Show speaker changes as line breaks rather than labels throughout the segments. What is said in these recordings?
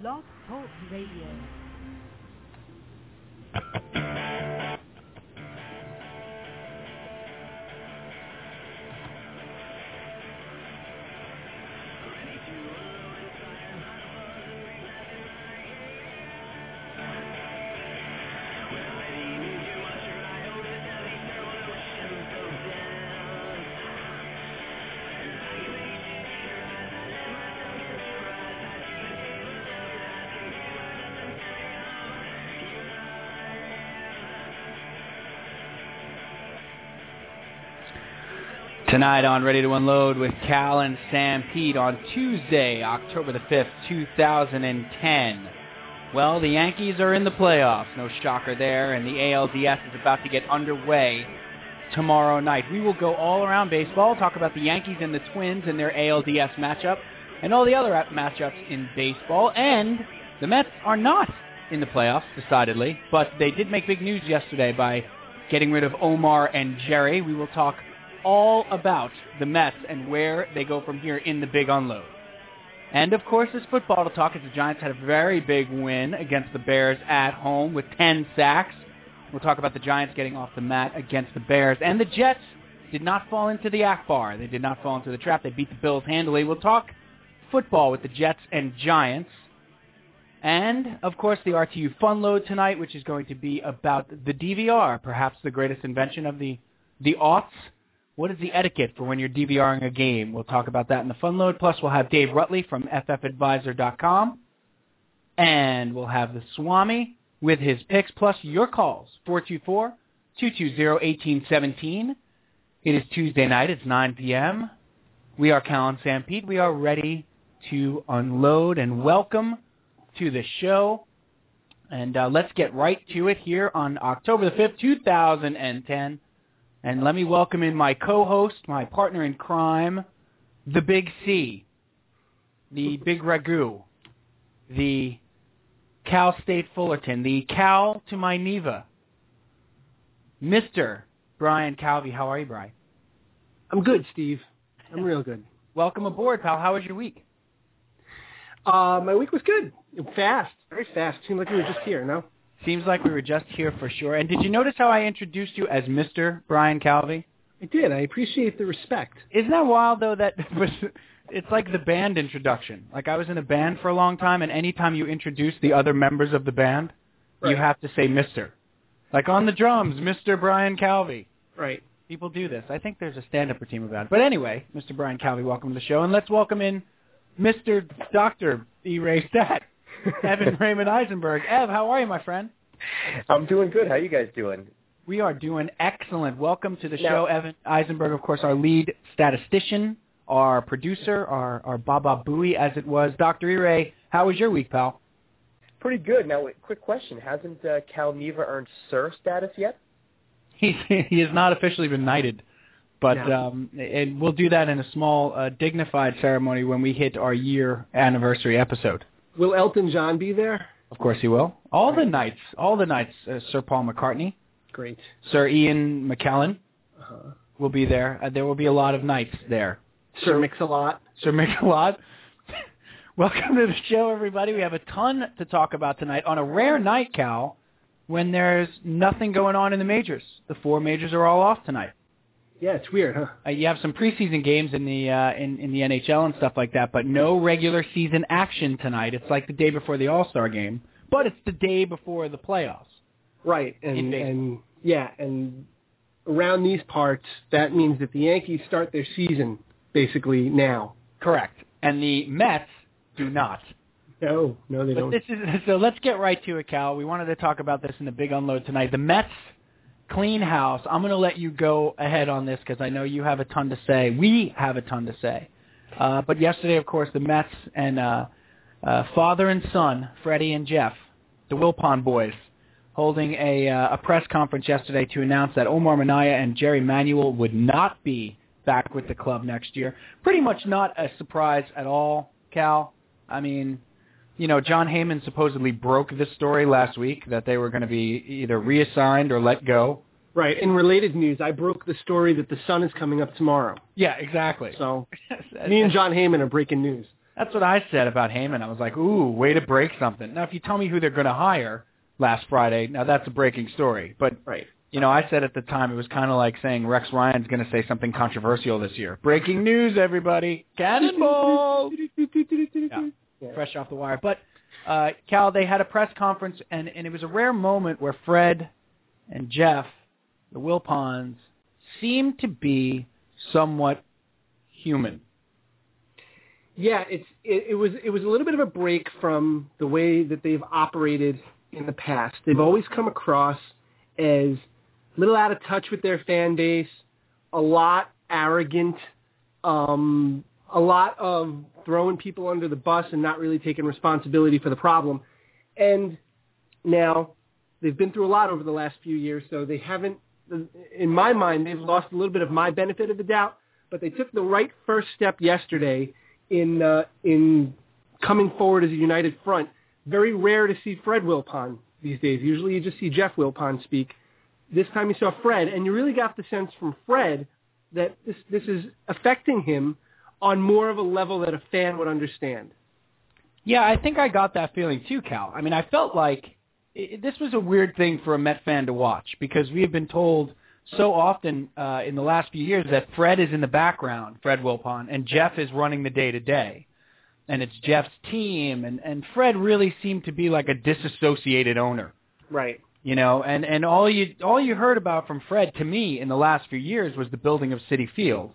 Blog Talk Radio.
Tonight on Ready to Unload with Cal and Sam Pete on Tuesday, October the 5th, 2010. Well, the Yankees are in the playoffs, no shocker there, and the ALDS is about to get underway tomorrow night. We will go all around baseball, talk about the Yankees and the Twins and their ALDS matchup, and all the other matchups in baseball, and the Mets are not in the playoffs, decidedly, but they did make big news yesterday by getting rid of Omar and Jerry. We will talk all about the Mets and where they go from here in the big unload. And of course, this football to talk as the Giants had a very big win against the Bears at home with 10 sacks. We'll talk about the Giants getting off the mat against the Bears. And the Jets did not fall into the Ackbar. They did not fall into the trap. They beat the Bills handily. We'll talk football with the Jets and Giants. And, of course, the RTU Fun Load tonight, which is going to be about the DVR, perhaps the greatest invention of the, the aughts. What is the etiquette for when you're DVRing a game? We'll talk about that in the fun load. Plus, we'll have Dave Rutly from FFadvisor.com. And we'll have the Swami with his picks, plus your calls, 424-220-1817. It is Tuesday night. It's 9 p.m. We are Cal and Sam We are ready to unload and welcome to the show. And uh, let's get right to it here on October the 5th, 2010. And let me welcome in my co-host, my partner in crime, the Big C, the Big Ragu, the Cal State Fullerton, the Cal to my Neva, Mr. Brian Calvi. How are you, Brian?
I'm good, Steve. I'm real good.
Welcome aboard, pal. How was your week?
Uh, my week was good. Fast, very fast. Seemed like we were just here, no?
Seems like we were just here for sure. And did you notice how I introduced you as Mr. Brian Calvi?
I did. I appreciate the respect.
Isn't that wild though? That was it's like the band introduction. Like I was in a band for a long time, and anytime you introduce the other members of the band,
Right.
you have to say Mr. Like on the drums, Mr. Brian Calvi.
Right.
People do this. I think there's a stand-up routine about it. But anyway, Mr. Brian Calvi, welcome to the show, and let's welcome in Mr. Doctor E. Ray Stat, Evan Raymond Eisenberg. Ev, how are you, my friend?
I'm doing good. How are you guys doing?
We are doing excellent. Welcome to the
Now-
show, Evan Eisenberg, of course, our lead statistician, our producer, our, our Baba Booey, as it was. Dr. E. Ray, how was your week, pal?
Pretty good. Now, wait, quick question: Hasn't uh, Cal Neva earned Sir status yet?
He's, he has not officially been knighted, but
No.
um, and we'll do that in a small, uh, dignified ceremony when we hit our year anniversary episode.
Will Elton John be there?
Of course he will. All the knights, all the knights, uh, Sir Paul McCartney,
Great.
Sir Ian McKellen
Uh-huh.
will be there. Uh, there will be a lot of knights there.
Sir Mix-a-Lot.
Sir Mix-a-Lot. Welcome to the show, everybody. We have a ton to talk about tonight on a rare night, Cal, when there's nothing going on in the majors. The four majors are all off tonight.
Yeah, it's weird, huh?
Uh, you have some preseason games in the uh, in in the NHL and stuff like that, but no regular season action tonight. It's like the day before the All Star game, but it's the day before the playoffs.
Right. And and yeah, and around these parts, that means that the Yankees start their season basically now.
Correct. And the Mets do not.
No, no, they
But
don't.
this is so. Let's get right to it, Cal. We wanted to talk about this in the big unload tonight. The Mets clean house. I'm going to let you go ahead on this because I know you have a ton to say. We have a ton to say. Uh, but yesterday, of course, the Mets and uh, uh, father and son, Freddie and Jeff, the Wilpon boys, holding a, uh, a press conference yesterday to announce that Omar Minaya and Jerry Manuel would not be back with the club next year. Pretty much not a surprise at all, Cal. I mean, you know, Jon Heyman supposedly broke this story last week that they were going to be either reassigned or let go.
Right. In related news, I broke the story that the sun is coming up tomorrow.
Yeah, exactly.
So me and Jon Heyman are breaking news.
That's what I said about Heyman. I was like, ooh, way to break something. Now, if you tell me who they're going to hire last Friday, now that's a breaking story. But
Right.
you know, I said at the time it was kind of like saying Rex Ryan's going to say something controversial this year. Breaking news, everybody! Cannonball! Yeah.
Yeah.
Fresh off the wire. But uh, Cal, they had a press conference, and and it was a rare moment where Fred and Jeff, the Wilpons, seemed to be somewhat human.
Yeah, it's it, it was it was a little bit of a break from the way that they've operated in the past. They've always come across as a little out of touch with their fan base, a lot arrogant, um, a lot of throwing people under the bus and not really taking responsibility for the problem. And now they've been through a lot over the last few years, so they haven't, in my mind, they've lost a little bit of my benefit of the doubt. But they took the right first step yesterday in uh, in coming forward as a united front. Very rare to see Fred Wilpon these days. Usually you just see Jeff Wilpon speak. This time you saw Fred, and you really got the sense from Fred that this this is affecting him on more of a level that a fan would understand.
Yeah, I think I got that feeling too, Cal. I mean, I felt like i this was a weird thing for a Met fan to watch because we have been told so often uh, in the last few years that Fred is in the background, Fred Wilpon, and Jeff is running the day to day, and it's Jeff's team, and and Fred really seemed to be like a disassociated owner,
Right.
you know, and and all you all you heard about from Fred to me in the last few years was the building of Citi Field,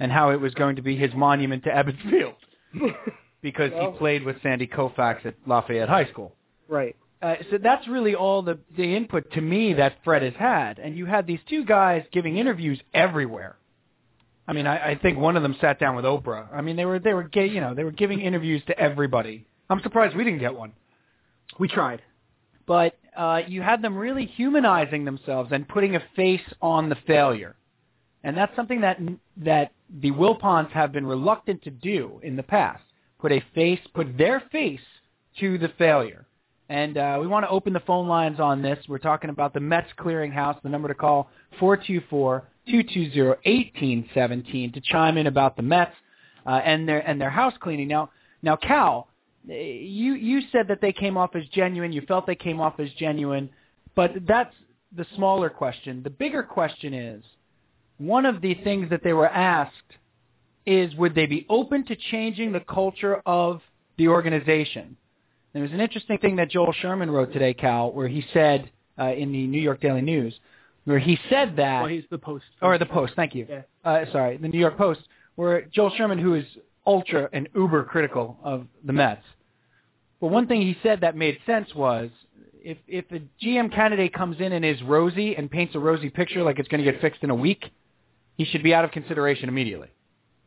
and how it was going to be his monument to Ebbets Field because
Well-
he played with Sandy Koufax at Lafayette High School.
right.
Uh, so that's really all the the input to me that Fred has had, and you had these two guys giving interviews everywhere. I mean, I, I think one of them sat down with Oprah. I mean, they were they were gay, you know, they were giving interviews to everybody. I'm surprised we didn't get one.
We tried.
But uh, you had them really humanizing themselves and putting a face on the failure, and that's something that that the Wilpons have been reluctant to do in the past. Put a face, put their face to the failure. And uh, we want to open the phone lines on this. We're talking about the Mets Clearinghouse. The number to call, 424-220-1817 to chime in about the Mets uh, and their and their house cleaning. Now, now Cal, you you said that they came off as genuine. You felt they came off as genuine, but that's the smaller question. The bigger question is, one of the things that they were asked is would they be open to changing the culture of the organization? There was an interesting thing that Joel Sherman wrote today, Cal, where he said uh, in the New York Daily News, where he said that,
Well, he's the post.
or the Post, thank you.
Yeah.
Uh, sorry, the New York Post, where Joel Sherman, who is ultra and uber critical of the Mets, but one thing he said that made sense was if if a GM candidate comes in and is rosy and paints a rosy picture like it's going to get fixed in a week, he should be out of consideration immediately.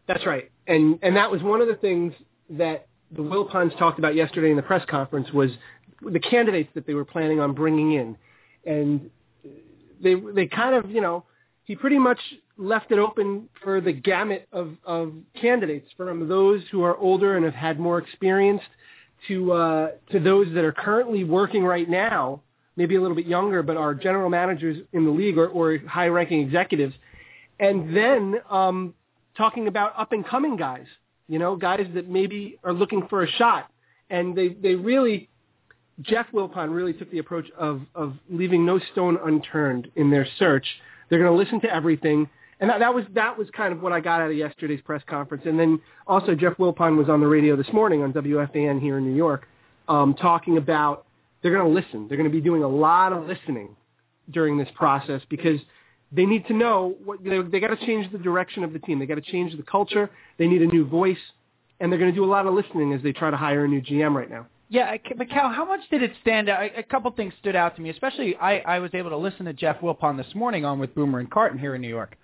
That's right. And and that was one of the things that the Wilpons talked about yesterday in the press conference was the candidates that they were planning on bringing in. And they they kind of, you know, he pretty much left it open for the gamut of, of candidates from those who are older and have had more experience to uh, to those that are currently working right now, maybe a little bit younger, but are general managers in the league or, or high-ranking executives. And then um, talking about up and coming guys, you know, guys that maybe are looking for a shot. And they, they really, Jeff Wilpon really took the approach of, of leaving no stone unturned in their search. They're going to listen to everything. And that, that was that was kind of what I got out of yesterday's press conference. And then also Jeff Wilpon was on the radio this morning on WFAN here in New York, um, talking about they're going to listen. They're going to be doing a lot of listening during this process because they need to know what they, they got to change the direction of the team. They got to change the culture. They need a new voice, and they're going to do a lot of listening as they try to hire a new GM right now.
Yeah, but Cal, how much did it stand out? A couple things stood out to me, especially I, I was able to listen to Jeff Wilpon this morning on with Boomer and Carton here in New York.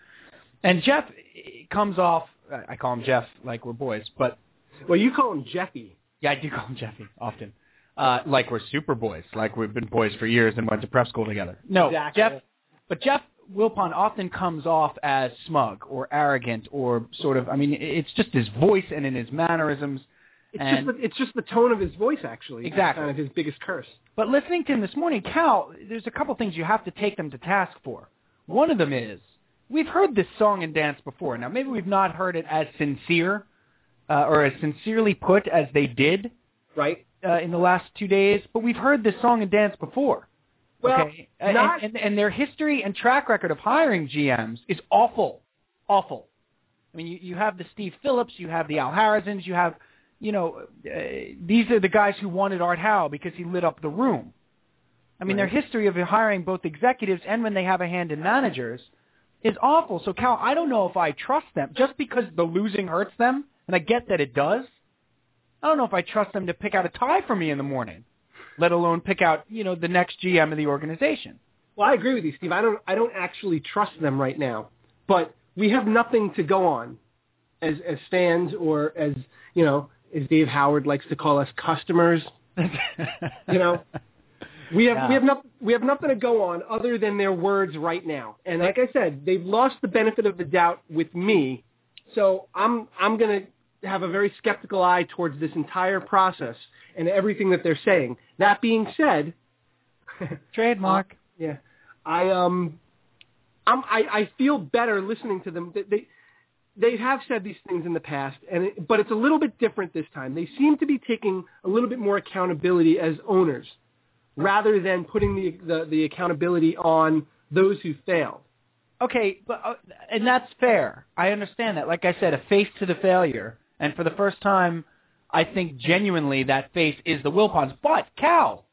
And Jeff eh, comes off, I call him Jeff like we're boys, but
Well, you call him Jeffy.
yeah, I do call him Jeffy often. Uh, like we're super boys, like we've been boys for years and went to prep school together. No,
Exactly.
Jeff, but Jeff Wilpon often comes off as smug or arrogant or sort of, I mean, it's just his voice and in his mannerisms.
It's
And-
just the, it's just the tone of his voice, actually.
Exactly.
kind of his biggest curse.
But listening to him this morning, Cal, there's a couple things you have to take them to task for. One of them is we've heard this song and dance before. Now maybe we've not heard it as sincere, uh, or as sincerely put as they did
right?
uh, in the last two days. But we've heard this song and dance before.
Well,
okay, And-
not-
and, and their history and track record of hiring GMs is awful, awful. I mean, you, you have the Steve Phillips, you have the Al Harazins, you have, you know, uh, these are the guys who wanted Art Howe because he lit up the room. I mean,
Right.
their history of hiring both executives and when they have a hand in managers is awful. So, Cal, I don't know if I trust them just because the losing hurts them, and I get that it does. I don't know if I trust them to pick out a tie for me in the morning, let alone pick out, you know, the next GM of the organization.
Well, I agree with you, Steve. I don't I don't actually trust them right now, but we have nothing to go on as as fans or as you know, as Dave Howard likes to call us customers. You know, we have
Yeah.
we have not we have nothing to go on other than their words right now. And like I said, they've lost the benefit of the doubt with me, so I'm I'm gonna have a very skeptical eye towards this entire process and everything that they're saying. That being said,
Trademark.
yeah. I um I'm I, I feel better listening to them. They, they they have said these things in the past and it, but it's a little bit different this time. They seem to be taking a little bit more accountability as owners rather than putting the the, the accountability on those who failed.
Okay, but uh, and that's fair. I understand that. Like I said, a face to the failure, and for the first time, I think genuinely that face is the Wilpons. But Cal,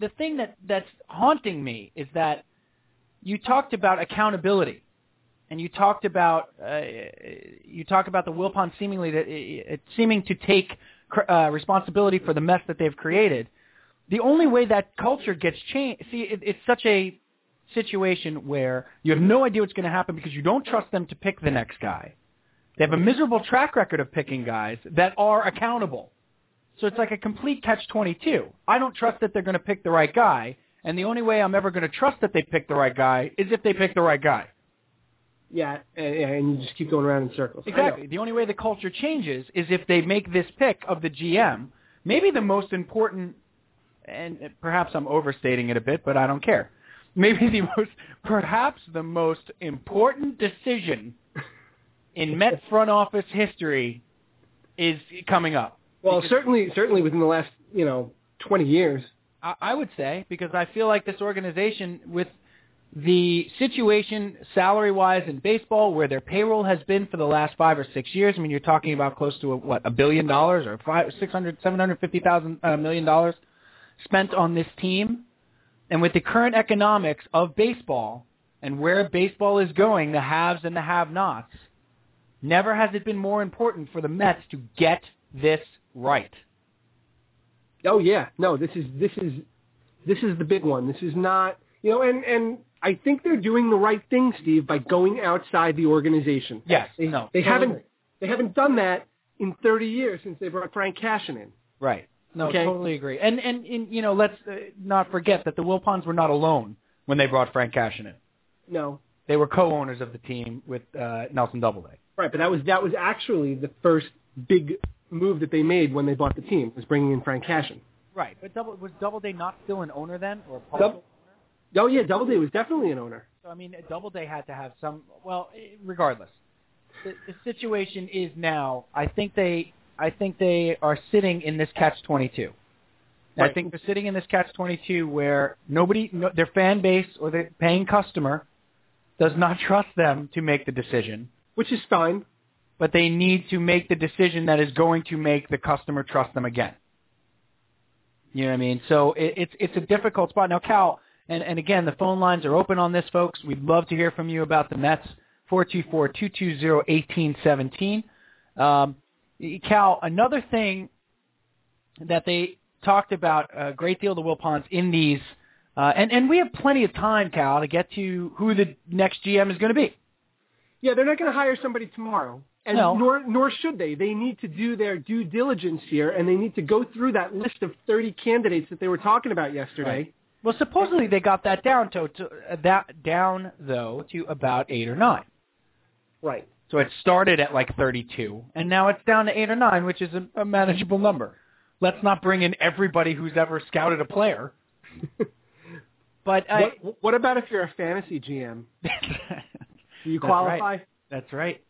the thing that that's haunting me is that you talked about accountability, and you talked about uh, you talk about the Wilpons seemingly that it, seeming to take uh, responsibility for the mess that they've created. The only way that culture gets changed, see, it, it's such a situation where you have no idea what's going to happen because you don't trust them to pick the next guy. They have a miserable track record of picking guys that are accountable. So it's like a complete catch-22. I don't trust that they're going to pick the right guy, and the only way I'm ever going to trust that they pick the right guy is if they pick the right guy.
Yeah, and, and you just keep going around in circles.
Exactly. The only way the culture changes is if they make this pick of the GM, maybe the most important, and perhaps I'm overstating it a bit, but I don't care. Maybe the most, perhaps the most important decision in Met front office history is coming up.
Well,
Because-
certainly certainly within the last, you know, 20 years.
I, I would say because I feel like this organization, with the situation salary-wise in baseball, where their payroll has been for the last five or six years. I mean, you're talking about close to a, what a billion dollars or five, six hundred, seven hundred fifty thousand uh, million dollars spent on this team, and with the current economics of baseball and where baseball is going, the haves and the have-nots, never has it been more important for the Mets to get this right.
Oh yeah, no, this is this is this is the big one. This is not, you know, and and I think they're doing the right thing, Steve, by going outside the organization.
Yes,
They,
no,
they
totally
haven't they haven't done that in 30 years since they brought Frank Cashen in.
Right. No,
Okay.
totally agree. And, and and you know, let's uh, not forget that the Wilpons were not alone when they brought Frank Cashen in.
No,
They were co-owners of the team with uh, Nelson Doubleday.
right, but that was that was actually the first big move that they made when they bought the team was bringing in Frank Cashen.
Right. But Double was Doubleday not still an owner then, or
Dub-
partial?
Oh yeah, Doubleday was definitely an owner.
So I mean, Doubleday had to have some. Well, eh, regardless, the, the situation is now. I think they. I think they are sitting in this catch twenty two. I think they're sitting in this catch twenty two where nobody, no, their fan base or their paying customer, does not trust them to make the decision.
Which is fine.
but they need to make the decision that is going to make the customer trust them again. You know what I mean? So it, it's it's a difficult spot now, Cal. And and again, the phone lines are open on this, folks. We'd love to hear from you about the Mets. Four two four two two zero eighteen seventeen. Um, Cal, another thing that they talked about a great deal, the Wilpons, in these, uh, and and we have plenty of time, Cal, to get to who the next GM is going to be.
Yeah, they're not going to hire somebody tomorrow, and
No.
nor nor should they. They need to do their due diligence here, and they need to go through that list of 30 candidates that they were talking about yesterday.
Right. Well, supposedly they got that down to, to uh, that down though to about eight or nine.
Right.
So it started at like 32, and now it's down to eight or nine, which is a, a manageable number. Let's not bring in everybody who's ever scouted a player. But I,
what, what about if you're a fantasy GM? Do you
That's
qualify?
right. That's right.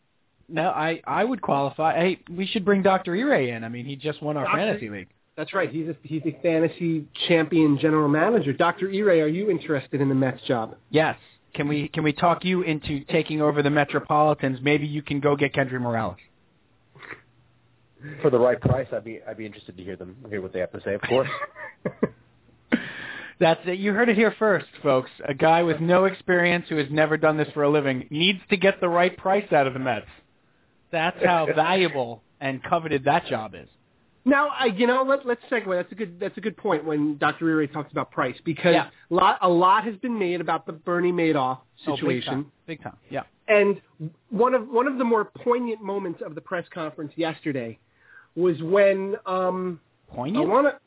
No, I I would qualify. Hey, we should bring Dr. Ire in. I mean, he just won our
Dr.
fantasy league.
That's right. He's a, he's a fantasy champion general manager. Dr. Ire, are you interested in the Mets job?
Yes. Can we can we talk you into taking over the Metropolitans? Maybe you can go get Kendry Morales.
For the right price, I'd be I'd be interested to hear them hear what they have to say. Of course.
That's it. You heard it here first, folks. A guy with no experience who has never done this for a living needs to get the right price out of the Mets. That's how valuable and coveted that job is.
Now, I, you know, let, let's segue. That's a good. That's a good point when Dr. Ire talks about price because
Yeah.
a lot a lot has been made about the Bernie Madoff
Oh,
situation.
big time. Big time. Yeah.
And one of one of the more poignant moments of the press conference yesterday was when um. I
Poignant.
want to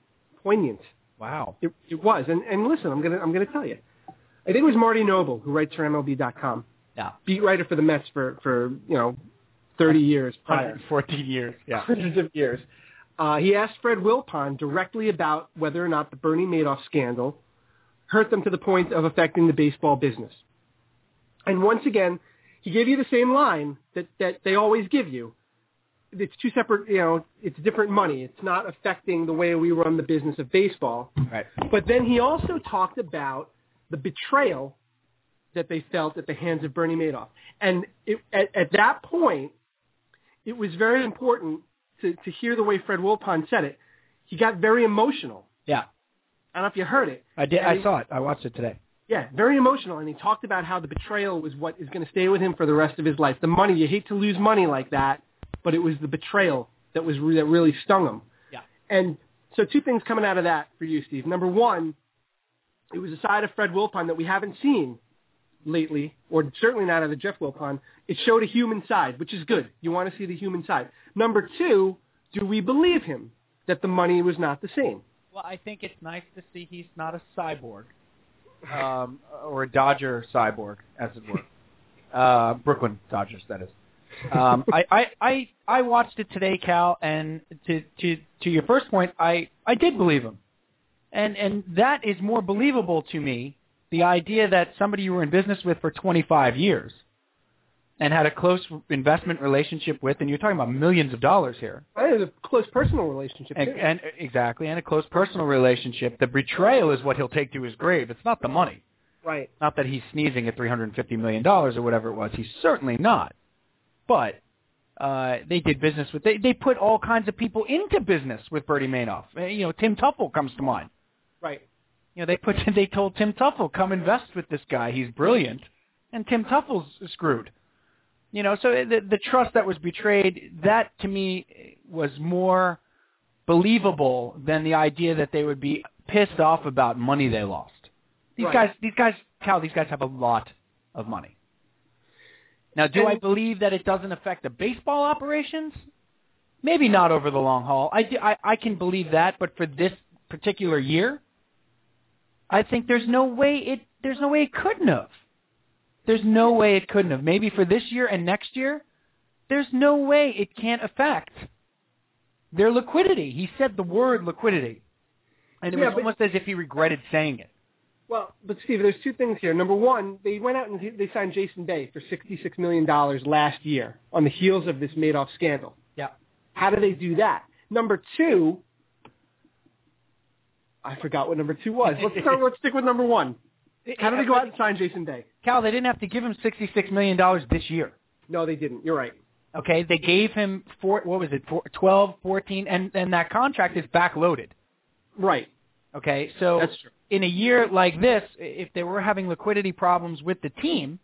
poignant.
Wow.
It, it was, and and listen, I'm gonna I'm gonna tell you. I think it was Marty Noble who writes for MLB.com,
Yeah.
beat writer for the Mets for for you know 30 years prior.
114 years. Yeah.
hundreds of years. Uh, he asked Fred Wilpon directly about whether or not the Bernie Madoff scandal hurt them to the point of affecting the baseball business. And once again, he gave you the same line that, that they always give you. It's two separate, you know, it's different money. It's not affecting the way we run the business of baseball.
Right.
But then he also talked about the betrayal that they felt at the hands of Bernie Madoff. And it, at, at that point, it was very important to, to hear the way Fred Wilpon said it. He got very emotional.
Yeah.
I don't know if you heard it.
I did.
And
I
he-
saw it. I watched it today.
Yeah, very emotional. And he talked about how the betrayal was what is going to stay with him for the rest of his life. The money, you hate to lose money like that, but it was the betrayal that was re- that really stung him.
Yeah.
And so two things coming out of that for you, Steve. Number one, it was a side of Fred Wilpon that we haven't seen lately, or certainly not out of the Jeff Wilpon. It showed a human side, which is good. You want to see the human side. Number two, do we believe him that the money was not the same?
Well, I think it's nice to see he's not a cyborg, um, or a Dodger cyborg, as it were. Uh, Brooklyn Dodgers, that is. Um, I, I, I, I watched it today, Cal, and to, to, to your first point, I, I did believe him. And, and that is more believable to me, the idea that somebody you were in business with for 25 years and had a close investment relationship with, and you're talking about millions of dollars here,
I had a close personal relationship.
and, and exactly, and a close personal relationship. The betrayal is what he'll take to his grave. It's not the money.
right.
Not that he's sneezing at three hundred and fifty million dollars or whatever it was. He's certainly not. But uh, they did business with. They they put all kinds of people into business with Bernie Madoff. Uh, You know, Tim Teufel comes to mind.
Right.
You know, they put they told Tim Teufel come invest with this guy. He's brilliant, and Tim Teufel's screwed. You know, so the the trust that was betrayed, that to me was more believable than the idea that they would be pissed off about money they lost. These
Right.
guys, these guys, Cal, these guys have a lot of money. Now, do I believe that it doesn't affect the baseball operations? Maybe not over the long haul. I, do- I, I can believe that, but for this particular year, I think there's no way it there's no way it couldn't have. There's no way it couldn't have. Maybe for this year and next year, there's no way it can't affect their liquidity. He said the word liquidity, and it
Yeah,
was
but-
almost as if he regretted saying it.
Well, but Steve, there's two things here. Number one, they went out and they signed Jason Bay for $66 million last year on the heels of this Madoff scandal.
Yeah.
How do they do that? Number two, I forgot what number two was. Let's start, let's stick with number one. How did they go out and sign Jason Bay?
Cal, they didn't have to give him $66 million this year.
No, they didn't. You're right.
Okay, they gave him four, what was it, four, 12, 14, and, and that contract is backloaded.
Right.
Okay, so in a year like this, if they were having liquidity problems with the team,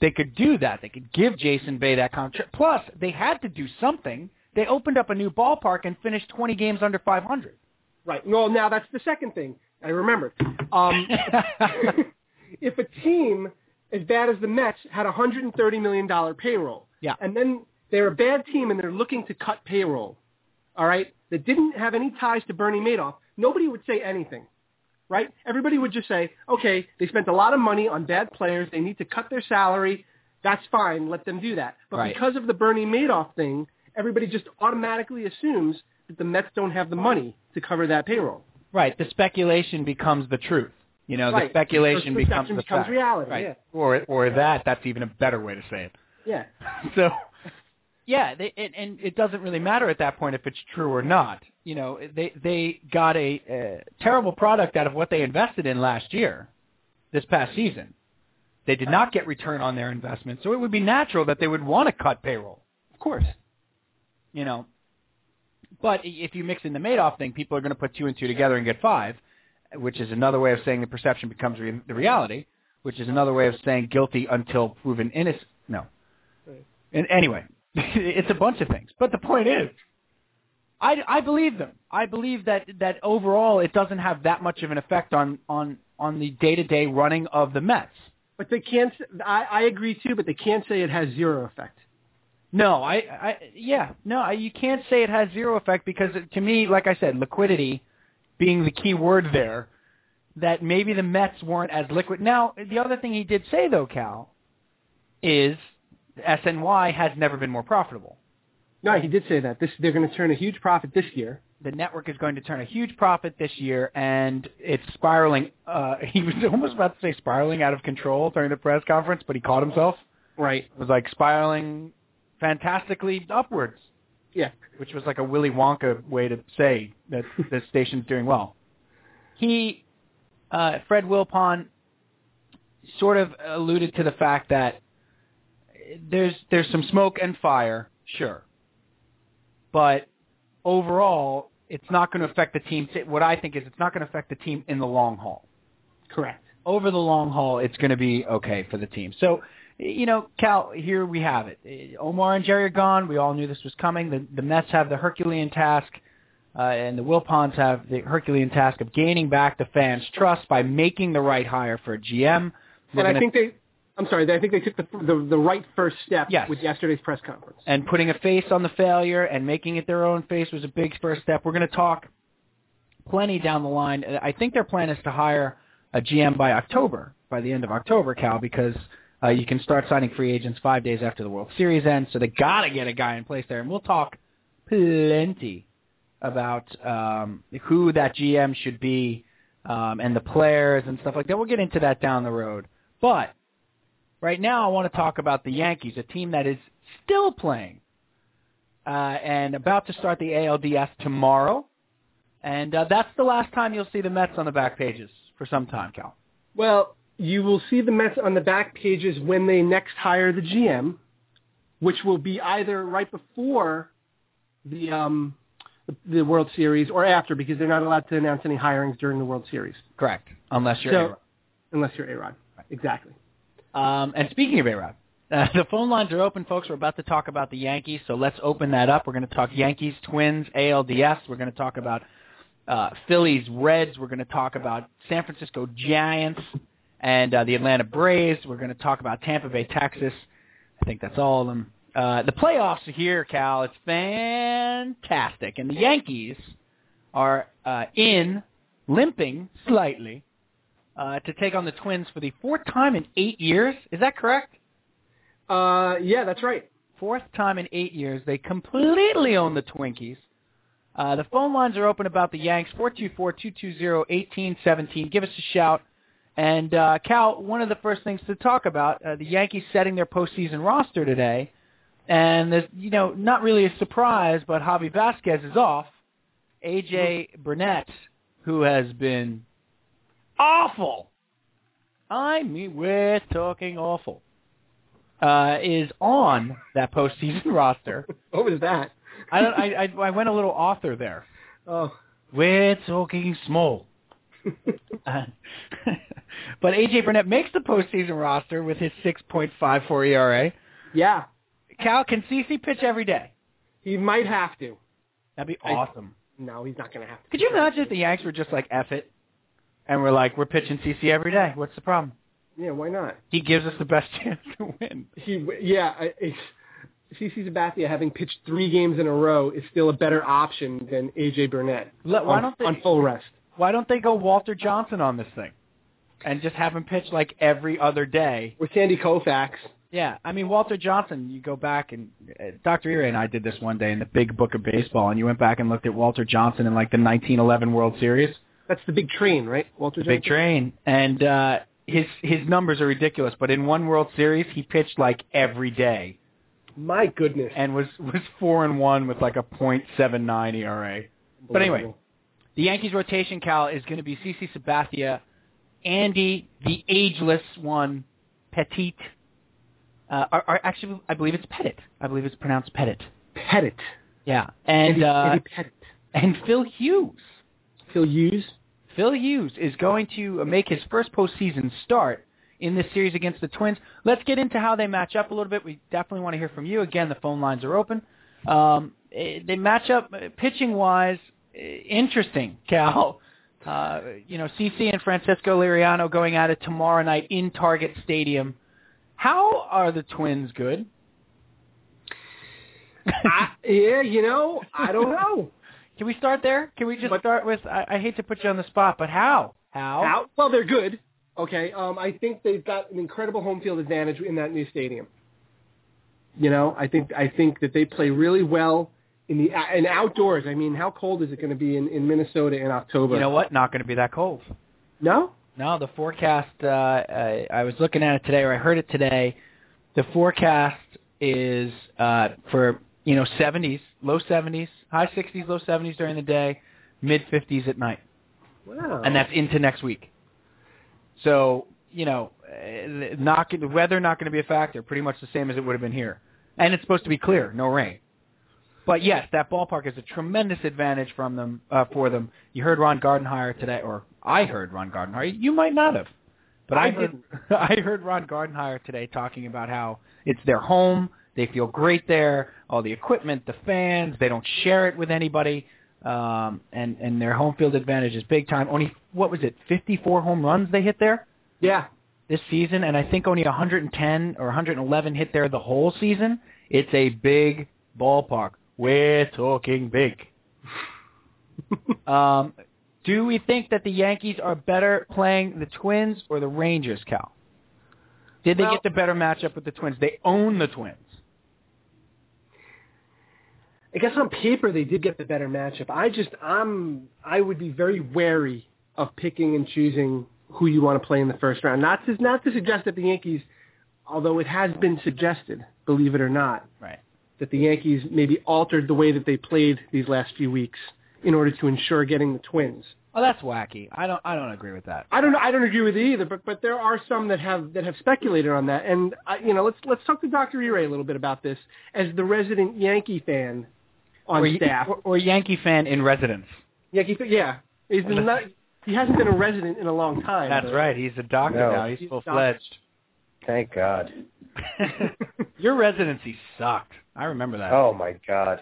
they could do that. They could give Jason Bay that contract. Plus, they had to do something. They opened up a new ballpark and finished 20 games under 500.
Right. Well, now that's the second thing I remembered. Um, if a team as bad as the Mets had a $130 million payroll,
Yeah.
and then they're a bad team and they're looking to cut payroll, all right, that didn't have any ties to Bernie Madoff, nobody would say anything, right? Everybody would just say, okay, they spent a lot of money on bad players. They need to cut their salary. That's fine. Let them do that. But
Right.
because of the Bernie Madoff thing, everybody just automatically assumes that the Mets don't have the money to cover that payroll.
right, the speculation becomes the truth. You know,
Right.
the speculation
So
becomes the
becomes
fact.
reality,
Right.
yeah.
Or, or that, that's even a better way to say it.
Yeah.
So, Yeah, they, and, and it doesn't really matter at that point if it's true or not. You know, they they got a, a terrible product out of what they invested in last year, this past season. They did not get return on their investment, so it would be natural that they would want to cut payroll.
Of course.
You know, but if you mix in the Madoff thing, people are going to put two and two together and get five, which is another way of saying the perception becomes re- the reality, which is another way of saying guilty until proven innocent. No.
Right.
And anyway, it's a bunch of things. But the point is, I, I believe them. I believe that that overall it doesn't have that much of an effect on on on the day to day running of the Mets.
But they can't. I, I agree too, but they can't say it has zero effect.
No, I, I yeah, no, I, you can't say it has zero effect because to me, like I said, liquidity being the key word there, that maybe the Mets weren't as liquid. Now, the other thing he did say though, Cal, is SNY has never been more profitable.
No, he did say that. This they're going to turn a huge profit this year.
The network is going to turn a huge profit this year, and it's spiraling. Uh, he was almost about to say spiraling out of control during the press conference, but he caught himself.
Right.
It was like spiraling fantastically upwards.
Yeah.
Which was like a Willy Wonka way to say that the station's doing well. He, uh, Fred Wilpon, sort of alluded to the fact that there's there's some smoke and fire, sure, but overall, it's not going to affect the team. What I think is it's not going to affect the team in the long haul.
Correct.
Over the long haul, it's going to be okay for the team. So you know, Cal, here we have it. Omar and Jerry are gone. We all knew this was coming. The, the Mets have the Herculean task, uh, and the Wilpons have the Herculean task of gaining back the fans' trust by making the right hire for a GM.
We're and I think they, I'm sorry, I think they took the, the, the right first step
yes.
with yesterday's press conference.
And putting a face on the failure and making it their own face was a big first step. We're going to talk plenty down the line. I think their plan is to hire a GM by October, by the end of October, Cal, because – uh, you can start signing free agents five days after the World Series ends, so they got to get a guy in place there. And we'll talk plenty about um, who that GM should be um, and the players and stuff like that. We'll get into that down the road. But right now, I want to talk about the Yankees, a team that is still playing uh, and about to start the ALDS tomorrow. And uh, that's the last time you'll see the Mets on the back pages for some time, Cal.
Well, you will see the Mets on the back pages when they next hire the GM, which will be either right before the um, the World Series or after, because they're not allowed to announce any hirings during the World Series.
Correct, unless you're
so,
A-Rod.
Unless you're A-Rod, right. exactly.
Um, and speaking of A-Rod, uh, the phone lines are open, folks. We're about to talk about the Yankees, so let's open that up. We're going to talk Yankees, Twins, ALDS. We're going to talk about uh, Phillies, Reds. We're going to talk about San Francisco Giants, and uh, the Atlanta Braves. We're going to talk about Tampa Bay, Texas. I think that's all of them. Uh, the playoffs are here, Cal. It's fantastic, and the Yankees are uh, in, limping slightly, uh, to take on the Twins for the fourth time in eight years. Is that correct?
Uh, yeah, that's right.
Fourth time in eight years. They completely own the Twinkies. Uh, the phone lines are open about the Yanks, 424-220-1817. Give us a shout. And uh, Cal, one of the first things to talk about, uh, the Yankees setting their postseason roster today, and there's you know not really a surprise, but Javi Vazquez is off. AJ Burnett, who has been awful, I mean we're talking awful, uh, is on that postseason roster.
What was that?
I don't. I, I I went a little author there.
Oh,
we're talking small. uh, but AJ Burnett makes the postseason roster with his 6.54 ERA.
Yeah.
Cal, can CC pitch every day?
He might have to.
That'd be awesome.
I, no, he's not going to have to.
Could you imagine if the Yanks were just like F it, and we're like, we're pitching CC every day. What's the problem?
Yeah, why not?
He gives us the best chance to win.
He, yeah, it's, CC Sabathia having pitched three games in a row is still a better option than AJ Burnett.
Let, why
on,
don't they,
on full rest?
Why don't they go Walter Johnson on this thing? and just have him pitch like every other day.
With Sandy Koufax.
Yeah, I mean Walter Johnson. You go back and uh, Dr. Ira and I did this one day in the Big Book of Baseball, and you went back and looked at Walter Johnson in like the 1911 World Series.
That's the big train, right? Walter Johnson.
Big train, and uh, his his numbers are ridiculous. But in one World Series, he pitched like every day.
My goodness.
and was was four and one with like a .79 ERA. But anyway, the Yankees rotation, Cal, is going to be CC Sabathia, Andy, the ageless one, Petit. Uh, or actually, I believe it's Pettit. I believe it's pronounced Pettit.
Pettit.
Yeah, and
Andy,
uh,
Pettit.
and Phil Hughes.
Phil Hughes.
Phil Hughes is going to make his first postseason start in this series against the Twins. Let's get into how they match up a little bit. We definitely want to hear from you. Again, the phone lines are open. Um, eh, they match up uh, pitching wise. Interesting, Cal. Uh, you know, CC and Francisco Liriano going at it tomorrow night in Target Stadium. How are the Twins good?
I, yeah, you know, I don't know.
Can we start there? Can we just
But-
start with? I, I hate to put you on the spot, but how? How?
How? Well, they're good. Okay. Um, I think they've got an incredible home field advantage in that new stadium. You know, I think I think that they play really well in the and outdoors. I mean, how cold is it going to be in, in Minnesota in October?
You know what? Not going to be that cold.
no.
No, the forecast. Uh, I, I was looking at it today, or I heard it today. The forecast is uh, for you know 70s, low 70s, high 60s, low 70s during the day, mid 50s at night,
Wow.
and that's into next week. So you know, uh, not the weather not going to be a factor. Pretty much the same as it would have been here, and it's supposed to be clear, no rain. But yes, that ballpark is a tremendous advantage from them uh, for them. You heard Ron Gardenhire today, or I heard Ron Gardenhire. You might not have, but I,
I
heard I heard Ron Gardenhire today talking about how it's their home. They feel great there. All the equipment, the fans, they don't share it with anybody, um, and and their home field advantage is big time. Only what was it, 54 home runs they hit there
yeah.
this season, and I think only 110 or 111 hit there the whole season. It's a big ballpark. We're talking big. um, do we think that the Yankees are better playing the Twins or the Rangers, Cal? Did they
Well-
get the better matchup with the Twins? They own the Twins.
I guess on paper they did get the better matchup. I just I'm I would be very wary of picking and choosing who you want to play in the first round. Not to not to suggest that the Yankees, although it has been suggested, believe it or not,
Right.
that the Yankees maybe altered the way that they played these last few weeks in order to ensure getting the Twins.
Oh, that's wacky. I don't. I don't agree with that.
I don't I don't agree with it either, but but there are some that have that have speculated on that, and I, you know let's let's talk to Dr. Ere a little bit about this as the resident Yankee fan on
or,
staff.
or, or Yankee fan in residence.
Yankee, fa- yeah, he's been not, he hasn't been a resident in a long time.
That's right. He's a doctor
No.
now. He's
He's
full fledged.
Thank God.
Your residency sucked. I remember that.
Oh my God.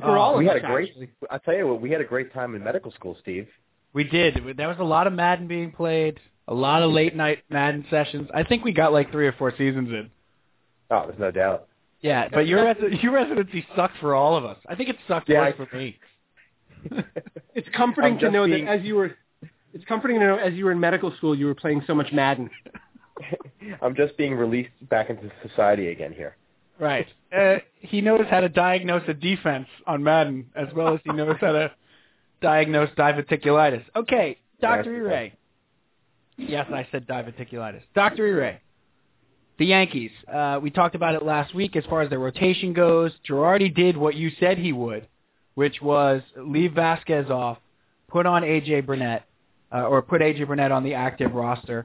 For all
we
of
had a great.
actually.
I tell you what, we had a great time in medical school, Steve.
We did. There was a lot of Madden being played, a lot of late night Madden sessions. I think we got like three or four seasons in.
Oh, there's no doubt.
Yeah, but your resi- your residency sucked for all of us. I think it sucked
Yeah,
worse
I-
for me.
It's comforting to know
being-
that as you were, it's comforting to know as you were in medical school, you were playing so much Madden.
I'm just being released back into society again here.
Right. Uh, he knows how to diagnose a defense on Madden as well as he knows how to diagnose diverticulitis. Okay, Dr.
Yes,
Ere. Yes, I said diverticulitis. Dr. Ere. The Yankees. Uh, we talked about it last week as far as their rotation goes. Girardi did what you said he would, which was leave Vazquez off, put on A.J. Burnett, uh, or put A.J. Burnett on the active roster.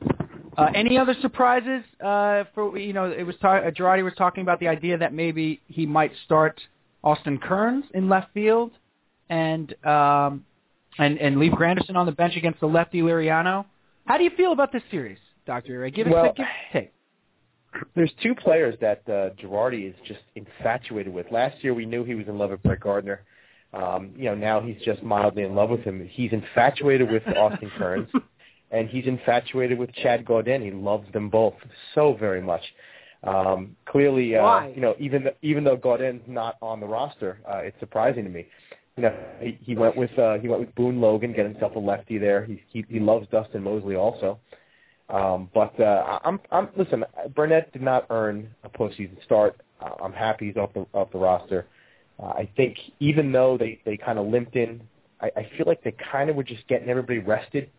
Uh, any other surprises? Uh, for you know, it was ta- uh, Girardi was talking about the idea that maybe he might start Austin Kearns in left field, and um, and and leave Granderson on the bench against the lefty Liriano. How do you feel about this series, Doctor Ray? Give
Well-
a give us a take.
There's two players that uh, Girardi is just infatuated with. Last year we knew he was in love with Brett Gardner. Um, you know, now he's just mildly in love with him. He's infatuated with Austin Kearns, and he's infatuated with Chad Gaudin. He loves them both so very much. Um, clearly, uh,
Why?
you know, even th- even though Gaudin's not on the roster, uh, it's surprising to me. You know, he, he went with uh, he went with Boone Logan, get himself a lefty there. He he, he loves Dustin Moseley also. Um, but uh, I'm, I'm listen. Burnett did not earn a postseason start. I'm happy he's off the off the roster. Uh, I think even though they they kind of limped in, I, I feel like they kind of were just getting everybody rested.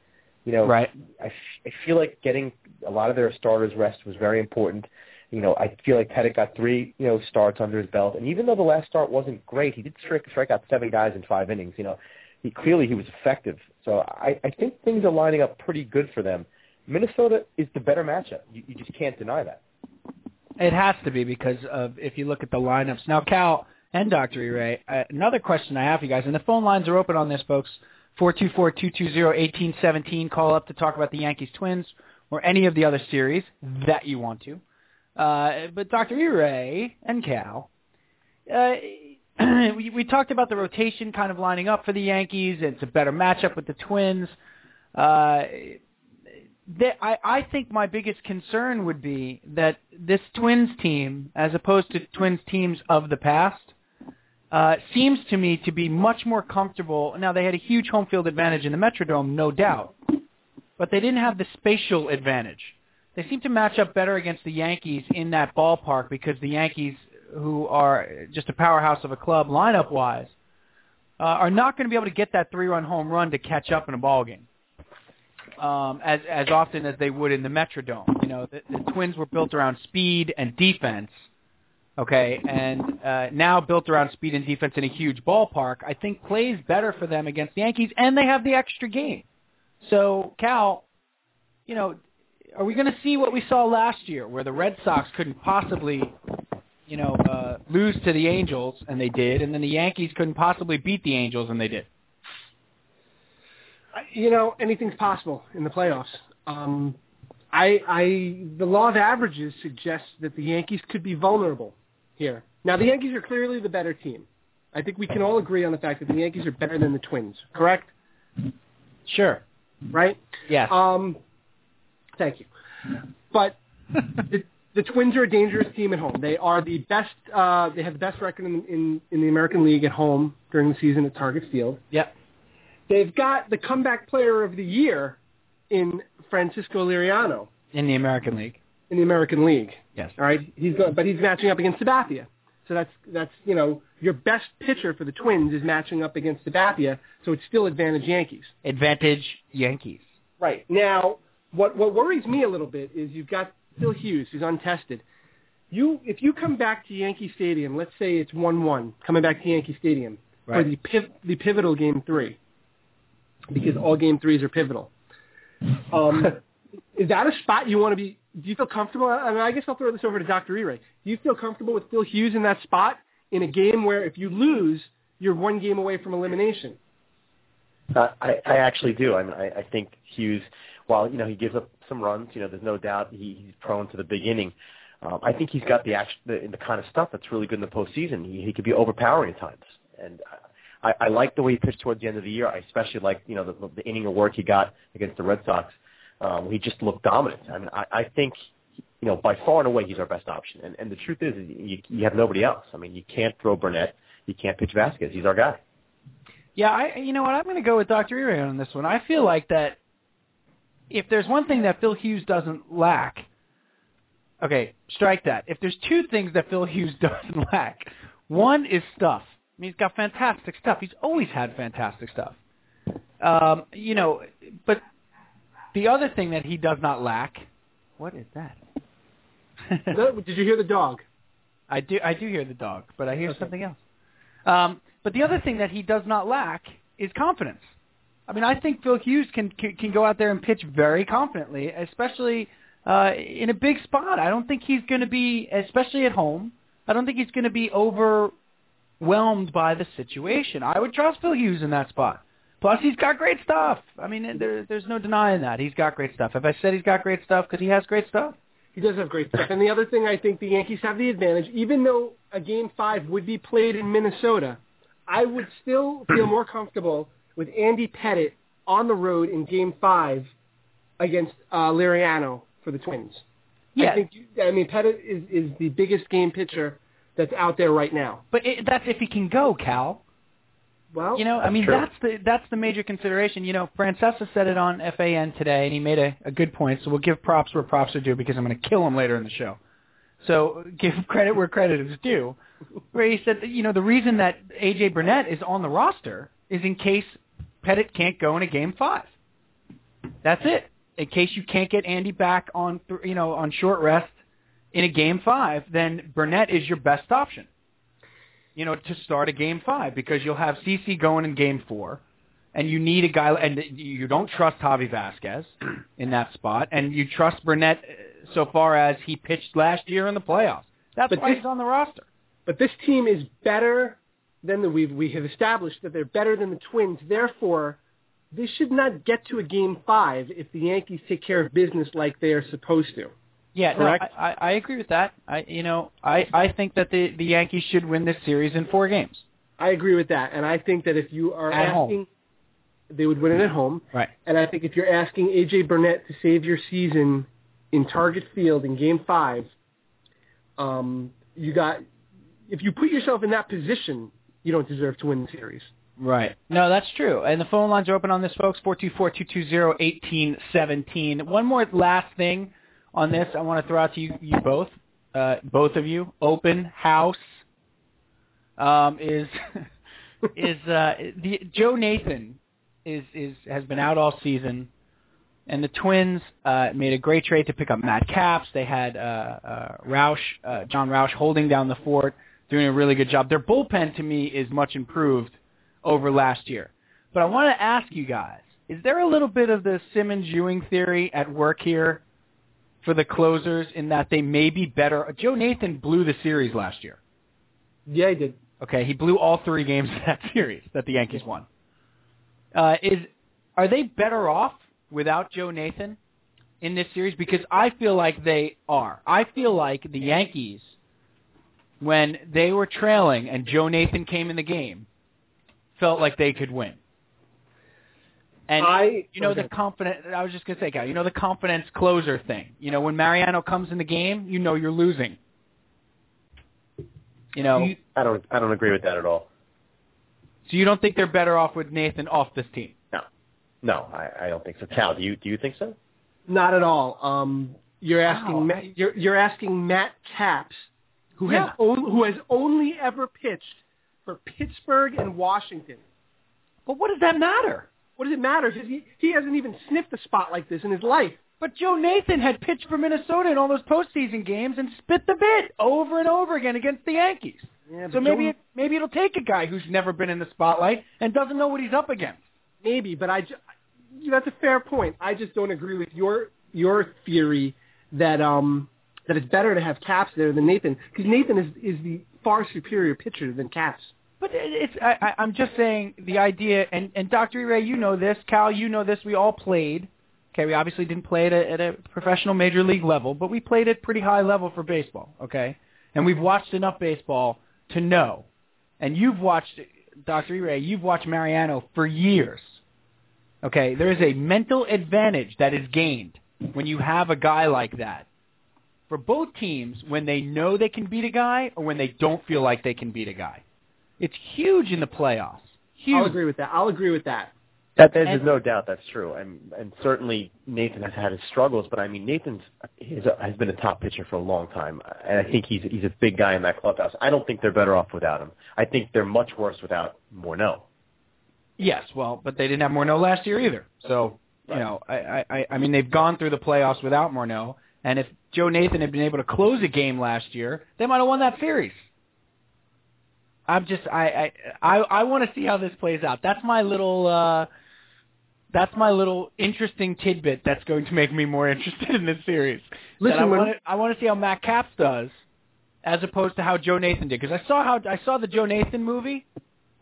You know,
Right.
I, I feel like getting a lot of their starters rest was very important.
You know, I feel like Pettitte got three, you know, starts under his belt, and even though the last start wasn't great, he did strike, strike out seven guys in five innings. You know, he clearly he was effective. So I, I think things are lining up pretty good for them. Minnesota is the better matchup. You, you just can't deny that.
It has to be because of if you look at the lineups now, Cal and Dr. Ray. Uh, another question I have for you guys, and the phone lines are open on this, folks. Four two four two two zero eighteen seventeen. Call up to talk about the Yankees Twins or any of the other series that you want to. Uh, but Dr. Ray and Cal, uh, we, we talked about the rotation kind of lining up for the Yankees. It's a better matchup with the Twins. Uh, that I, I think my biggest concern would be that this Twins team, as opposed to Twins teams of the past, uh, seems to me to be much more comfortable. Now they had a huge home field advantage in the Metrodome, no doubt, but they didn't have the spatial advantage. They seem to match up better against the Yankees in that ballpark because the Yankees, who are just a powerhouse of a club lineup-wise, uh, are not going to be able to get that three-run home run to catch up in a ball game um, as as often as they would in the Metrodome. You know, the, the Twins were built around speed and defense. Okay, and uh, now built around speed and defense in a huge ballpark, I think plays better for them against the Yankees, and they have the extra game. So, Cal, you know, are we going to see what we saw last year, where the Red Sox couldn't possibly, you know, uh, lose to the Angels, and they did, and then the Yankees couldn't possibly beat the Angels, and they did?
You know, anything's possible in the playoffs. Um, I, I, the law of averages suggests that the Yankees could be vulnerable here. Now, the Yankees are clearly the better team. I think we can all agree on the fact that the Yankees are better than the Twins. Correct?
Sure.
Right?
Yes.
Um, thank you. But the, the Twins are a dangerous team at home. They are the best. Uh, they have the best record in, in in the American League at home during the season at Target Field.
Yep.
They've got the comeback player of the year in Francisco Liriano
in the American League.
In the American League.
Yes.
All right. He's going, but he's matching up against Sabathia. So that's that's you know your best pitcher for the Twins is matching up against Sabathia. So it's still advantage Yankees.
Advantage Yankees.
Right now, what what worries me a little bit is you've got Phil Hughes who's untested. You if you come back to Yankee Stadium, let's say it's one one coming back to Yankee Stadium
right.
for the piv- the pivotal game three because all game threes are pivotal. Um, is that a spot you want to be? Do you feel comfortable? I mean, I guess I'll throw this over to Dr. E. Do you feel comfortable with Phil Hughes in that spot in a game where if you lose, you're one game away from elimination?
Uh, I, I actually do. I mean, I, I think Hughes, while you know he gives up some runs, you know, there's no doubt he, he's prone to the beginning. Um, I think he's got the, action, the the kind of stuff that's really good in the postseason. He, he could be overpowering at times, and I, I like the way he pitched towards the end of the year. I especially like you know the, the inning of work he got against the Red Sox. Um, he just looked dominant. I mean, I, I think you know by far and away he's our best option. And, and the truth is, you, you have nobody else. I mean, you can't throw Burnett. You can't pitch Vazquez. He's our guy.
Yeah, I you know what I'm going to go with Dr. Urian on this one. I feel like that if there's one thing that Phil Hughes doesn't lack, okay, strike that. If there's two things that Phil Hughes doesn't lack, one is stuff. I mean, he's got fantastic stuff. He's always had fantastic stuff. Um, you know, but the other thing that he does not lack, what is that?
Did you hear the dog?
I do. I do hear the dog, but I hear okay. something else. Um, but the other thing that he does not lack is confidence. I mean, I think Phil Hughes can can, can go out there and pitch very confidently, especially uh, in a big spot. I don't think he's going to be, especially at home. I don't think he's going to be over whelmed by the situation. I would trust Phil Hughes in that spot. Plus, he's got great stuff. I mean, there, there's no denying that. He's got great stuff. Have I said he's got great stuff because he has great stuff?
He does have great stuff. And the other thing, I think the Yankees have the advantage. Even though a Game 5 would be played in Minnesota, I would still feel more comfortable with Andy Pettitte on the road in Game 5 against uh, Liriano for the Twins.
Yeah.
I think, I mean, Pettitte is, is the biggest game pitcher that's out there right now.
But it, that's if he can go, Cal.
Well,
you know, I mean,
true.
that's the that's the major consideration. You know, Francesa said it on FAN today, and he made a, a good point. So we'll give props where props are due because I'm going to kill him later in the show. So give credit where credit is due. Where he said, that, you know, the reason that AJ Burnett is on the roster is in case Pettitte can't go in a game five. That's it. In case you can't get Andy back on, you know, on short rest in a game five, then Burnett is your best option. You know, to start a game five because you'll have CC going in game four, and you need a guy, and you don't trust Javi Vazquez in that spot, and you trust Burnett uh, so far as he pitched last year in the playoffs. That's
But
why
this-
he's on the roster.
But this team is better than the we've we have established that they're better than the Twins. Therefore, they should not get to a game five if the Yankees take care of business like they are supposed to.
Yeah,
Correct?
I, I, I agree with that. I, you know, I, I think that the the Yankees should win this series in four games.
I agree with that, and I think that if you are
At home.
asking, they would win it at home.
Right.
And I think if you're asking AJ Burnett to save your season in Target Field in Game Five, um, you got if you put yourself in that position, you don't deserve to win the series.
Right. No, that's true. And the phone lines are open on this, folks. Four two four two two zero eighteen seventeen. One more last thing on this, I want to throw out to you, you both, uh, both of you. Open house um, is is uh, the Joe Nathan is is has been out all season, and the Twins uh, made a great trade to pick up Matt Capps. They had uh, uh, Rauch, uh, Jon Rauch, holding down the fort, doing a really good job. Their bullpen to me is much improved over last year. But I want to ask you guys: Is there a little bit of the Simmons Ewing theory at work here for the closers in that they may be better? Joe Nathan blew the series last year.
Yeah, he did.
Okay, he blew all three games of that series that the Yankees won. Uh, is are they better off without Joe Nathan in this series? Because I feel like they are. I feel like the Yankees, when they were trailing and Joe Nathan came in the game, felt like they could win. And
I
you know
okay.
the confident. I was just gonna say, Cal. You know the confidence closer thing. You know when Mariano comes in the game, you know you're losing. You know,
I don't I don't agree with that at all.
so you don't think they're better off with Nathan off this team?
No, no, I, I don't think so. Cal, do you do you think so?
Not at all. Um, you're asking
Wow,
Ma- you're you're asking Matt Capps, who
Yeah.
has on, who has only ever pitched for Pittsburgh and Washington.
But what does that matter?
What does it matter? He he hasn't even sniffed a spot like this in his life.
But Joe Nathan had pitched for Minnesota in all those postseason games and spit the bit over and over again against the Yankees.
Yeah,
So maybe
Joe-
it, maybe it'll take a guy who's never been in the spotlight and doesn't know what he's up against.
maybe, but I that's a fair point. I just don't agree with your your theory that um that it's better to have Capps there than Nathan because Nathan is is the far superior pitcher than Capps.
But it's I, I'm just saying the idea, and and Dr. Ray, you know this, Cal, you know this. We all played. Okay, we obviously didn't play at at a professional major league level, but we played at pretty high level for baseball. Okay, and we've watched enough baseball to know. And you've watched Dr. Ray, you've watched Mariano for years. Okay, there is a mental advantage that is gained when you have a guy like that. For both teams, when they know they can beat a guy or when they don't feel like they can beat a guy. It's huge in the playoffs. Huge.
I'll agree with that. I'll agree with that.
That there's
And-
no doubt that's true, and and certainly Nathan has had his struggles, but I mean Nathan's he's a, has been a top pitcher for a long time, and I think he's he's a big guy in that clubhouse. I don't think they're better off without him. I think they're much worse without Morneau.
Yes, well, but they didn't have Morneau last year either. So, you
Right.
know, I, I, I mean, they've gone through the playoffs without Morneau, and if Joe Nathan had been able to close a game last year, they might have won that series. I'm just, I, I, I, I want to see how this plays out. That's my little, uh, that's my little interesting tidbit that's going to make me more interested in this series. That
Listen,
I want to, I want to see how Matt Capps does, as opposed to how Joe Nathan did, because I saw how I saw the Joe Nathan movie,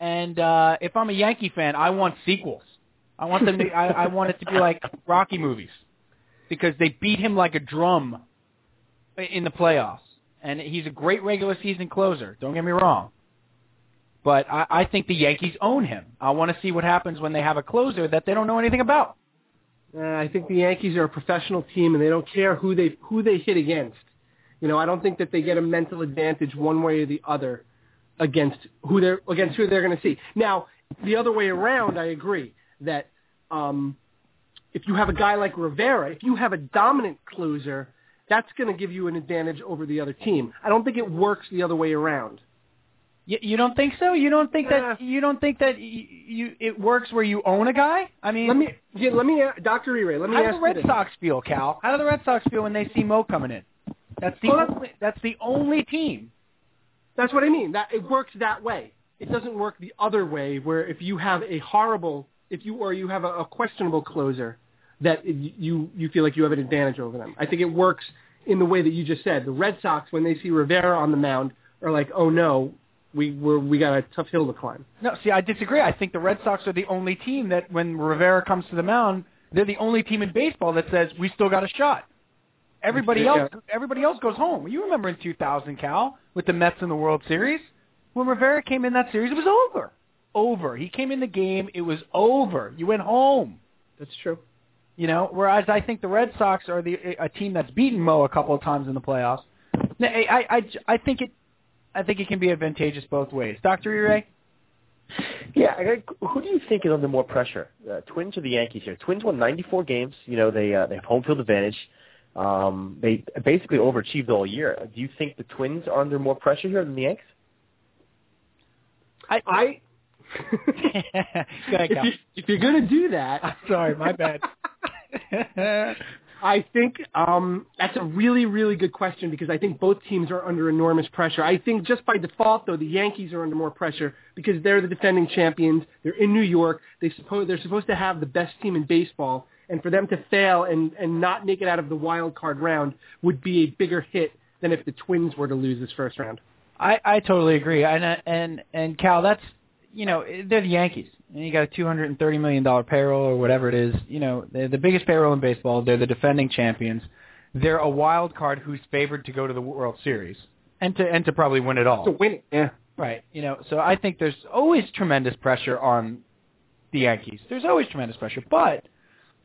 and uh, if I'm a Yankee fan, I want sequels. I want them to, I, I want it to be like Rocky movies, because they beat him like a drum in the playoffs, and he's a great regular season closer. Don't get me wrong. But I, I think the Yankees own him. I want to see what happens when they have a closer that they don't know anything about.
Uh, I think the Yankees are a professional team, and they don't care who they who they hit against. You know, I don't think that they get a mental advantage one way or the other against who they're against who they're going to see. Now, the other way around, I agree that um, if you have a guy like Rivera, if you have a dominant closer, that's going to give you an advantage over the other team. I don't think it works the other way around.
You, you don't think so? You don't think
Uh,
that you don't think that y you it works where you own a guy? I mean,
Let me, yeah, let me, Dr. Ere, let me
how do
ask
the
you
Red
this.
Sox feel, Cal? How do the Red Sox feel when they see Mo coming in? That's the
Well, that's-
only, that's the only team.
That's what I mean. That it works that way. It doesn't work the other way, where if you have a horrible, if you or you have a, a questionable closer, that y- you you feel like you have an advantage over them. I think it works in the way that you just said. The Red Sox, when they see Rivera on the mound, are like, oh no, we we're, we got a tough hill to climb.
No, see, I disagree. I think the Red Sox are the only team that, when Rivera comes to the mound, they're the only team in baseball that says we still got a shot. Everybody
Yeah.
else, everybody else goes home. You remember in 2000, Cal, with the Mets in the World Series, when Rivera came in that series, it was over. Over. He came in the game, it was over. You went home.
That's true.
You know, whereas I think the Red Sox are the a team that's beaten Mo a couple of times in the playoffs. I I I think it I think it can be advantageous both ways. Dr. Ure?
Yeah, I got, who do you think is under more pressure, uh, Twins or the Yankees here? Twins won 94 games. You know, they uh, they have home field advantage. Um, they basically overachieved all year. Do you think the Twins are under more pressure here than the Yankees?
I,
I
ahead,
if, you, if you're gonna do that,
I'm sorry, my bad.
I think um, that's a really, really good question because I think both teams are under enormous pressure. I think just by default, though, the Yankees are under more pressure because they're the defending champions. They're in New York. They suppose they're supposed to have the best team in baseball, and for them to fail and and not make it out of the wild card round would be a bigger hit than if the Twins were to lose this first round.
I, I totally agree. And and and Cal, that's you know they're the Yankees, and you got a two hundred and thirty million dollar payroll or whatever it is. You know they're the biggest payroll in baseball. They're the defending champions. They're a wild card who's favored to go to the World Series and to and to probably win it all.
So win it, yeah.
Right. You know, so I think there's always tremendous pressure on the Yankees. There's always tremendous pressure, but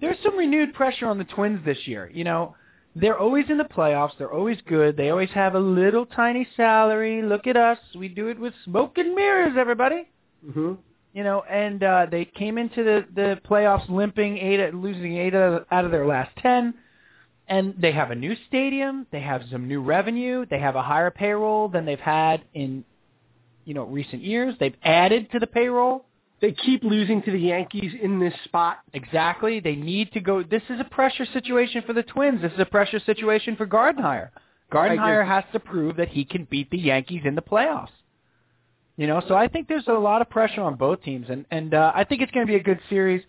there's some renewed pressure on the Twins this year. You know, they're always in the playoffs. They're always good. They always have a little tiny salary. Look at us. We do it with smoke and mirrors, everybody.
Hmm
You know, and uh, they came into the the playoffs limping, eight losing eight out of their last ten, and they have a new stadium. They have some new revenue. They have a higher payroll than they've had in, you know, recent years. They've added to the payroll.
They keep losing to the Yankees in this spot.
Exactly. They need to go. This is a pressure situation for the Twins. This is a pressure situation for Gardenhire. Gardenhire has to prove that he can beat the Yankees in the playoffs. You know, so I think there's a lot of pressure on both teams, and and uh, I think it's going to be a good series.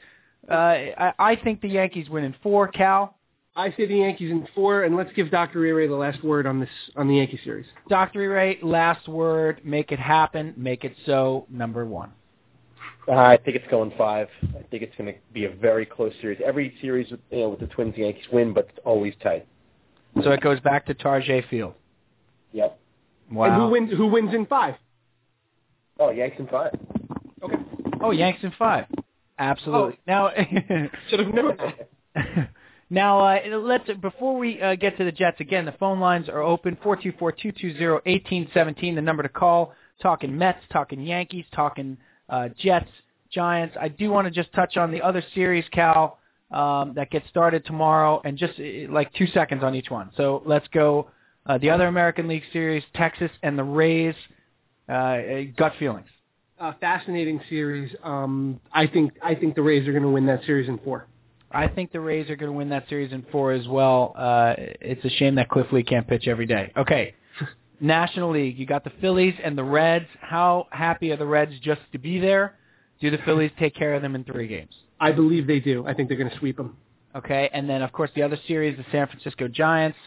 Uh, I, I think the Yankees win in four. Cal,
I say the Yankees in four, and let's give Dr. Ray the last word on this on the Yankee series.
Doctor Ray, last word. Make it happen. Make it so. Number one.
Uh, I think it's going five. I think it's going to be a very close series. Every series, with, you know, with the Twins, the Yankees win, but it's always tight.
So it goes back to Tarjay Field.
Yep.
Wow.
And who wins? Who wins in five?
Oh, Yankees in five.
Okay.
Oh, Yanks in five. Absolutely. Now,
Should have known that.
now uh, let's before we uh, get to the Jets again. The phone lines are open four two four two two zero eighteen seventeen. The number to call. Talking Mets, talking Yankees, talking uh, Jets, Giants. I do want to just touch on the other series, Cal, um, that gets started tomorrow, and just uh, like two seconds on each one. So let's go. Uh, the other American League series, Texas and the Rays. Uh, gut feelings.
uh, fascinating series. Um, I think I think the Rays are going to win that series in four.
I think the Rays are going to win that series in four as well. Uh, it's a shame that Cliff Lee can't pitch every day. Okay, National League. You got the Phillies and the Reds. How happy are the Reds just to be there? Do the Phillies take care of them in three games?
I believe they do. I think they're going to sweep them.
Okay, and then of course the other series, the San Francisco Giants,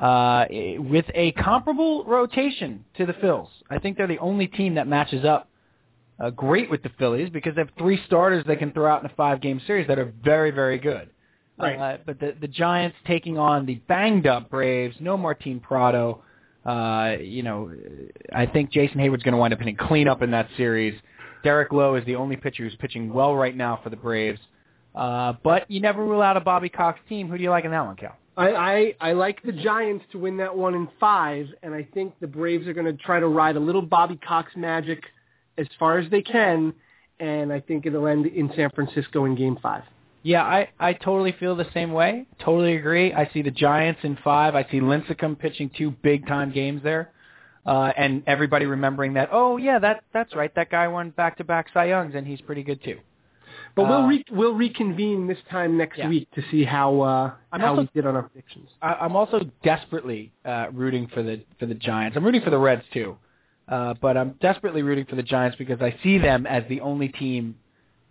uh, with a comparable rotation to the Phils. I think they're the only team that matches up uh, great with the Phillies because they have three starters they can throw out in a five-game series that are very, very good.
Right.
Uh, but the the Giants taking on the banged-up Braves, no Martin Prado. Uh, you know, I think Jason Heyward's going to wind up hitting cleanup in that series. Derek Lowe is the only pitcher who's pitching well right now for the Braves. Uh, but you never rule out a Bobby Cox team. Who do you like in that one, Cal?
I, I I like the Giants to win that one in five, and I think the Braves are going to try to ride a little Bobby Cox magic as far as they can, and I think it'll end in San Francisco in Game Five.
Yeah, I, I totally feel the same way. Totally agree. I see the Giants in five. I see Lincecum pitching two big time games there. Uh, and everybody remembering that, oh yeah, that that's right. That guy won back to back Cy Youngs and he's pretty good too.
But we'll
Uh,
re- we'll reconvene this time next
Yeah.
week to see how uh,
I'm
how
also-
we did on our predictions.
I, I'm also desperately uh, rooting for the for the Giants. I'm rooting for the Reds too, uh, but I'm desperately rooting for the Giants because I see them as the only team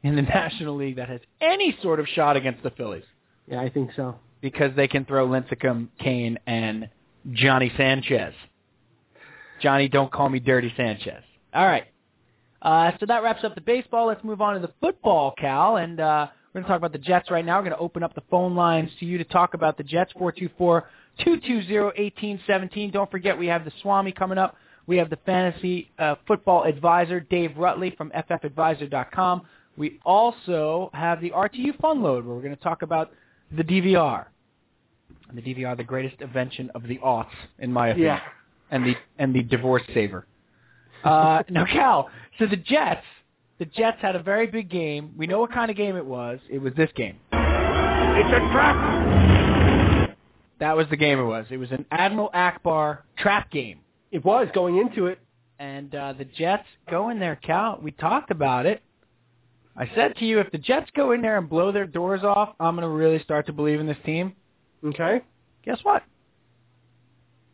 in the National League that has any sort of shot against the Phillies
Yeah, I think so.
because they can throw Lincecum, Cain, and Johnny Sanchez. Johnny, don't call me Dirty Sanchez. All right. Uh, so that wraps up the baseball. Let's move on to the football, Cal, and uh, we're going to talk about the Jets right now. We're going to open up the phone lines to you to talk about the Jets, 424-220-1817. Don't forget we have the Swami coming up. We have the fantasy uh, football advisor, Dave Rutly from ffadvisor.com. We also have the RTU Fun Load, where we're going to talk about the DVR. And the DVR, the greatest invention of the aughts, in my opinion,
Yeah.
and the and the divorce saver. Uh, now, Cal, so the Jets, the Jets had a very big game. We know what kind of game it was. It was this game.
It's a trap.
That was the game it was. It was an Admiral Ackbar trap game.
It was going into it.
And uh, the Jets go in there, Cal. We talked about it. I said to you, if the Jets go in there and blow their doors off, I'm going to really start to believe in this team.
Okay.
Guess what?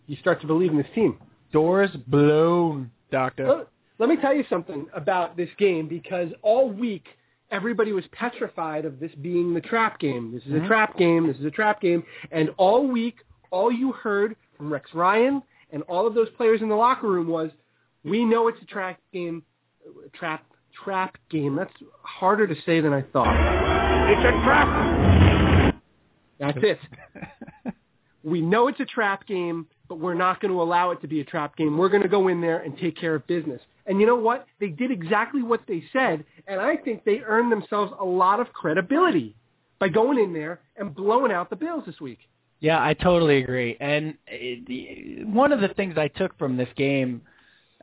You start to believe in this team.
Doors blown, Doctor.
Let, let me tell you something about this game because all week everybody was petrified of this being the trap game. This is
Mhm.
a trap game. This is a trap game. And all week, all you heard from Rex Ryan and all of those players in the locker room was, "We know it's a trap game. Trap trap game. That's harder to say than I thought."
It's a trap.
That's it. we know it's a trap game, but we're not going to allow it to be a trap game. We're going to go in there and take care of business. And you know what? They did exactly what they said, and I think they earned themselves a lot of credibility by going in there and blowing out the Bills this week.
Yeah, I totally agree. And it, the- one of the things I took from this game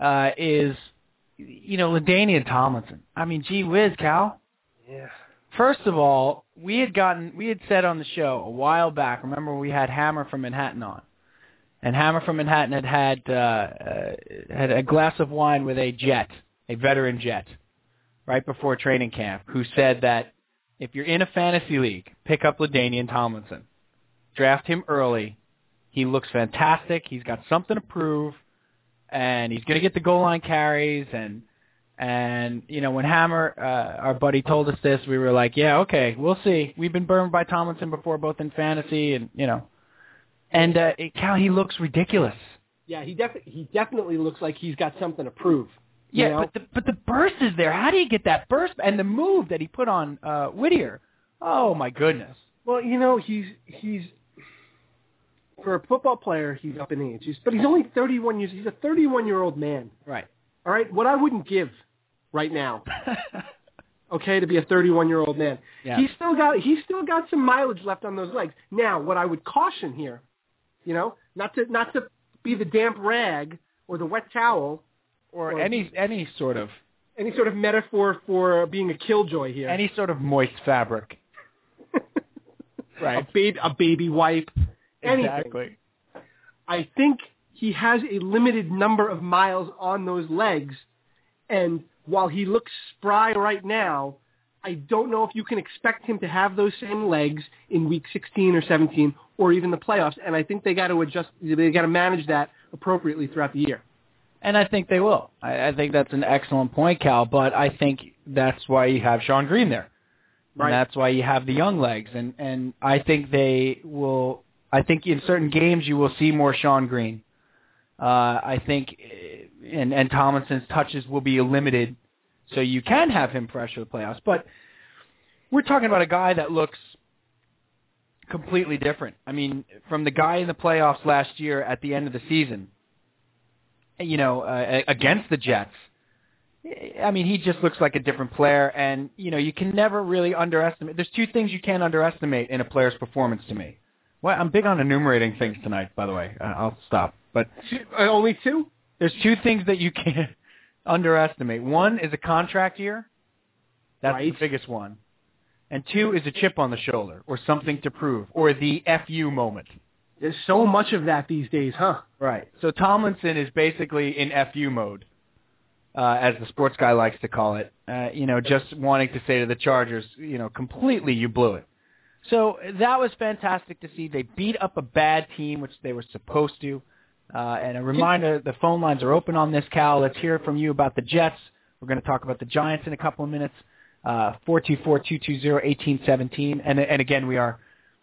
uh, is, you know, LaDainian Tomlinson. I mean, gee whiz, Cal.
Yeah.
First of all, we had gotten, we had said on the show a while back. Remember, we had Hammer from Manhattan on, and Hammer from Manhattan had had uh, uh, had a glass of wine with a Jet, a veteran Jet, right before training camp, who said that if you're in a fantasy league, pick up LaDainian Tomlinson, draft him early. He looks fantastic. He's got something to prove, and he's going to get the goal line carries and and you know, when Hammer, uh, our buddy, told us this, we were like, "Yeah, okay, we'll see." We've been burned by Tomlinson before, both in fantasy and you know, and uh, it, Cal, he looks ridiculous.
Yeah, he def- he definitely looks like he's got something to prove.
Yeah,
know?
but the but the burst is there. How do you get that burst and the move that he put on uh, Whitner? Oh my goodness.
Well, you know, he's he's for a football player, he's up in age. He's, but he's only 31 years. He's a 31 year old man.
Right.
All right, what I wouldn't give right now, okay, to be a 31 year old man.
Yeah.
He's still got he's still got some mileage left on those legs. Now, what I would caution here, you know, not to not to be the damp rag or the wet towel
or
Or-
any any sort of
any sort of metaphor for being a killjoy here.
any sort of moist fabric. Right.
a baby a baby wipe. Anything.
Exactly.
I think he has a limited number of miles on those legs, and while he looks spry right now, I don't know if you can expect him to have those same legs in week 16 or 17 or even the playoffs. And I think they got to adjust. They got to manage that appropriately throughout the year.
And I think they will. I, I think that's an excellent point, Cal. But I think that's why you have Shonn Greene there,
Right.
and that's why you have the young legs. And and I think they will. I think in certain games you will see more Shonn Greene. Uh, I think, and and Tomlinson's touches will be limited, so you can have him fresh for the playoffs. But we're talking about a guy that looks completely different. I mean, from the guy in the playoffs last year at the end of the season you know, uh, against the Jets. I mean, he just looks like a different player, and you know, you can never really underestimate. There's two things you can't underestimate in a player's performance to me. Well, I'm big on enumerating things tonight, by the way. Uh, I'll stop. But
Uh, only two?
there's two things that you can't underestimate. One is a contract year. That's
Right.
the biggest one. And two is a chip on the shoulder, or something to prove, or the FU moment.
There's so much of that these days, huh?
Right. So Tomlinson is basically in FU mode. uh, as the sports guy likes to call it. Uh, you know, just wanting to say to the Chargers, you know, completely you blew it. So that was fantastic to see. They beat up a bad team, which they were supposed to. Uh, and a reminder, the phone lines are open on this, Cal. Let's hear from you about the Jets. We're going to talk about the Giants in a couple of minutes. Uh, four two four two two zero eighteen seventeen, and and again we are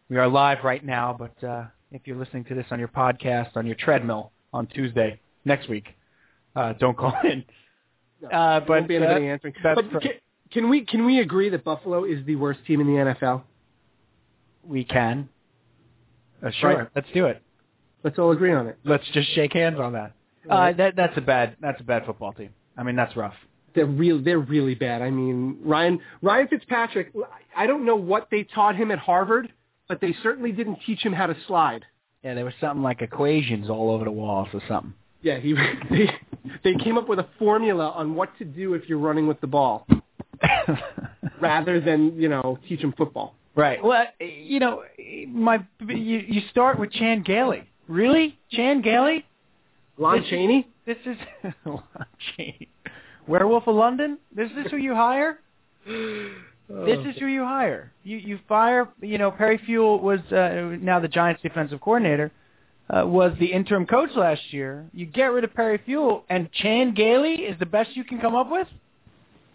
we are live right now. But uh, if you're listening to this on your podcast on your treadmill on Tuesday next week, uh, don't call in.
No,
Uh,
there
but
won't be anybody
uh,
answering.
that's
But can, can we can we agree that Buffalo is the worst team in the NFL?
we can. Uh, sure,
Right.
let's do it.
Let's all agree on it.
Let's just shake hands on that. Uh, that that's a bad that's a bad football team. I mean that's rough.
They're real. They're really bad. I mean, Ryan Ryan Fitzpatrick. I don't know what they taught him at Harvard, but they certainly didn't teach him how to slide.
Yeah, there was something like equations all over the walls or something.
Yeah, he they they came up with a formula on what to do if you're running with the ball, rather than you know teach him football.
right. Well, you know, my you you start with Chan Gailey. Really, Chan Gailey?
Lon
This-
Chaney.
This is Chan- Werewolf of London. This is who you hire. This is who you hire. You you fire. You know, Perry Fewell was uh, now the Giants' defensive coordinator. Uh, was the interim coach last year. You get rid of Perry Fewell, and Chan Gailey is the best you can come up with.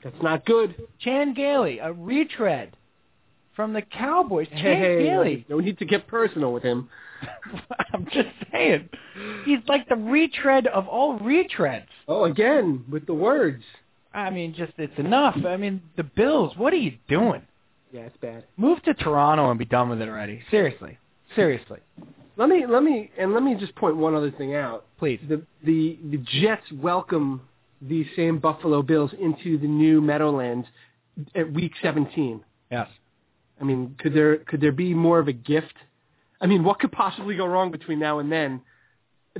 That's not good.
Chan Gailey, a retread from the Cowboys. Chan
Hey,
Gailey.
no need to get personal with him.
I'm just saying, he's like the retread of all retreads.
Oh, again with the words.
I mean, just it's enough. I mean, the Bills. What are you doing?
Yeah, it's bad.
Move to Toronto and be done with it already. Seriously, seriously,
Let me let me and let me just point one other thing out.
please.
The the the Jets welcome these same Buffalo Bills into the new Meadowlands at week 17.
Yes.
I mean, could there could there be more of a gift? I mean, what could possibly go wrong between now and then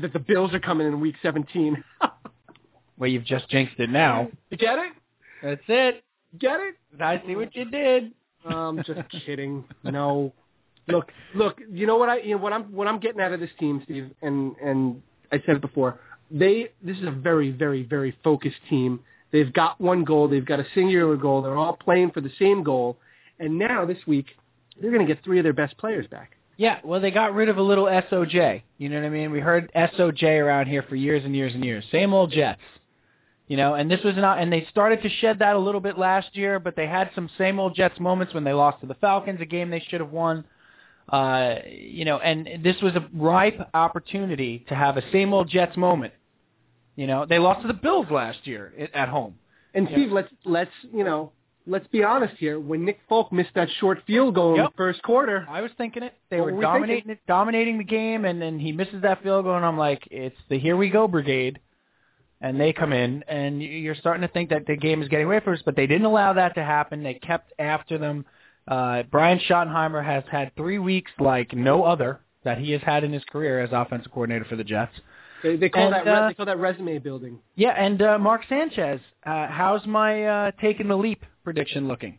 that the Bills are coming in week 17?
Well, you've just jinxed it now.
you get it?
That's it.
Get it?
I see what you did.
I'm just kidding. No. Look, look. You know what I? You know what I'm? What I'm getting out of this team, Steve, and and I said it before. They. This is a very, very, very focused team. They've got one goal. They've got a singular goal. They're all playing for the same goal. And now this week, they're going to get three of their best players back.
Yeah, well, they got rid of a little SOJ. You know what I mean? We heard SOJ around here for years and years and years. Same old Jets. You know, and this was not, and they started to shed that a little bit last year, but they had some same old Jets moments when they lost to the Falcons, a game they should have won. Uh, you know, and this was a ripe opportunity to have a same old Jets moment. You know, they lost to the Bills last year at at home.
And Steve, let's let's you know let's be honest here. When Nick Folk missed that short field goal in the first quarter,
I was thinking it. They were
were we
dominating it, dominating the game, and then he misses that field goal, and I'm like, it's the here we go brigade, and they come in, and you- you're starting to think that the game is getting away from us, but they didn't allow that to happen. They kept after them. Uh, Brian Schottenheimer has had three weeks like no other that he has had in his career as offensive coordinator for the Jets.
they, they call
And,
that
uh,
they call that resume building.
Yeah, and uh, Mark Sanchez, uh, how's my uh, taking the leap prediction looking?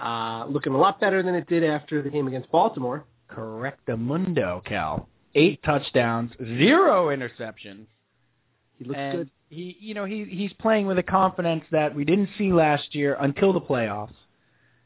Uh, looking a lot better than it did after the game against Baltimore.
Correctamundo, Cal. Eight touchdowns, zero interceptions.
He looks
and
good.
He, you know, he he's playing with a confidence that we didn't see last year until the playoffs,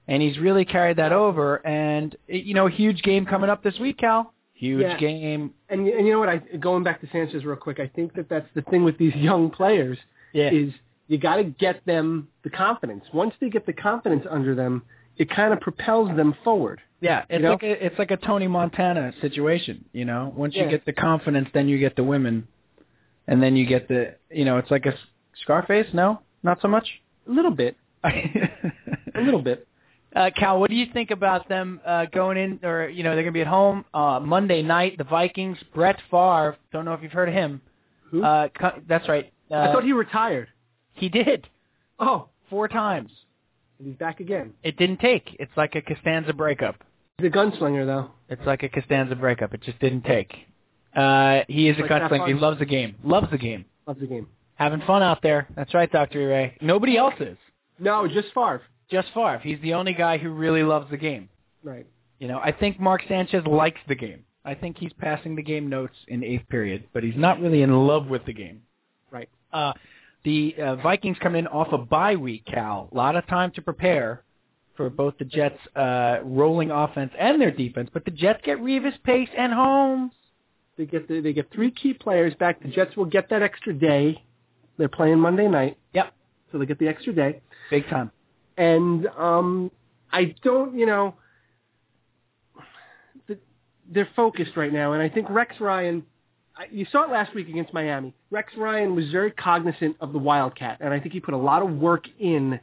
and he's really carried that over. And you know, huge game coming up this week, Cal. Huge
Yeah.
game.
And, and you know what? I going back to Sanchez real quick. I think that that's the thing with these young players
Yeah.
is you got to get them the confidence. Once they get the confidence under them, it kind of propels them forward.
yeah, it's
know?
like a, it's like a Tony Montana situation. You know, once you get the confidence, then you get the women, and then you get the, you know, it's like a Scarface. No, not so much.
A little bit, a little bit.
Uh, Cal, what do you think about them uh, going in, or you know, they're going to be at home uh, Monday night. The Vikings. Brett Favre. Don't know if you've heard of him.
Who?
Uh, that's right. Uh,
I thought he retired.
He did
Oh,
four times.
And he's back again.
It didn't take. It's like a Costanza breakup.
He's a gunslinger, though.
It's like a Costanza breakup. It just didn't take. Uh, he is a
Like
gunslinger. He loves the game. Loves the game.
Loves the game.
Having fun out there. That's right, Dr. Ray. Nobody else is.
No, just Favre.
Just Favre. He's the only guy who really loves the game.
Right.
You know, I think Mark Sanchez likes the game. I think he's passing the game notes in eighth period, but he's not really in love with the game.
Right.
Uh, The uh, Vikings come in off a bye week, Cal. A lot of time to prepare for both the Jets' uh, rolling offense and their defense, but the Jets get Revis, Pace, and Holmes.
They get the, they get three key players back. The Jets will get that extra day. They're playing Monday night.
Yep.
So they get the extra day.
Big time.
And um, I don't, you know, the, they're focused right now, and I think Rex Ryan. You saw it last week against Miami. Rex Ryan was very cognizant of the Wildcat, and I think he put a lot of work in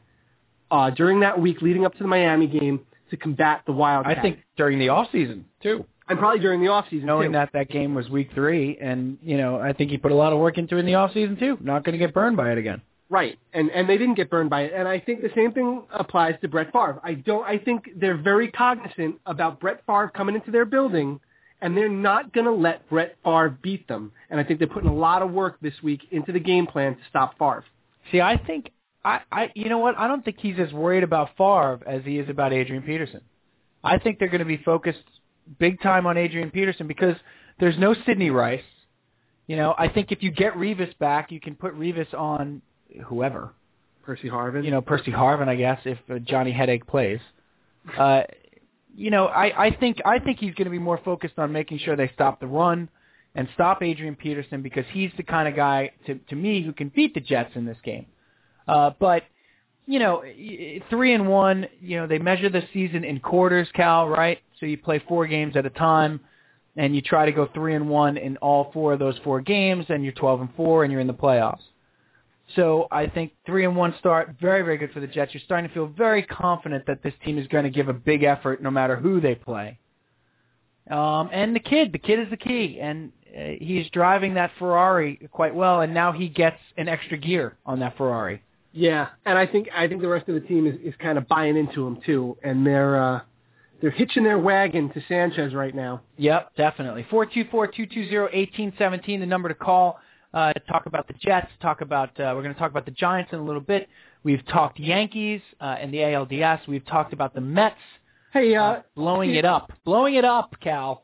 uh, during that week leading up to the Miami game to combat the Wildcat.
I think during the off season too.
and probably during the off season,
knowing
too.
that that game was week three, and you know, I think he put a lot of work into it in the off season too. Not going to get burned by it again.
Right, and and they didn't get burned by it, and I think the same thing applies to Brett Favre. I don't. I think they're very cognizant about Brett Favre coming into their building, and they're not going to let Brett Favre beat them. And I think they're putting a lot of work this week into the game plan to stop Favre.
See, I think I, I, you know what? I don't think he's as worried about Favre as he is about Adrian Peterson. I think they're going to be focused big time on Adrian Peterson because there's no Sidney Rice. You know, I think if you get Revis back, you can put Revis on whoever.
Percy Harvin.
you know, Percy Harvin, I guess, if uh, Johnny Headache plays. Uh, you know, I, I think I think he's going to be more focused on making sure they stop the run and stop Adrian Peterson because he's the kind of guy to to me who can beat the Jets in this game. Uh, but you know, three and one. You know, they measure the season in quarters, Cal, right? So you play four games at a time, and you try to go three and one in all four of those four games, and you're twelve and four, and you're in the playoffs. So I think three and one start, very very good for the Jets. You're starting to feel very confident that this team is going to give a big effort no matter who they play. Um, and the kid, the kid is the key, and uh, he's driving that Ferrari quite well, and now he gets an extra gear on that Ferrari.
Yeah, and I think I think the rest of the team is, is kind of buying into him too, and they're uh, they're hitching their wagon to Sanchez right now.
Yep, definitely. Four two four two two zero eighteen seventeen. The number to call. Uh, talk about the Jets. Talk about. Uh, we're going to talk about the Giants in a little bit. We've talked Yankees uh, and the ALDS. We've talked about the Mets
Hey, uh,
uh, blowing it up, blowing it up, Cal.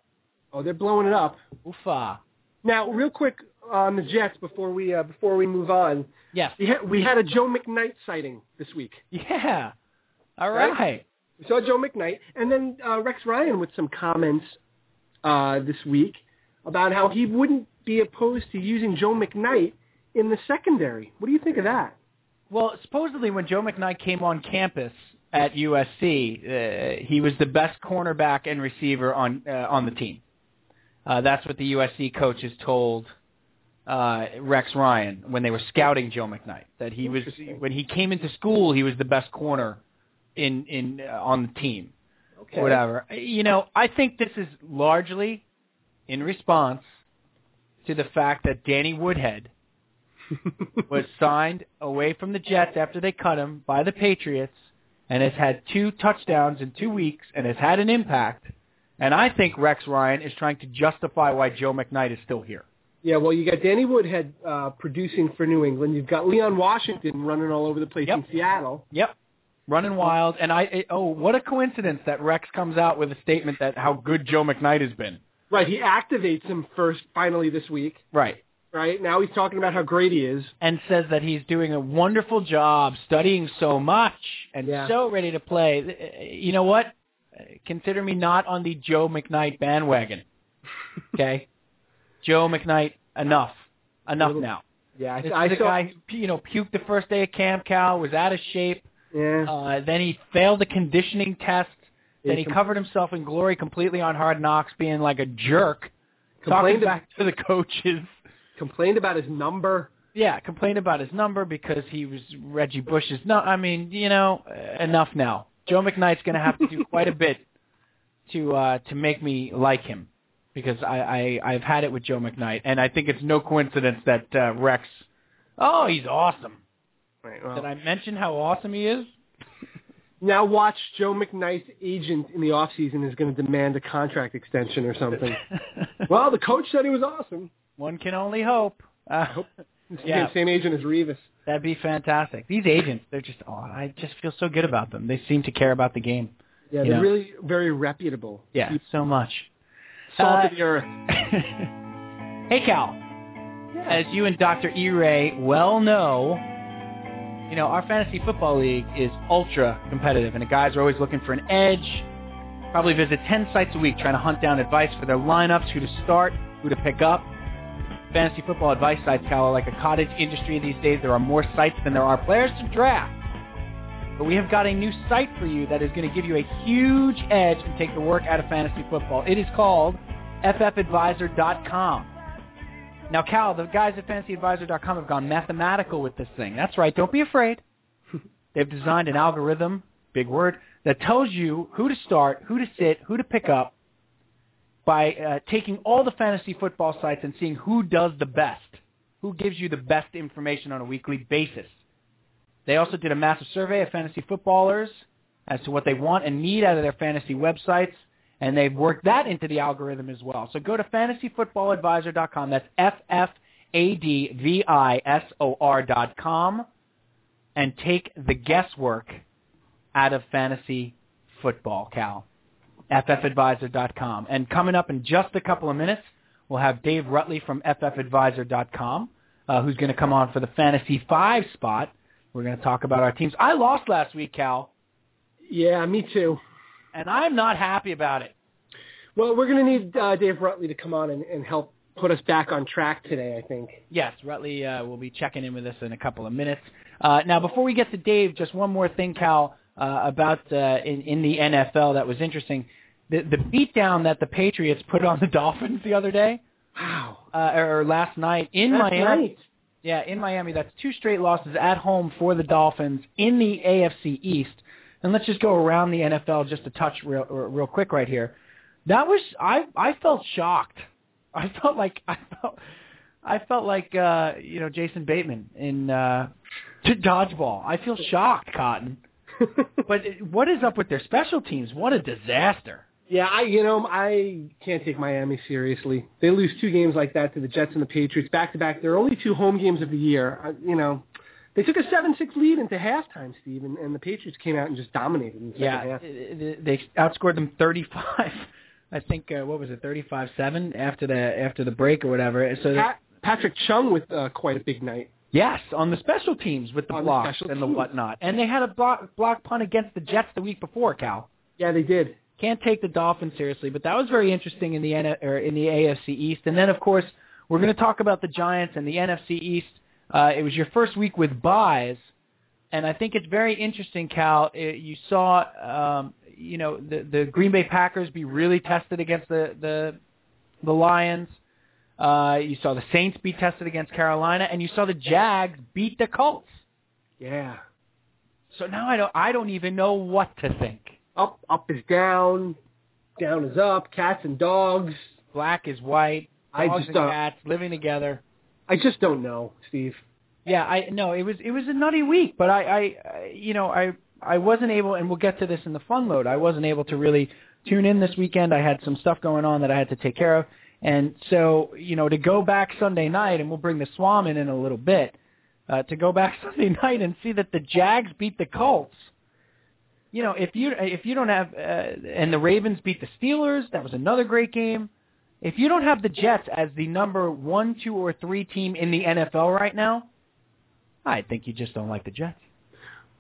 oh, they're blowing it up.
Oofa.
Now, real quick on the Jets before we uh, before we move on,
Yes.
we had we had a Joe McKnight sighting this week.
Yeah. All
Right?
right.
We saw Joe McKnight, and then uh, Rex Ryan with some comments uh, this week about how he wouldn't be opposed to using Joe McKnight in the secondary. What do you think of that?
Well, supposedly when Joe McKnight came on campus at USC, uh, he was the best cornerback and receiver on uh, on the team. Uh, that's what the USC coaches told uh, Rex Ryan when they were scouting Joe McKnight. That he was when he came into school, he was the best corner in in uh, on the team.
Okay.
Whatever. You know, I think this is largely in response to the fact that Danny Woodhead was signed away from the Jets after they cut him by the Patriots and has had two touchdowns in two weeks and has had an impact. And I think Rex Ryan is trying to justify why Joe McKnight is still here.
Yeah, well, you got Danny Woodhead uh, producing for New England. You've got Leon Washington running all over the place
Yep.
in Seattle.
Yep. Running wild. And I, it, oh, what a coincidence that Rex comes out with a statement that how good Joe McKnight has been.
Right, he activates him first finally this week.
Right.
Right now, he's talking about how great he is.
and says that he's doing a wonderful job studying so much and
Yeah.
so ready to play. You know what? Consider me not on the Joe McKnight bandwagon. Okay? Joe McKnight, enough. Enough
Little-
now.
Yeah,
This
I, I
is a
saw.
guy who, you know, puked the first day of camp, Cal, was out of shape.
yeah,
Uh, then he failed the conditioning test. Then he covered himself in glory completely on Hard Knocks, being like a jerk, talking
complained,
back to the coaches.
complained about his number.
Yeah, complained about his number because he was Reggie Bush's. No, I mean, you know, uh, enough now. Joe McKnight's going to have to do quite a bit to uh, to make me like him because I, I I've had it with Joe McKnight, and I think it's no coincidence that uh, Rex. Oh, he's awesome.
Right. Well,
Did I mention how awesome he is?
Now watch Joe McKnight's agent in the off season is going to demand a contract extension or something. well, the coach said he was awesome.
One can only hope. Uh,
It's
Yeah.
the same agent as Revis.
that'd be fantastic. These agents, they're just, oh, I just feel so good about them. They seem to care about the game.
Yeah, they're
know.
really very reputable.
Yeah, so much.
Salt
Uh,
of the earth.
hey, Cal. As you and Dr. E. Ray well know, You know, our fantasy football league is ultra competitive, and the guys are always looking for an edge. Probably visit 10 sites a week trying to hunt down advice for their lineups, who to start, who to pick up. Fantasy football advice sites, Cal, are like a cottage industry these days. There are more sites than there are players to draft. But we have got a new site for you that is going to give you a huge edge and take the work out of fantasy football. It is called ffadvisor.com. Now, Cal, the guys at fantasyadvisor.com have gone mathematical with this thing. That's right. Don't be afraid. They've designed an algorithm, big word, that tells you who to start, who to sit, who to pick up by uh, taking all the fantasy football sites and seeing who does the best, who gives you the best information on a weekly basis. They also did a massive survey of fantasy footballers as to what they want and need out of their fantasy websites, and they've worked that into the algorithm as well. So go to fantasyfootballadvisor.com. That's F-F-A-D-V-I-S-O-R dot com, and take the guesswork out of fantasy football, Cal. FFadvisor.com. And coming up in just a couple of minutes, we'll have Dave Rutly from FFadvisor.com, uh, who's going to come on for the Fantasy 5 spot. We're going to talk about our teams. I lost last week, Cal.
Yeah, me too.
And I'm not happy about it.
Well, we're going to need uh, Dave Rutly to come on and, and help put us back on track today, I think.
Yes, Rutly uh, will be checking in with us in a couple of minutes. Uh, now, before we get to Dave, just one more thing, Cal, uh, about uh, in, in the NFL that was interesting. The, the beatdown that the Patriots put on the Dolphins the other day,
Wow.
uh, or last night in
That's
Miami.
right.
Yeah, in Miami. That's two straight losses at home for the Dolphins in the AFC East. And let's just go around the NFL just a touch real real quick right here. That was I I felt shocked. I felt like I felt I felt like uh, you know Jason Bateman in uh, to dodgeball. I feel shocked, Cotton. But what is up with their special teams? What a disaster.
Yeah, I you know I can't take Miami seriously. They lose two games like that to the Jets and the Patriots back to back. They're only two home games of the year. I, you know, they took a seven-six lead into halftime, Steve, and, and the Patriots came out and just dominated in the second
Yeah,
half.
they outscored them 35. I think uh, what was it, 35-7 after the after the break or whatever. So
Pat, Patrick Chung with uh, quite a big night.
yes, on the special teams with the
On
blocks
special
and the whatnot, and they had a block block punt against the Jets the week before. Cal
Yeah, they did.
can't take the Dolphins seriously, but that was very interesting in the N- or in the AFC East. And then of course we're going to talk about the Giants and the NFC East. Uh, it was your first week with buys, and I think it's very interesting, Cal. It, you saw, um, you know, the the Green Bay Packers be really tested against the the the Lions. Uh, you saw the Saints be tested against Carolina, and you saw the Jags beat the Colts.
Yeah.
So now I don't I don't even know what to think.
Up, up is down, down is up. Cats and dogs.
Black is white.
I just
and
don't.
cats living together.
I just don't know, Steve.
Yeah, I no, it was it was a nutty week, but I, I, you know I I wasn't able, and we'll get to this in the fun load. I wasn't able to really tune in this weekend. I had some stuff going on that I had to take care of, and so you know to go back Sunday night, and we'll bring the Swam in in a little bit. Uh, to go back Sunday night and see that the Jags beat the Colts. You know, if you if you don't have uh, and the Ravens beat the Steelers, that was another great game. If you don't have the Jets as the number one, two, or three team in the NFL right now, I think you just don't like the Jets.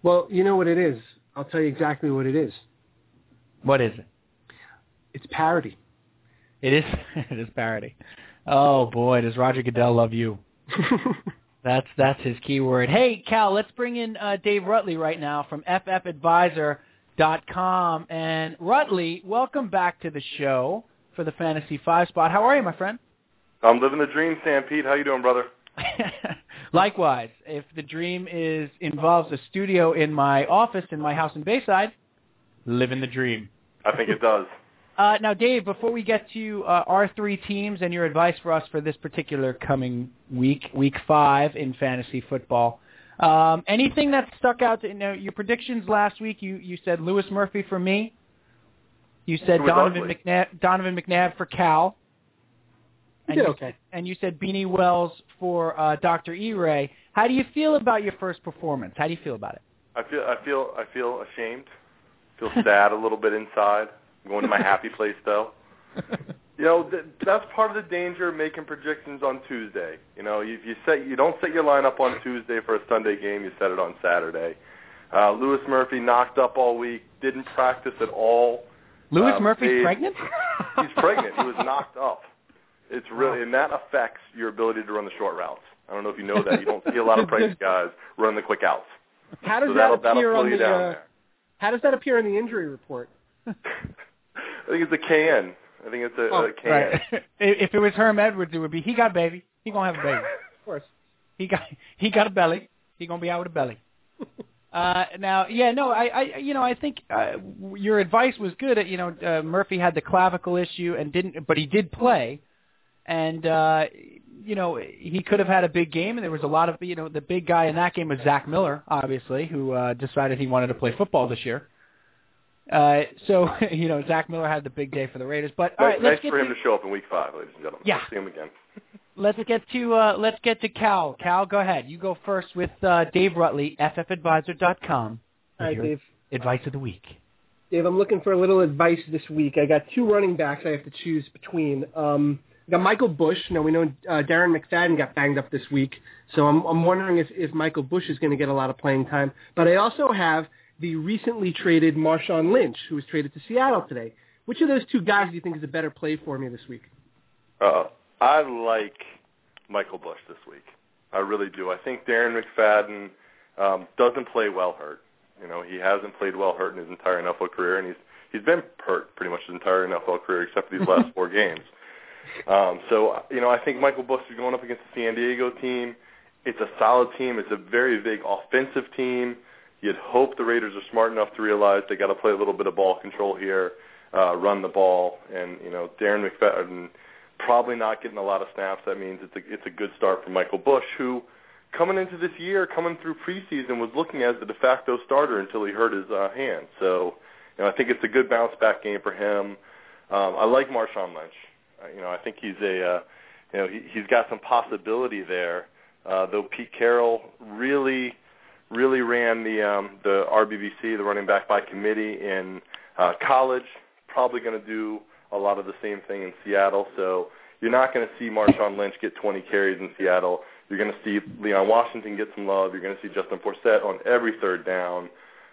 Well, you know what it is. I'll tell you exactly what it is.
What is it?
It's parody.
It is it is parody. Oh boy, does Roger Goodell love you? That's that's his key word. Hey Cal, let's bring in uh, Dave Rutly right now from FFadvisor.com. And Rutly, welcome back to the show for the Fantasy Five spot. How are you, my friend?
I'm living the dream, Sam Pete. How you doing, brother?
Likewise, if the dream is involves a studio in my office in my house in Bayside, living the dream.
I think it does.
Uh, now, Dave, before we get to uh, our three teams and your advice for us for this particular coming week, week five in fantasy football, um, anything that stuck out? To, you know, your predictions last week. You you said Louis Murphy for me. You said Donovan
ugly.
McNabb, Donovan McNabb for Cal.
You
And you,
okay.
and you said Beanie Wells for uh, Dr. E. Ray. How do you feel about your first performance? How do you feel about it?
I feel I feel I feel ashamed. Feel sad a little bit inside. I'm going to my happy place though. You know, th- that's part of the danger of making predictions on Tuesday. You know, if you set you don't set your lineup on Tuesday for a Sunday game, you set it on Saturday. Uh, Louis Murphy knocked up all week, didn't practice at all.
Louis
Um,
Murphy's
they-
pregnant?
He's pregnant. He was knocked up. It's really, and that affects your ability to run the short routes. I don't know if you know that. You don't see a lot of pregnant guys run the quick outs.
How does
So
that
that'll, that'll
appear on the? Uh, how does that appear in the injury report?
I think it's a KN. I think it's a,
Oh,
a KN.
Right. if it was Herm Edwards, it would be he got a baby. He gonna have a baby.
Of course.
He got he got a belly. He gonna be out with a belly. Uh, now, yeah, no, I, I, you know, I think uh, your advice was good. You know, uh, Murphy had the clavicle issue and didn't, but he did play, and uh, you know, he could have had a big game. And there was a lot of, you know, the big guy in that game was Zach Miller, obviously, who uh, decided he wanted to play football this year. Uh, so, you know, Zach Miller had the big day for the Raiders. But all right,
nice
let's get
for him to show up in week five, ladies and gentlemen.
Yeah.
See him again.
Let's get to uh, let's get to Cal. Cal, go ahead. You go first with uh, Dave Rutly, ffadvisor.com.
All right,
Your
Dave.
Advice of the week.
Dave, I'm looking for a little advice this week. I got two running backs I have to choose between. Um, I got Michael Bush. Now we know uh, Darren McFadden got banged up this week, so I'm, I'm wondering if, if Michael Bush is going to get a lot of playing time. But I also have the recently traded Marshawn Lynch, who was traded to Seattle today. Which of those two guys do you think is a better play for me this week?
Uh, I like Michael Bush this week. I really do. I think Darren McFadden um, doesn't play well hurt. You know, he hasn't played well hurt in his entire NFL career, and he's he's been hurt pretty much his entire NFL career except for these last four games. Um, so you know, I think Michael Bush is going up against the San Diego team. It's a solid team. It's a very big offensive team. You'd hope the Raiders are smart enough to realize they got to play a little bit of ball control here, uh, run the ball, and you know, Darren McFadden probably not getting a lot of snaps. That means it's a it's a good start for Michael Bush, who coming into this year, coming through preseason, was looking as the de facto starter until he hurt his uh, hand. So, you know, I think it's a good bounce back game for him. Um, I like Marshawn Lynch. Uh, you know, I think he's a uh, you know he, he's got some possibility there. Uh, though Pete Carroll really really ran the um, the RBBC, the running back by committee in uh, college. Probably going to do a lot of the same thing in Seattle. So you're not going to see Marshawn Lynch get 20 carries in Seattle. You're going to see Leon Washington get some love. You're going to see Justin Forsett on every third down.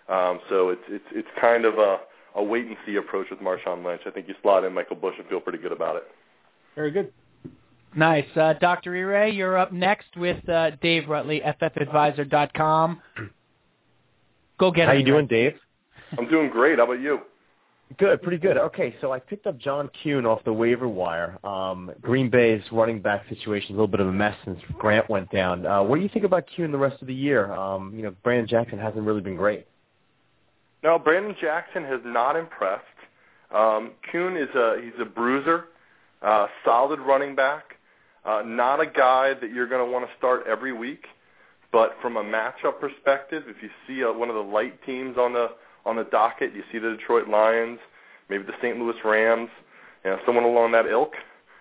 Um, so it's it's it's kind of a a wait and see approach with Marshawn Lynch. I think you slot in Michael Bush and feel pretty good about it.
Very good.
Nice. Uh, Dr. E. Ray, you're up next with uh, Dave Rutly, ffadvisor.com. Go get it.
How
him.
you doing, Dave?
I'm doing great. How about you?
Good, pretty good. Okay, so I picked up John Kuhn off the waiver wire. Um, Green Bay's running back situation is a little bit of a mess since Grant went down. Uh, what do you think about Kuhn the rest of the year? Um, you know, Brandon Jackson hasn't really been great.
No, Brandon Jackson has not impressed. Um, Kuhn is a he's a bruiser, uh, solid running back, uh, not a guy that you're going to want to start every week. But from a matchup perspective, if you see uh one of the light teams on the on the docket, you see the Detroit Lions, maybe the St. Louis Rams, you know, someone along that ilk.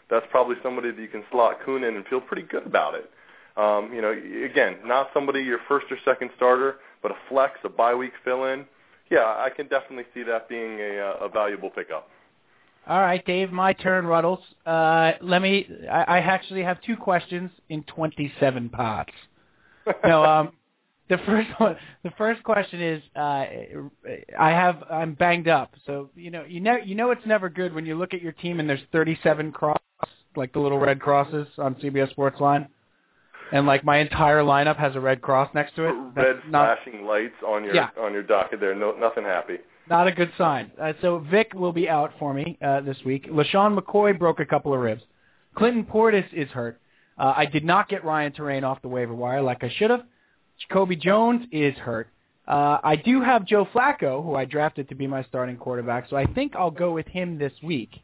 That's probably somebody that you can slot Kuhn in and feel pretty good about it. Um, you know, again, not somebody your first or second starter, but a flex, a bye week fill in. Yeah, I can definitely see that being a, uh, a valuable pickup.
All right, Dave, my turn, Ruddles. Uh, let me. I, I actually have two questions in 27 parts. no, um, the first one. The first question is, uh, I have. I'm banged up, so you know, you know, you know, it's never good when you look at your team and there's 37 cross, like the little red crosses on CBS Sports Line, and like my entire lineup has a red cross next to it. That's
Red
not,
flashing lights on your
Yeah.
on your docket there. No, nothing happy.
Not a good sign. Uh, so Vick will be out for me uh, this week. LeSean McCoy broke a couple of ribs. Clinton Portis is hurt. Uh, I did not get Ryan Torain off the waiver wire like I should have. Jacoby Jones is hurt. Uh, I do have Joe Flacco, who I drafted to be my starting quarterback, so I think I'll go with him this week.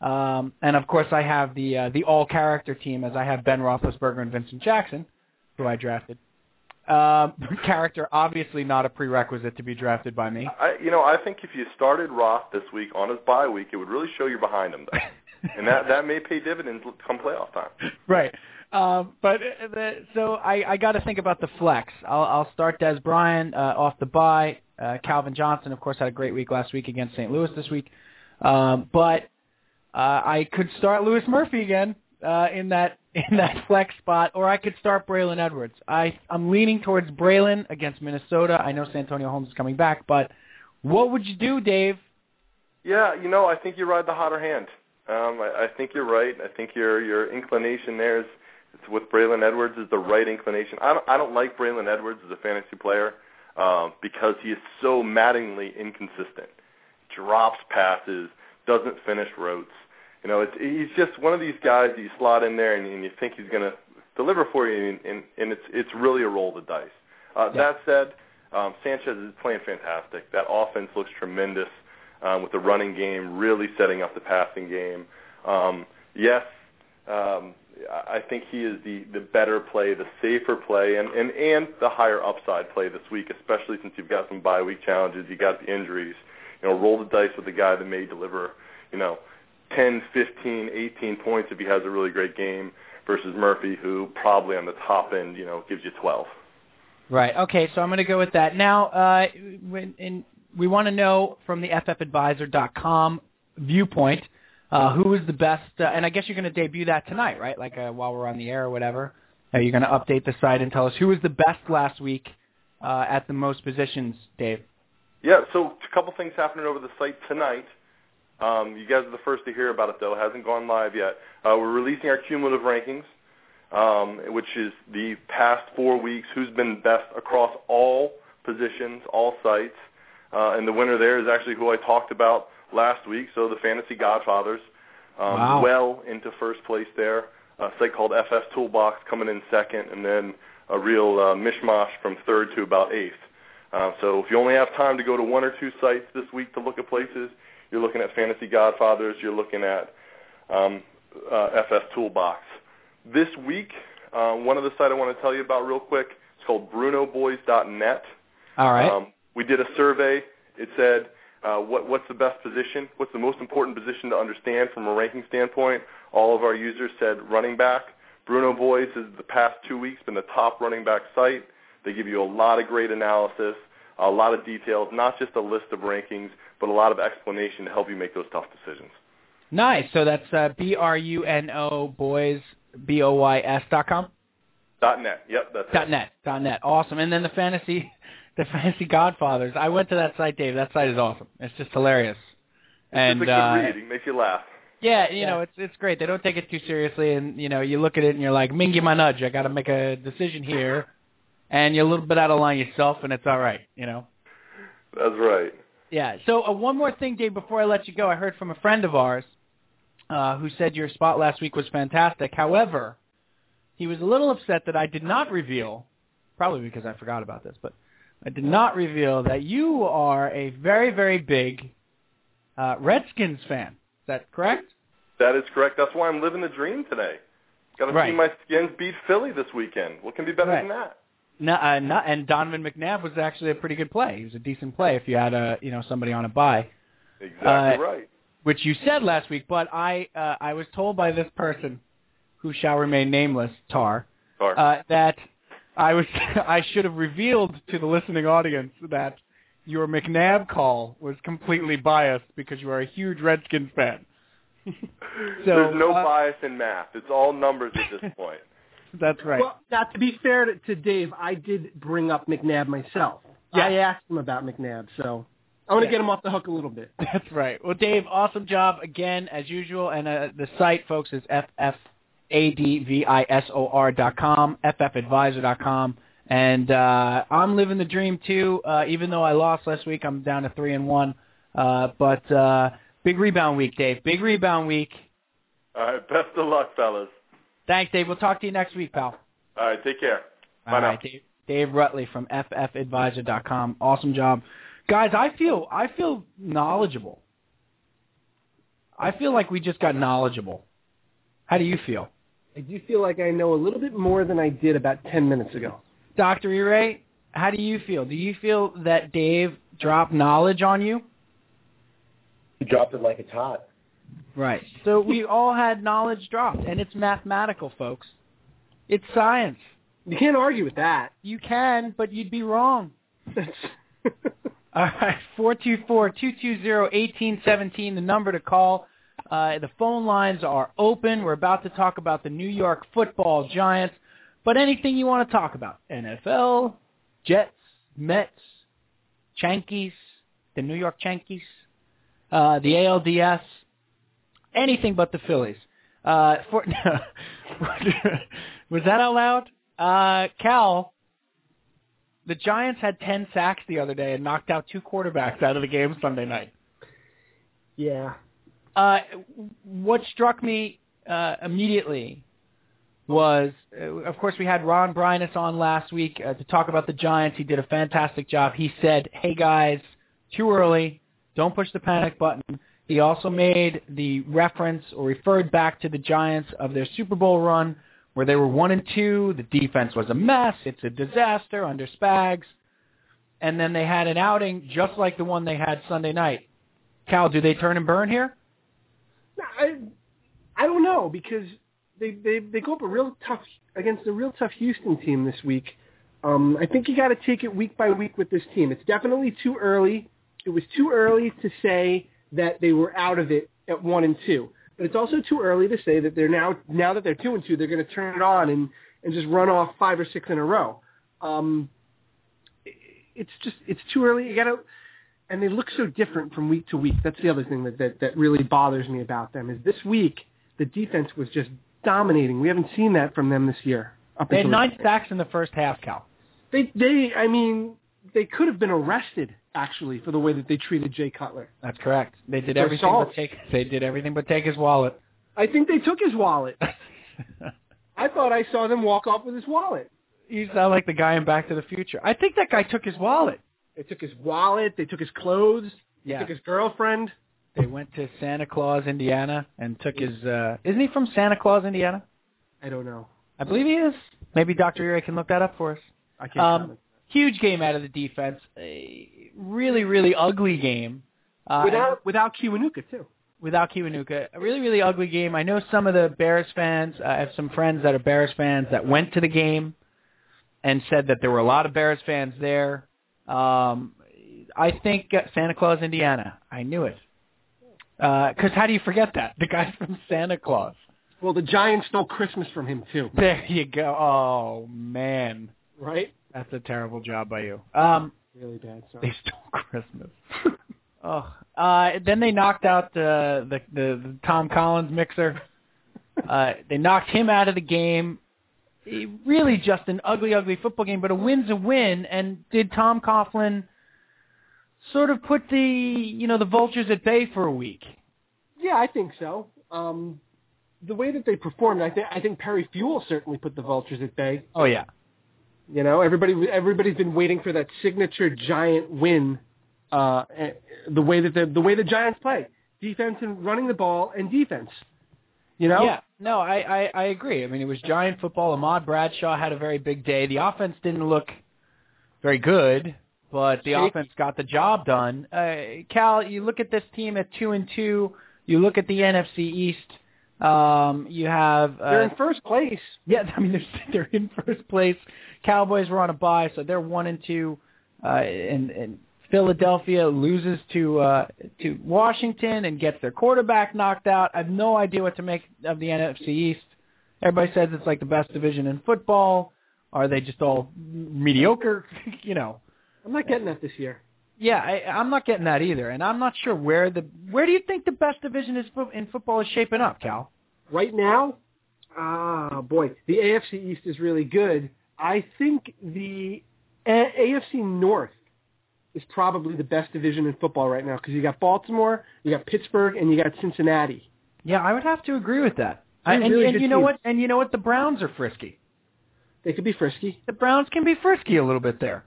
Um, and of course, I have the uh, the all character team as I have Ben Roethlisberger and Vincent Jackson, who I drafted. Um, character obviously not a prerequisite to be drafted by me.
I, you know, I think if you started Roth this week on his bye week, it would really show you're behind him, though. and that that may pay dividends come playoff time.
right. Um, but uh, the, so I, I got to think about the flex. I'll, I'll start Dez Bryant uh, off the bye. Uh, Calvin Johnson, of course, had a great week last week against St. Louis this week. Um, but uh, I could start Louis Murphy again uh, in that in that flex spot, or I could start Braylon Edwards. I I'm leaning towards Braylon against Minnesota. I know Santonio Holmes is coming back, but what would you do, Dave?
Yeah, you know, I think you ride the hotter hand. Um, I, I think you're right. I think your your inclination there is it's with Braylon Edwards is the right inclination. I don't I don't like Braylon Edwards as a fantasy player um, because he is so maddeningly inconsistent. Drops passes, doesn't finish routes. You know, it's, he's just one of these guys that you slot in there and, and you think he's going to deliver for you, and, and, and it's it's really a roll of the dice. Uh,
Yeah.
That said, um, Sanchez is playing fantastic. That offense looks tremendous um, with the running game really setting up the passing game. Um, yes, um, I think he is the, the better play, the safer play, and, and, and the higher upside play this week, especially since you've got some bye week challenges, you got the injuries. You know, roll the dice with the guy that may deliver, you know, 10, 15, 18 points if he has a really great game versus Murphy, who probably on the top end, you know, gives you 12.
Right. Okay. So I'm going to go with that. Now, uh, when, and we want to know from the FFAdvisor.com viewpoint uh, who is the best. Uh, and I guess you're going to debut that tonight, right? Like uh, while we're on the air or whatever. Uh, you're going to update the site and tell us who was the best last week uh, at the most positions, Dave.
Yeah, so a couple things happening over the site tonight. Um, you guys are the first to hear about it, though. It hasn't gone live yet. Uh, we're releasing our cumulative rankings, um, which is the past four weeks, who's been best across all positions, all sites. Uh, and the winner there is actually who I talked about last week, so the Fantasy Godfathers, um,
Wow.
well into first place there. A site called FS Toolbox coming in second, and then a real uh, mishmash from third to about eighth. Uh, so if you only have time to go to one or two sites this week to look at places, you're looking at Fantasy Godfathers, you're looking at um, uh, FS Toolbox. This week, uh, one of the sites I want to tell you about real quick is called BrunoBoys.net.
All right.
Um, we did a survey. It said, what's the best position? What's the most important position to understand from a ranking standpoint? All of our users said running back. Bruno Boys has the past two weeks been the top running back site. They give you a lot of great analysis, a lot of details, not just a list of rankings, but a lot of explanation to help you make those tough decisions.
nice. So that's uh, B R U N O boys B O Y S dot com.
Dot net. Yep, that's
Dot
it.
net. Dot net. Awesome. And then the fantasy, the fantasy Godfathers. I went to that site, Dave. That site is awesome. It's just hilarious. And
it's a good
uh,
read. It makes you laugh.
yeah, you know, it's it's great. They don't take it too seriously, and you know, you look at it and you're like, Mingy my nudge. I got to make a decision here, and you're a little bit out of line yourself, and it's all right. You know.
That's right.
Yeah. So uh, one more thing, Dave, before I let you go, I heard from a friend of ours uh, who said your spot last week was fantastic. However, he was a little upset that I did not reveal, probably because I forgot about this, but I did not reveal that you are a very, very big uh, Redskins fan. Is that correct?
That is correct. That's why I'm living the dream today. Got to
Right.
see my Skins beat Philly this weekend. What can be better
Right.
than that?
No, uh, no, and Donovan McNabb was actually a pretty good play. He was a decent play if you had a you know somebody on a bye.
Exactly
Uh,
right.
which you said last week, but I uh, I was told by this person, who shall remain nameless, Tar,
Sorry.
uh, that I was I should have revealed to the listening audience that your McNabb call was completely biased because you are a huge Redskins fan. so
There's no
uh,
bias in math. It's all numbers at this point.
That's right.
Well, now to be fair to, to Dave, I did bring up McNabb myself.
Yeah.
I asked him about McNabb, so I want to
Yeah.
get him off the hook a little bit.
That's right. Well, Dave, awesome job again as usual. And uh, the site, folks, is ffadvisor dot com, ffadvisor dot com. And uh, I'm living the dream too. Uh, even though I lost last week, I'm down to three and one. Uh, but uh, big rebound week, Dave. Big rebound week.
All right. Best of luck, fellas.
Thanks, Dave. We'll talk to you next week, pal.
All right. Take care. Bye
All
now.
right, Dave, Dave Rutly from ffadvisor.com. Awesome job, guys. I feel I feel knowledgeable. I feel like we just got knowledgeable. How do you feel,
I do feel like I know a little bit more than I did about 10 minutes ago.
Doctor Ray? How do you feel? Do you feel that Dave dropped knowledge on you?
He dropped it like it's hot.
Right. So we all had knowledge dropped, and it's mathematical, folks. It's science.
You can't argue with that.
You can, but you'd be wrong. All right, four two four two two zero eighteen seventeen. The number to call. Uh, the phone lines are open. We're about to talk about the New York Football Giants, but anything you want to talk about, NFL, Jets, Mets, Yankees, the New York Yankees, uh, the ALDS, anything but the Phillies. Uh, for, was that out loud? Uh, Cal, the Giants had 10 sacks the other day and knocked out two quarterbacks out of the game Sunday night.
Yeah.
Uh, what struck me uh, immediately was, uh, of course, we had Ron Bryness on last week uh, to talk about the Giants. He did a fantastic job. He said, "Hey guys, too early. Don't push the panic button." He also made the reference or referred back to the Giants of their Super Bowl run where they were one and two. The defense was a mess. It's a disaster under Spags. And then they had an outing just like the one they had Sunday night. Cal, do they turn and burn here?
I I don't know because they they they go up a real tough against a real tough Houston team this week. Um, I think you got to take it week by week with this team. It's definitely too early. It was too early to say that they were out of it at one and two. But it's also too early to say that they're now now that they're two and two, they're going to turn it on and and just run off five or six in a row. Um, it's just it's too early. You got to, and they look so different from week to week. That's the other thing that that, that really bothers me about them is this week the defense was just dominating. We haven't seen that from them this year.
They had nine sacks in the first half, Cal.
They they I mean they could have been arrested actually for the way that they treated Jay Cutler.
That's correct. They did everything but take. They did everything but take his wallet.
I think they took his wallet. I thought I saw them walk off with his wallet.
you sound like the guy in Back to the Future. I think that guy took his wallet.
They took his wallet. They took his clothes. They
Yeah.
took his girlfriend.
They went to Santa Claus, Indiana, and took his. uh Isn't he from Santa Claus, Indiana?
I don't know.
I believe he is. Maybe Dr. Erie can look that up for us.
I can't
Um. Huge game out of the defense. A really, really ugly game. Uh,
Without without Kiwanuka too.
without Kiwanuka. A really, really ugly game. I know some of the Bears fans. I have some friends that are Bears fans that went to the game and said that there were a lot of Bears fans there. Um, I think uh, Santa Claus, Indiana. I knew it. Because how do you forget that? The guy's from Santa Claus.
Well, the Giants stole Christmas from him too,
There you go. Oh man,
right?
that's a terrible job by you. Um,
Really bad. Sorry.
they stole Christmas. oh, uh, then they knocked out the, the the the Tom Collins mixer. Uh, they knocked him out of the game. Really, just an ugly, ugly football game. But a win's a win. And did Tom Coughlin sort of put the you know the vultures at bay for a week?
Yeah, I think so. Um, the way that they performed, I think I think Perry Fewell certainly put the Vultures at bay.
Oh yeah,
You know, everybody everybody's been waiting for that signature Giant win. Uh, eh, the way that the the way the Giants play, defense and running the ball and defense. You know,
Yeah, no, I, I, I agree. I mean, it was giant football. Ahmad Bradshaw had a very big day. The offense didn't look very good, but the offense got the job done. Uh, Cal, you look at this team at two and two. You look at the NFC East. Um, you have uh, they're
in first place.
yeah. I mean, they're they're in first place. Cowboys were on a bye, so they're one and two. Uh, and, and Philadelphia loses to uh, to Washington and gets their quarterback knocked out. I have no idea what to make of the NFC East. Everybody says it's like the best division in football. Are they just all mediocre? you know.
I'm not getting that this year.
Yeah, I, I'm not getting that either, and I'm not sure where the where do you think the best division is in football is shaping up, Cal?
Right now, ah, boy, the AFC East is really good. I think the A- AFC North is probably the best division in football right now because you got Baltimore, you got Pittsburgh, and you got Cincinnati.
Yeah, I would have to agree with that. I, and
really
and you know
teams.
what? And you know what? The Browns are frisky.
They could be frisky.
the Browns can be frisky a little bit there.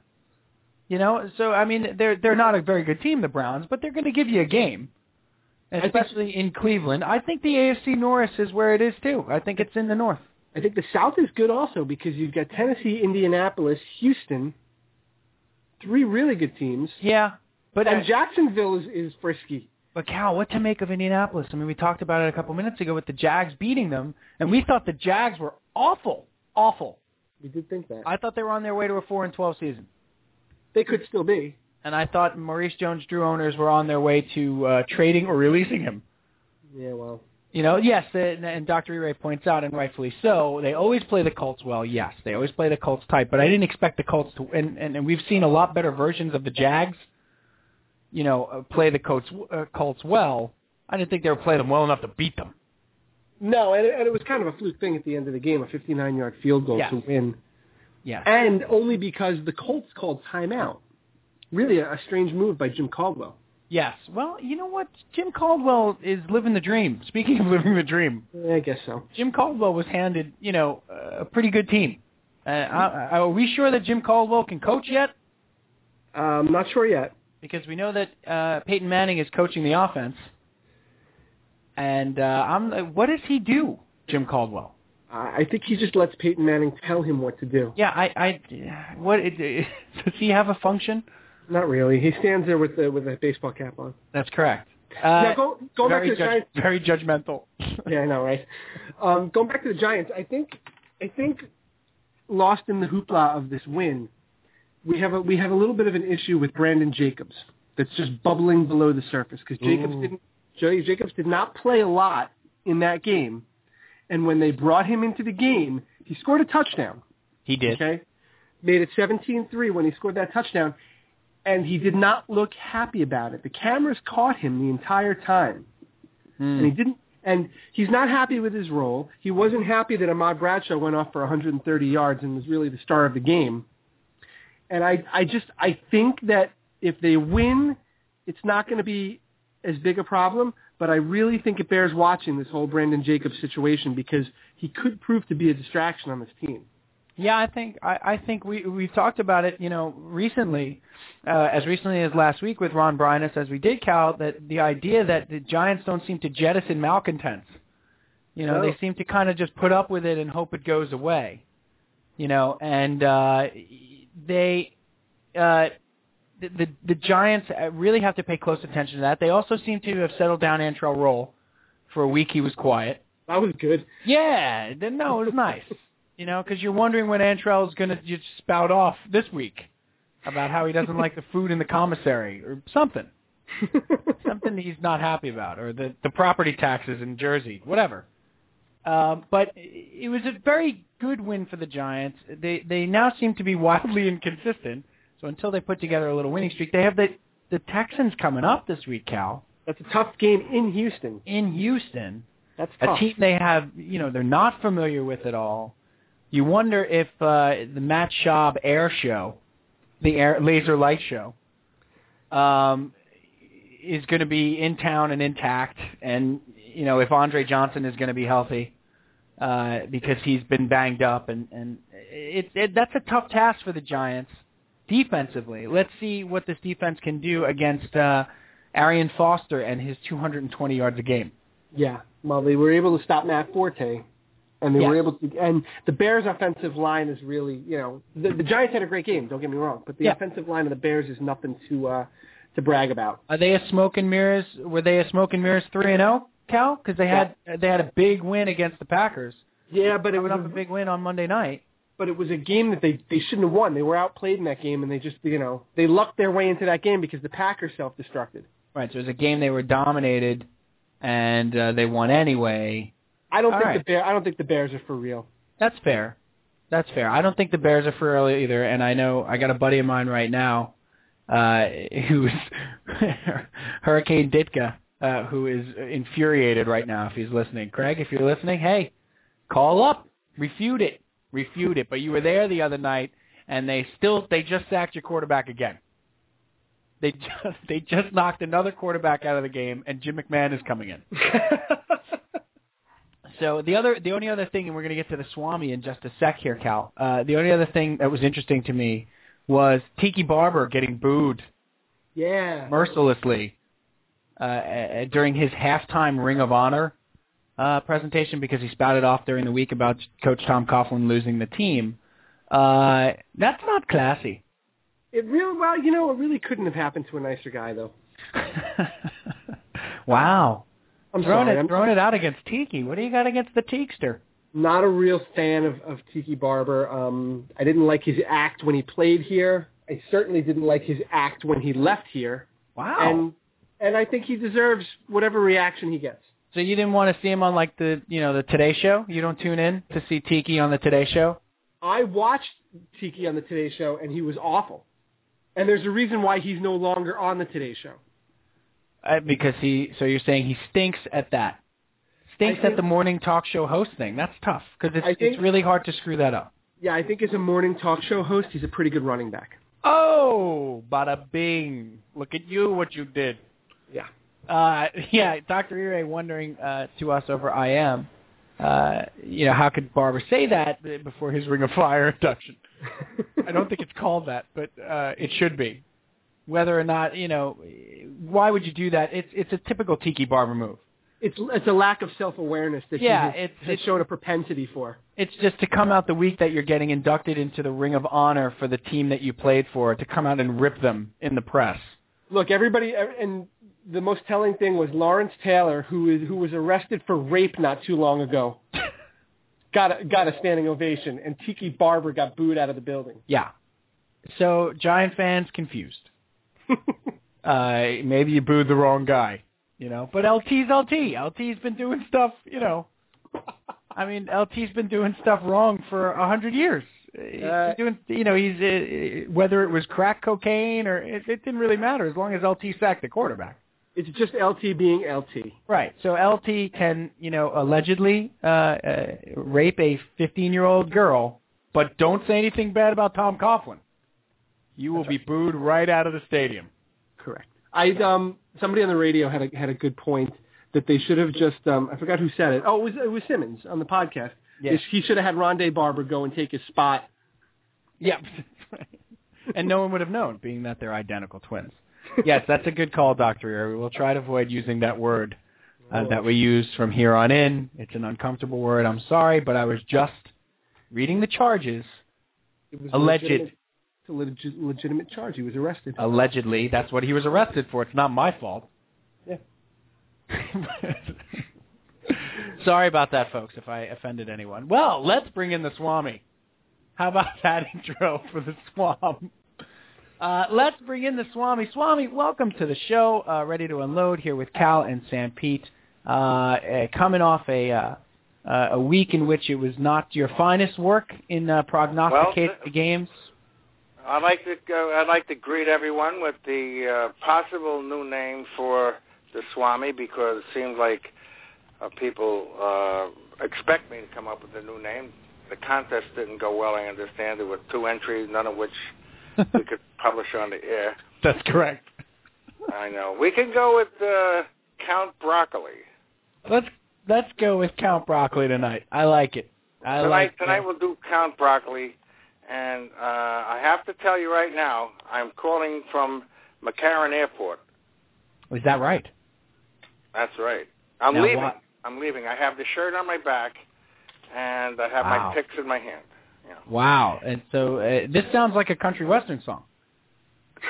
You know, so I mean, they're they're not a very good team, the Browns, but they're going to give you a game,
think-
especially in Cleveland. I think the AFC North is where it is too. I think it's in the North.
I think the South is good also because you've got Tennessee, Indianapolis, Houston, three really good teams,
Yeah, but
and Jacksonville is, is frisky.
but Cal, what to make of Indianapolis? I mean, we talked about it a couple minutes ago with the Jags beating them, and we thought the Jags were awful, awful.
We did think that
I thought they were on their way to a four and twelve season.
they could still be.
and I thought Maurice Jones-Drew owners were on their way to uh, trading or releasing him.
Yeah, well,
You know, yes, and, and Dr. Ray points out, and rightfully so, they always play the Colts well. Yes, they always play the Colts tight, but I didn't expect the Colts to. And and, and we've seen a lot better versions of the Jags. You know, uh, play the Colts uh, Colts well. I didn't think they would play them well enough to beat them.
no, and, and it was kind of a fluke thing at the end of the game, a 59-yard field goal
Yes.
to win,
Yes.
and only because the Colts called timeout. Really, a, a strange move by Jim Caldwell.
Yes. Well, you know what? Jim Caldwell is living the dream. Speaking of living the dream,
I guess so.
Jim Caldwell was handed, you know, a pretty good team. Uh, are are we sure that Jim Caldwell can coach yet?
I'm um, not sure yet.
Because we know that uh, Peyton Manning is coaching the offense. And uh, I'm like, what does he do, Jim Caldwell?
I I think he just lets Peyton Manning tell him what to do.
Yeah, I, I, what does he have a function?
Not really. He stands there with the with a baseball cap on.
That's correct. Uh,
now, go, going back
very,
to the
judge-
Giants.
very judgmental.
Yeah, I know, right? Um, going back to the Giants, I think I think lost in the hoopla of this win, we have a we have a little bit of an issue with Brandon Jacobs that's just bubbling below the surface because Jacobs
Ooh.
didn't Joey Jacobs did not play a lot in that game, and when they brought him into the game, he scored a touchdown.
he did.
Okay, made it 17-3 when he scored that touchdown, and he did not look happy about it. The cameras caught him the entire time hmm. and he didn't. And he's not happy with his role. He wasn't happy that Ahmad Bradshaw went off for 130 yards and was really the star of the game. And I, I just, I think that if they win, it's not going to be as big a problem. But I really think it bears watching this whole Brandon Jacobs situation because he could prove to be a distraction on this team.
Yeah, I think I, I think we we've talked about it, you know, recently, uh, as recently as last week with Ron Bryness, as we did, Cal, that the idea that the Giants don't seem to jettison malcontents. You know,
No.
they seem to kind of just put up with it and hope it goes away. You know, and uh, they, uh, the, the the Giants really have to pay close attention to that. They also seem to have settled down Antrel Rolle. For a week, he was quiet.
That was good.
Yeah, no, it was nice. You know, because you're wondering when Antrel's going to just spout off this week about how he doesn't like the food in the commissary or something, something he's not happy about, or the the property taxes in Jersey, whatever. Um, but it was a very good win for the Giants. They they now seem to be wildly inconsistent. So until they put together a little winning streak, they have the the Texans coming up this week, Cal,
That's a tough game in Houston.
in Houston
That's tough.
a team they have, you know, they're not familiar with at all. You wonder if uh, the Matt Schaub Air Show, the air, laser light show, um, is going to be in town and intact, and you know if Andre Johnson is going to be healthy uh, because he's been banged up, and and it, it that's a tough task for the Giants defensively. Let's see what this defense can do against uh, Arian Foster and his 220 yards a game.
Yeah. Well, they were able to stop Matt Forte, and they
Yes.
were able to. And the Bears' offensive line is really, you know, the, the Giants had a great game. Don't get me wrong, but the
Yeah.
offensive line of the Bears is nothing to uh, to brag about.
Are they a smoke and mirrors? Were they a smoke and mirrors three and zero, Cal? Because they had they had a big win against the Packers.
Yeah, but it was
up a
a,
big win on Monday night.
but it was a game that they they shouldn't have won. They were outplayed in that game, and they just, you know, they lucked their way into that game because the Packers self-destructed.
Right. So it was a game they were dominated, and uh, they won anyway.
I don't
All
think
right.
the Bear. I don't think the Bears are for real.
That's fair. That's fair. I don't think the Bears are for real either, and I know I got a buddy of mine right now, uh, who's Hurricane Ditka, uh, who is infuriated right now if he's listening. Craig, if you're listening, hey, call up, refute it, refute it. But you were there the other night, and they still they just sacked your quarterback again. They just they just knocked another quarterback out of the game, and Jim McMahon is coming in. So the other, the only other thing, and we're going to get to the Swami in just a sec here, Cal. Uh, the only other thing that was interesting to me was Tiki Barber getting booed
yeah.
mercilessly uh, uh, during his halftime Ring of Honor uh, presentation because he spouted off during the week about Coach Tom Coughlin losing the team. Uh, that's not classy.
It really well, you know, it really couldn't have happened to a nicer guy though.
wow.
I'm
throwing
sorry.
it,
I'm
throwing it out against Tiki. What do you got against the Teekster?
not a real fan of, of Tiki Barber. Um, I didn't like his act when he played here. I certainly didn't like his act when he left here.
Wow.
And and I think he deserves whatever reaction he gets.
So you didn't want to see him on like the you know the Today Show? You don't tune in to see Tiki on the Today Show?
I watched Tiki on the Today Show, and he was awful. And there's a reason why he's no longer on the Today Show.
Uh, because he. So you're saying he stinks at that? Stinks
think-
at the morning talk show host thing. That's tough because it's
think-
it's really hard to screw that up.
Yeah, I think as a morning talk show host, he's a pretty good running back.
Oh, bada bing! Look at you, what you did.
Yeah.
Uh, yeah, Dr. Ire wondering uh, to us over IM, uh, you know, how could Barber say that before his Ring of Fire induction? I don't think it's called that, but uh, it should be. Whether or not, you know, why would you do that? It's it's a typical Tiki Barber move.
It's it's a lack of self awareness that
Yeah,
has,
it's-
has shown a propensity for.
It's just to come out the week that you're getting inducted into the Ring of Honor for the team that you played for, to come out and rip them in the press.
Look, everybody, and the most telling thing was Lawrence Taylor, who is who was arrested for rape not too long ago, got a, got a standing ovation, and Tiki Barber got booed out of the building.
Yeah. So Giant fans confused. uh, maybe you booed the wrong guy, you know. But LT's LT. LT's been doing stuff, you know. I mean, LT's been doing stuff wrong for a hundred years. He's
Uh,
doing, you know, he's uh, whether it was crack cocaine or it, it didn't really matter as long as LT sacked the quarterback.
It's just LT being LT.
Right. So LT can, you know, allegedly uh, uh, rape a 15-year-old girl, but don't say anything bad about Tom Coughlin. You will be booed right out of the stadium.
Correct. I um somebody on the radio had a had a good point that they should have just um I forgot who said it. Oh, it was it was Simmons on the podcast.
Yes.
He should have had Rondé Barber go and take his spot.
Yep. and no one would have known, being that they're identical twins. Yes, that's a good call, Dr. Ear. We'll try to avoid using that word uh, that we use from here on in. It's an uncomfortable word. I'm sorry, but I was just reading the charges.
It was
Alleged.
Legitimate- It's a legit, legitimate charge. He was arrested.
Allegedly, that's what he was arrested for. It's not my fault.
Yeah.
Sorry about that, folks, if I offended anyone. Well, let's bring in the Swami. How about that intro for the Swam? Uh, let's bring in the Swami. Swami, welcome to the show. Uh, ready to unload here with Cal and Sam Pete. Uh, uh, coming off a uh, uh, a week in which it was not your finest work in uh, prognosticating
Well,
the games.
I'd like to go, I'd like to greet everyone with the uh, possible new name for the Swami because it seems like uh, people uh, expect me to come up with a new name. The contest didn't go well, I understand. There were two entries, none of which we could publish on the air.
That's correct.
I know. We can go with uh, Count Broccoli.
Let's let's go with Count Broccoli tonight. I like it. I
tonight,
like
tonight
that.
we'll do Count Broccoli, and uh, I have to tell you right now, I'm calling from McCarran Airport.
Is that right?
That's right. I'm
Now
leaving.
what-
I'm leaving. I have the shirt on my back, and I have
Wow.
my picks in my hand. Yeah.
Wow. And so uh, this sounds like a country western song,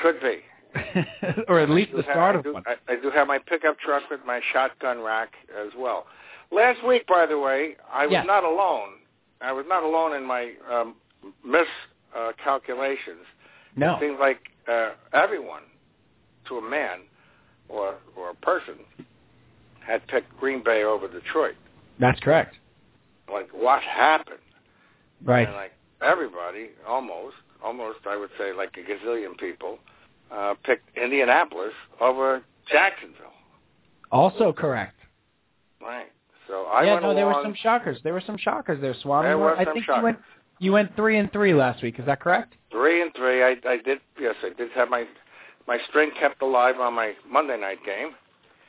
Could be.
or at least
I
the
have-
start
I
of
do,
one.
I, I do have my pickup truck with my shotgun rack as well. Last week, by the way, I was
Yes.
not alone. I was not alone in my um, miscalculations.
No.
It seems like uh, everyone, to a man or or a person, had picked Green Bay over Detroit.
That's correct.
Like, what happened?
Right.
And like everybody, almost, almost, I would say, like a gazillion people, uh, picked Indianapolis over Jacksonville.
Also correct.
Right. So I
yeah, no, there were some shockers. There were some shockers there, Swami.
There were
I
some
think
shockers.
you went you went three and three last week. Is that correct?
Three and three. I, I did. Yes, I did have my my string kept alive on my Monday night game.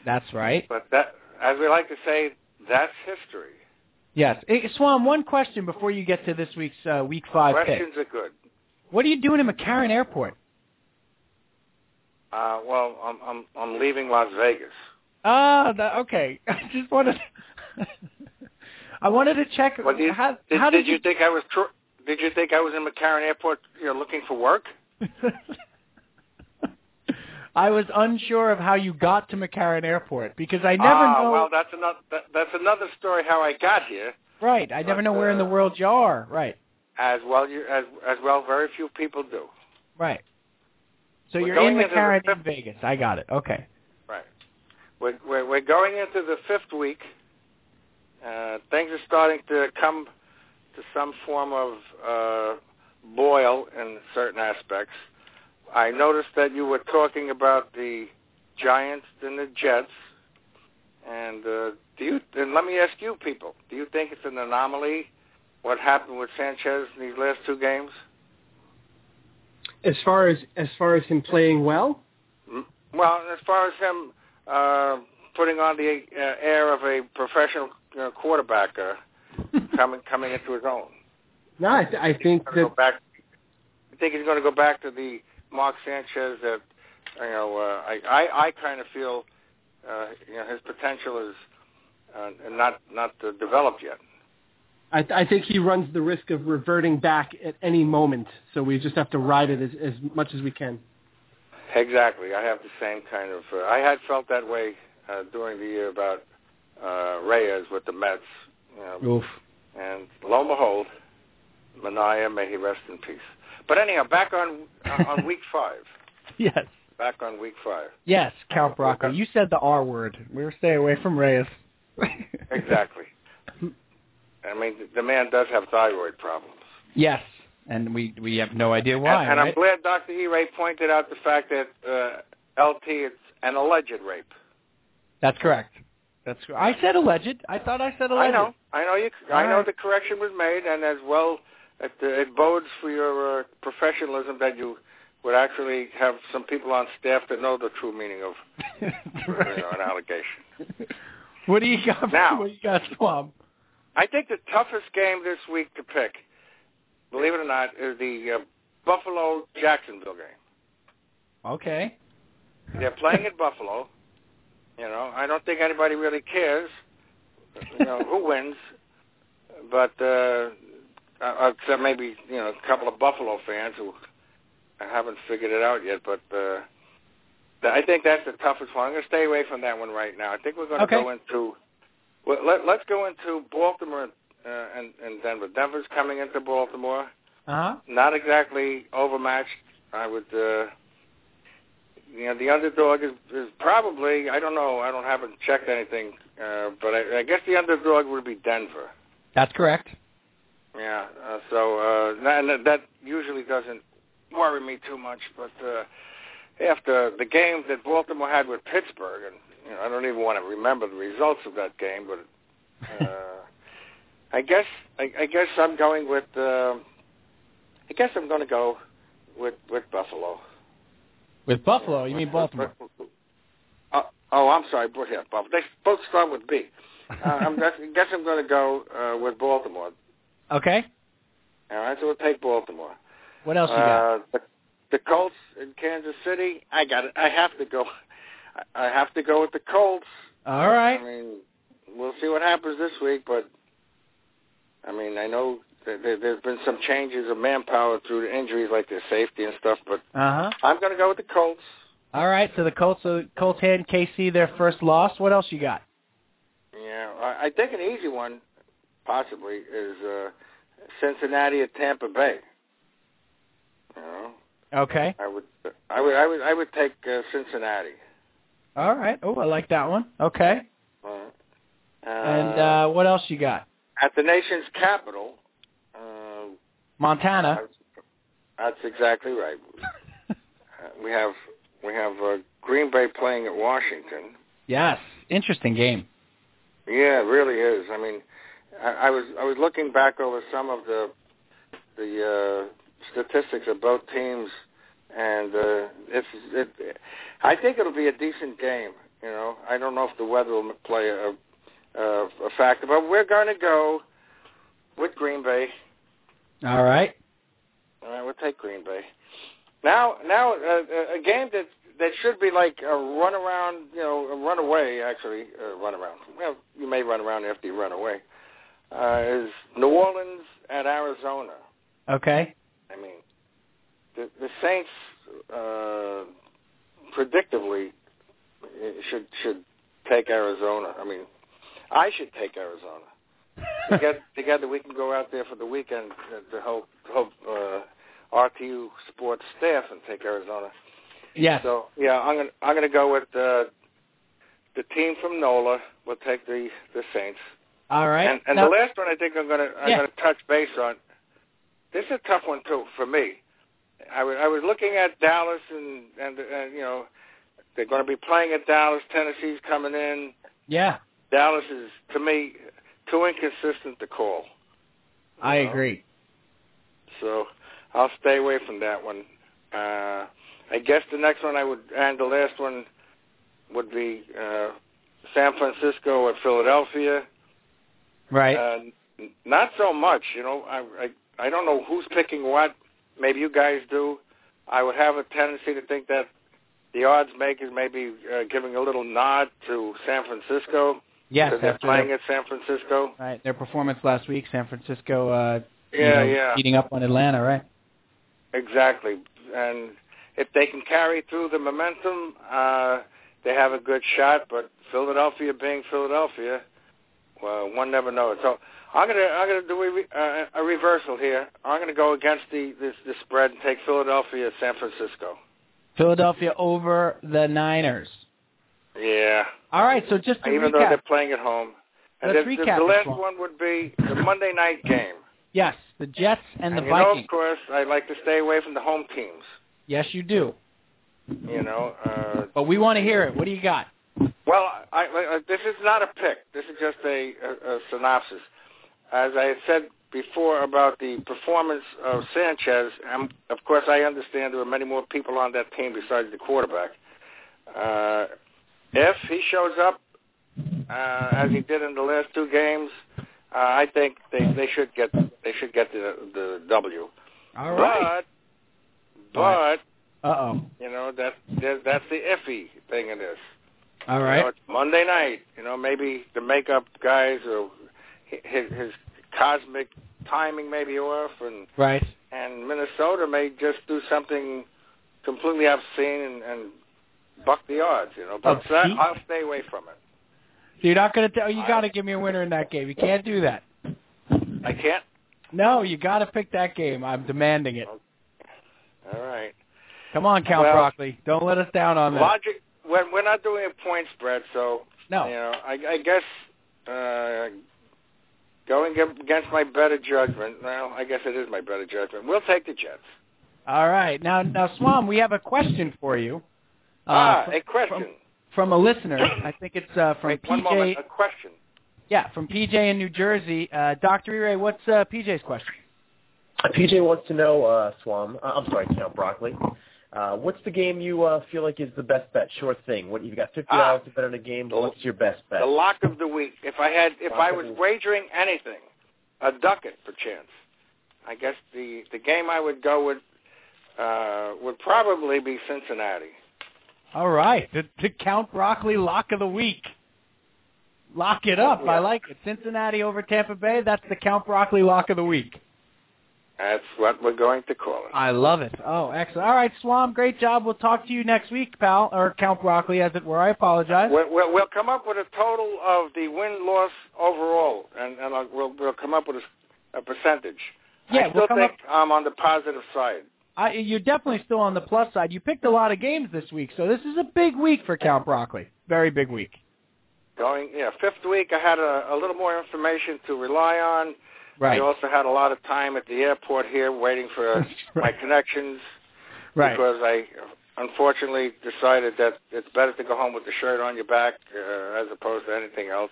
That's right.
But that, as we like to say, that's history.
Yes. Hey, Swam, one question before you get to this week's uh, week five pick.
Questions are good.
What are you doing in McCarran Airport?
Uh, well, I'm I'm I'm leaving Las Vegas.
Ah, that, okay. I just wanted. I wanted to check.
Well, did,
how,
did,
how
did you think I was? Tr- did you think I was in McCarran Airport? You know, looking for work?
I was unsure of how you got to McCarran Airport because I never
ah,
know.
well, that's another that, that's another story how I got here.
right, I never
but,
know where in the
uh,
world you are. Right,
As well, you as as well, very few people do.
right. So
We're
you're in
into the
McCarran in Vegas. I got it. Okay.
Right. we're, we're, we're going into the fifth week. Uh, things are starting to come to some form of uh, boil in certain aspects. I noticed that you were talking about the Giants and the Jets, and uh, do you? And let me ask you, people, do you think it's an anomaly what happened with Sanchez in these last two games?
As far as as far as him playing well,
Well, as far as him uh, putting on the uh, air of a professional uh, quarterback uh, coming coming into his own.
no, I, th- I think that
back. I think he's going to go back to the Mark Sanchez that you know. Uh, I I, I kind of feel uh, you know his potential is uh, not not uh, developed yet.
I, I think he runs the risk of reverting back at any moment. So we just have to ride it as, as much as we can.
Exactly. I have the same kind of. Uh, I had felt that way uh, during the year about uh, Reyes with the Mets. You know,
Oof.
And lo and behold, Minaya, may he rest in peace. But anyhow, back on uh, on week five.
Yes.
Back on week five.
Yes, Count Brocco. You said the R word. We were staying away from Reyes.
Exactly. I mean, the man does have thyroid problems.
Yes, and we we have no idea why.
and and I'm glad Dr. E. Ray pointed out the fact that uh, LT is an alleged rape.
That's correct. That's I said alleged. I thought I said alleged.
I know. I know you. I know
right.
the correction was made, and as well, it, it bodes for your uh, professionalism that you would actually have some people on staff that know the true meaning of you know, an allegation.
what do you got?
Now-
what do you got, Swab?
I think the toughest game this week to pick, believe it or not, is the uh, Buffalo Jacksonville game.
Okay.
They're playing at Buffalo. You know, I don't think anybody really cares. You know who wins, but uh, uh, except maybe you know a couple of Buffalo fans who haven't figured it out yet. But uh, I think that's the toughest one. I'm going to stay away from that one right now. I think we're going to
Okay.
go into well, let, let's go into Baltimore uh, and, and Denver. Denver's coming into Baltimore
Uh huh.
not exactly overmatched. I would, uh, you know, the underdog is, is probably. I don't know. I don't haven't checked anything, uh, but I, I guess the underdog would be Denver.
That's correct.
Yeah. Uh, so uh, that, and that usually doesn't worry me too much. But uh, after the game that Baltimore had with Pittsburgh, and you know, I don't even want to remember the results of that game, but uh, I guess I, I guess I'm going with. Uh, I guess I'm going to go with with Buffalo.
With Buffalo, you mean Baltimore?
Uh, oh, I'm sorry, but yeah, Buffalo. They both start with B. Uh, I'm, I guess I'm going to go uh, with Baltimore.
Okay.
All right, so we'll take Baltimore.
What else you got?
Uh, the, the Colts in Kansas City. I got it. I have to go. I have to go with the Colts.
All right.
I mean, we'll see what happens this week, but I mean, I know there's been some changes of manpower through the injuries, like their safety and stuff, but
Uh huh.
I'm going to go with the Colts.
All right. So the Colts, uh, Colts hand KC their first loss. What else you got?
Yeah, I, I think an easy one, possibly, is uh, Cincinnati at Tampa Bay. You know,
Okay.
I would, I would, I would, I would take uh, Cincinnati.
All right. Oh, I like that one. Okay.
Uh,
And uh, what else you got?
at the nation's capital,
Montana.
that's, that's exactly right. we have we have uh, Green Bay playing at Washington.
Yes. Interesting game.
Yeah, it really is. I mean, I, I was I was looking back over some of the the uh, statistics of both teams, and uh, it's it. I think it'll be a decent game. You know, I don't know if the weather will play a a, a factor, but we're going to go with Green Bay.
All right.
All right, we'll take Green Bay. Now, now uh, a game that that should be like a run around, you know, a run away. Actually, uh, run around. Well, you may run around after you run away. Uh, is New Orleans at Arizona?
Okay.
I mean, the the Saints uh, predictably uh, should should take Arizona. I mean, I should take Arizona. Together, together we can go out there for the weekend to, to help help uh, RTU sports staff and take Arizona.
Yeah.
So yeah, I'm gonna I'm gonna go with the the team from NOLA will take the the Saints.
All right.
And, and
Now-
the last one I think I'm gonna I'm
Yeah.
gonna touch base on. This is a tough one too for me. I was I was looking at Dallas and and, and you know they're going to be playing at Dallas. Tennessee's coming in.
yeah,
Dallas is to me too inconsistent to call.
I
know?
agree.
So I'll stay away from that one. Uh, I guess the next one I would, and the last one would be uh, San Francisco at Philadelphia.
Right.
Uh, not so much, you know. I, I I don't know who's picking what. Maybe you guys do. I would have a tendency to think that the odds makers may be uh, giving a little nod to San Francisco
yes.
because they're playing at San Francisco.
right, their performance last week, San Francisco, uh, you
Yeah,
know,
yeah.
beating up on Atlanta, right?
Exactly. And if they can carry through the momentum, uh, they have a good shot. But Philadelphia being Philadelphia, well, one never knows. So I'm gonna I'm gonna do a, uh, a reversal here. I'm gonna go against the this the spread and take Philadelphia San Francisco.
Philadelphia over the Niners.
Yeah.
All right, so just to
Even though they're playing at home. And
Let's
the, the,
recap
the
this
last
one.
one would be the Monday night game.
Yes, the Jets and the
and you know,
Vikings.
of course, I like to stay away from the home teams.
Yes, you do.
You know, uh,
But we want to hear it. What do you got?
Well, I, I, this is not a pick. This is just a, a, a synopsis. As I said before about the performance of Sanchez, of course, I understand there are many more people on that team besides the quarterback. Uh, if he shows up uh, as he did in the last two games, uh, I think they, they should get they should get the the W.
All right.
But but
Uh oh.
you know that that- that's the iffy thing in this.
All right.
You know, it's Monday night. You know, maybe the makeup guys or his, his cosmic timing may be off, and
Right.
and Minnesota may just do something completely obscene and, and buck the odds. You know, but that, I'll stay away from it.
So you're not going to tell. You got to give me a winner in that game. You can't do that.
I can't.
No, you got to pick that game. I'm demanding it.
All right.
Come on, Count
Well,
Broccoli. Don't let us down on that.
Logic. When we're not doing a point spread, so
No.
you know, I, I guess uh, going against my better judgment. Well, I guess it is my better judgment. We'll take the Jets.
All right. Now, now, Swam, we have a question for you. Uh,
ah,
from,
a question.
from, from a listener. I think it's uh, from
Wait, one
PJ.
moment. A question.
Yeah, from PJ in New Jersey. Uh, Dr. Ray, what's uh, PJ's question?
PJ wants to know, uh, Swam. Uh, I'm sorry, Count Broccoli. Uh, what's the game you uh, feel like is the best bet? Sure thing. What you've got fifty dollars
Ah.
to bet on a game.
The-
What's your best bet?
The lock of the week. If I had, if
Lock
I was
the week.
wagering anything, a ducat for chance. I guess the the game I would go with uh, would probably be Cincinnati.
All right, the, the Count Broccoli lock of the week. Lock it up. I like it. Cincinnati over Tampa Bay. That's the Count Broccoli lock of the week.
That's what we're going to call it.
I love it. Oh, excellent. All right, Swam, great job. We'll talk to you next week, pal, or Count Broccoli, as it were. I apologize.
We'll, we'll, we'll come up with a total of the win loss overall, and, and uh, we'll, we'll come up with a, a percentage.
Yeah,
I
we'll
still
come
think I'm on the positive side.
I, you're definitely still on the plus side. You picked a lot of games this week, so this is a big week for Count Broccoli. Very big week.
Going, yeah, fifth week, I had a, a little more information to rely on.
Right.
I also had a lot of time at the airport here waiting for my connections
Right.
because I unfortunately decided that it's better to go home with the shirt on your back uh, as opposed to anything else.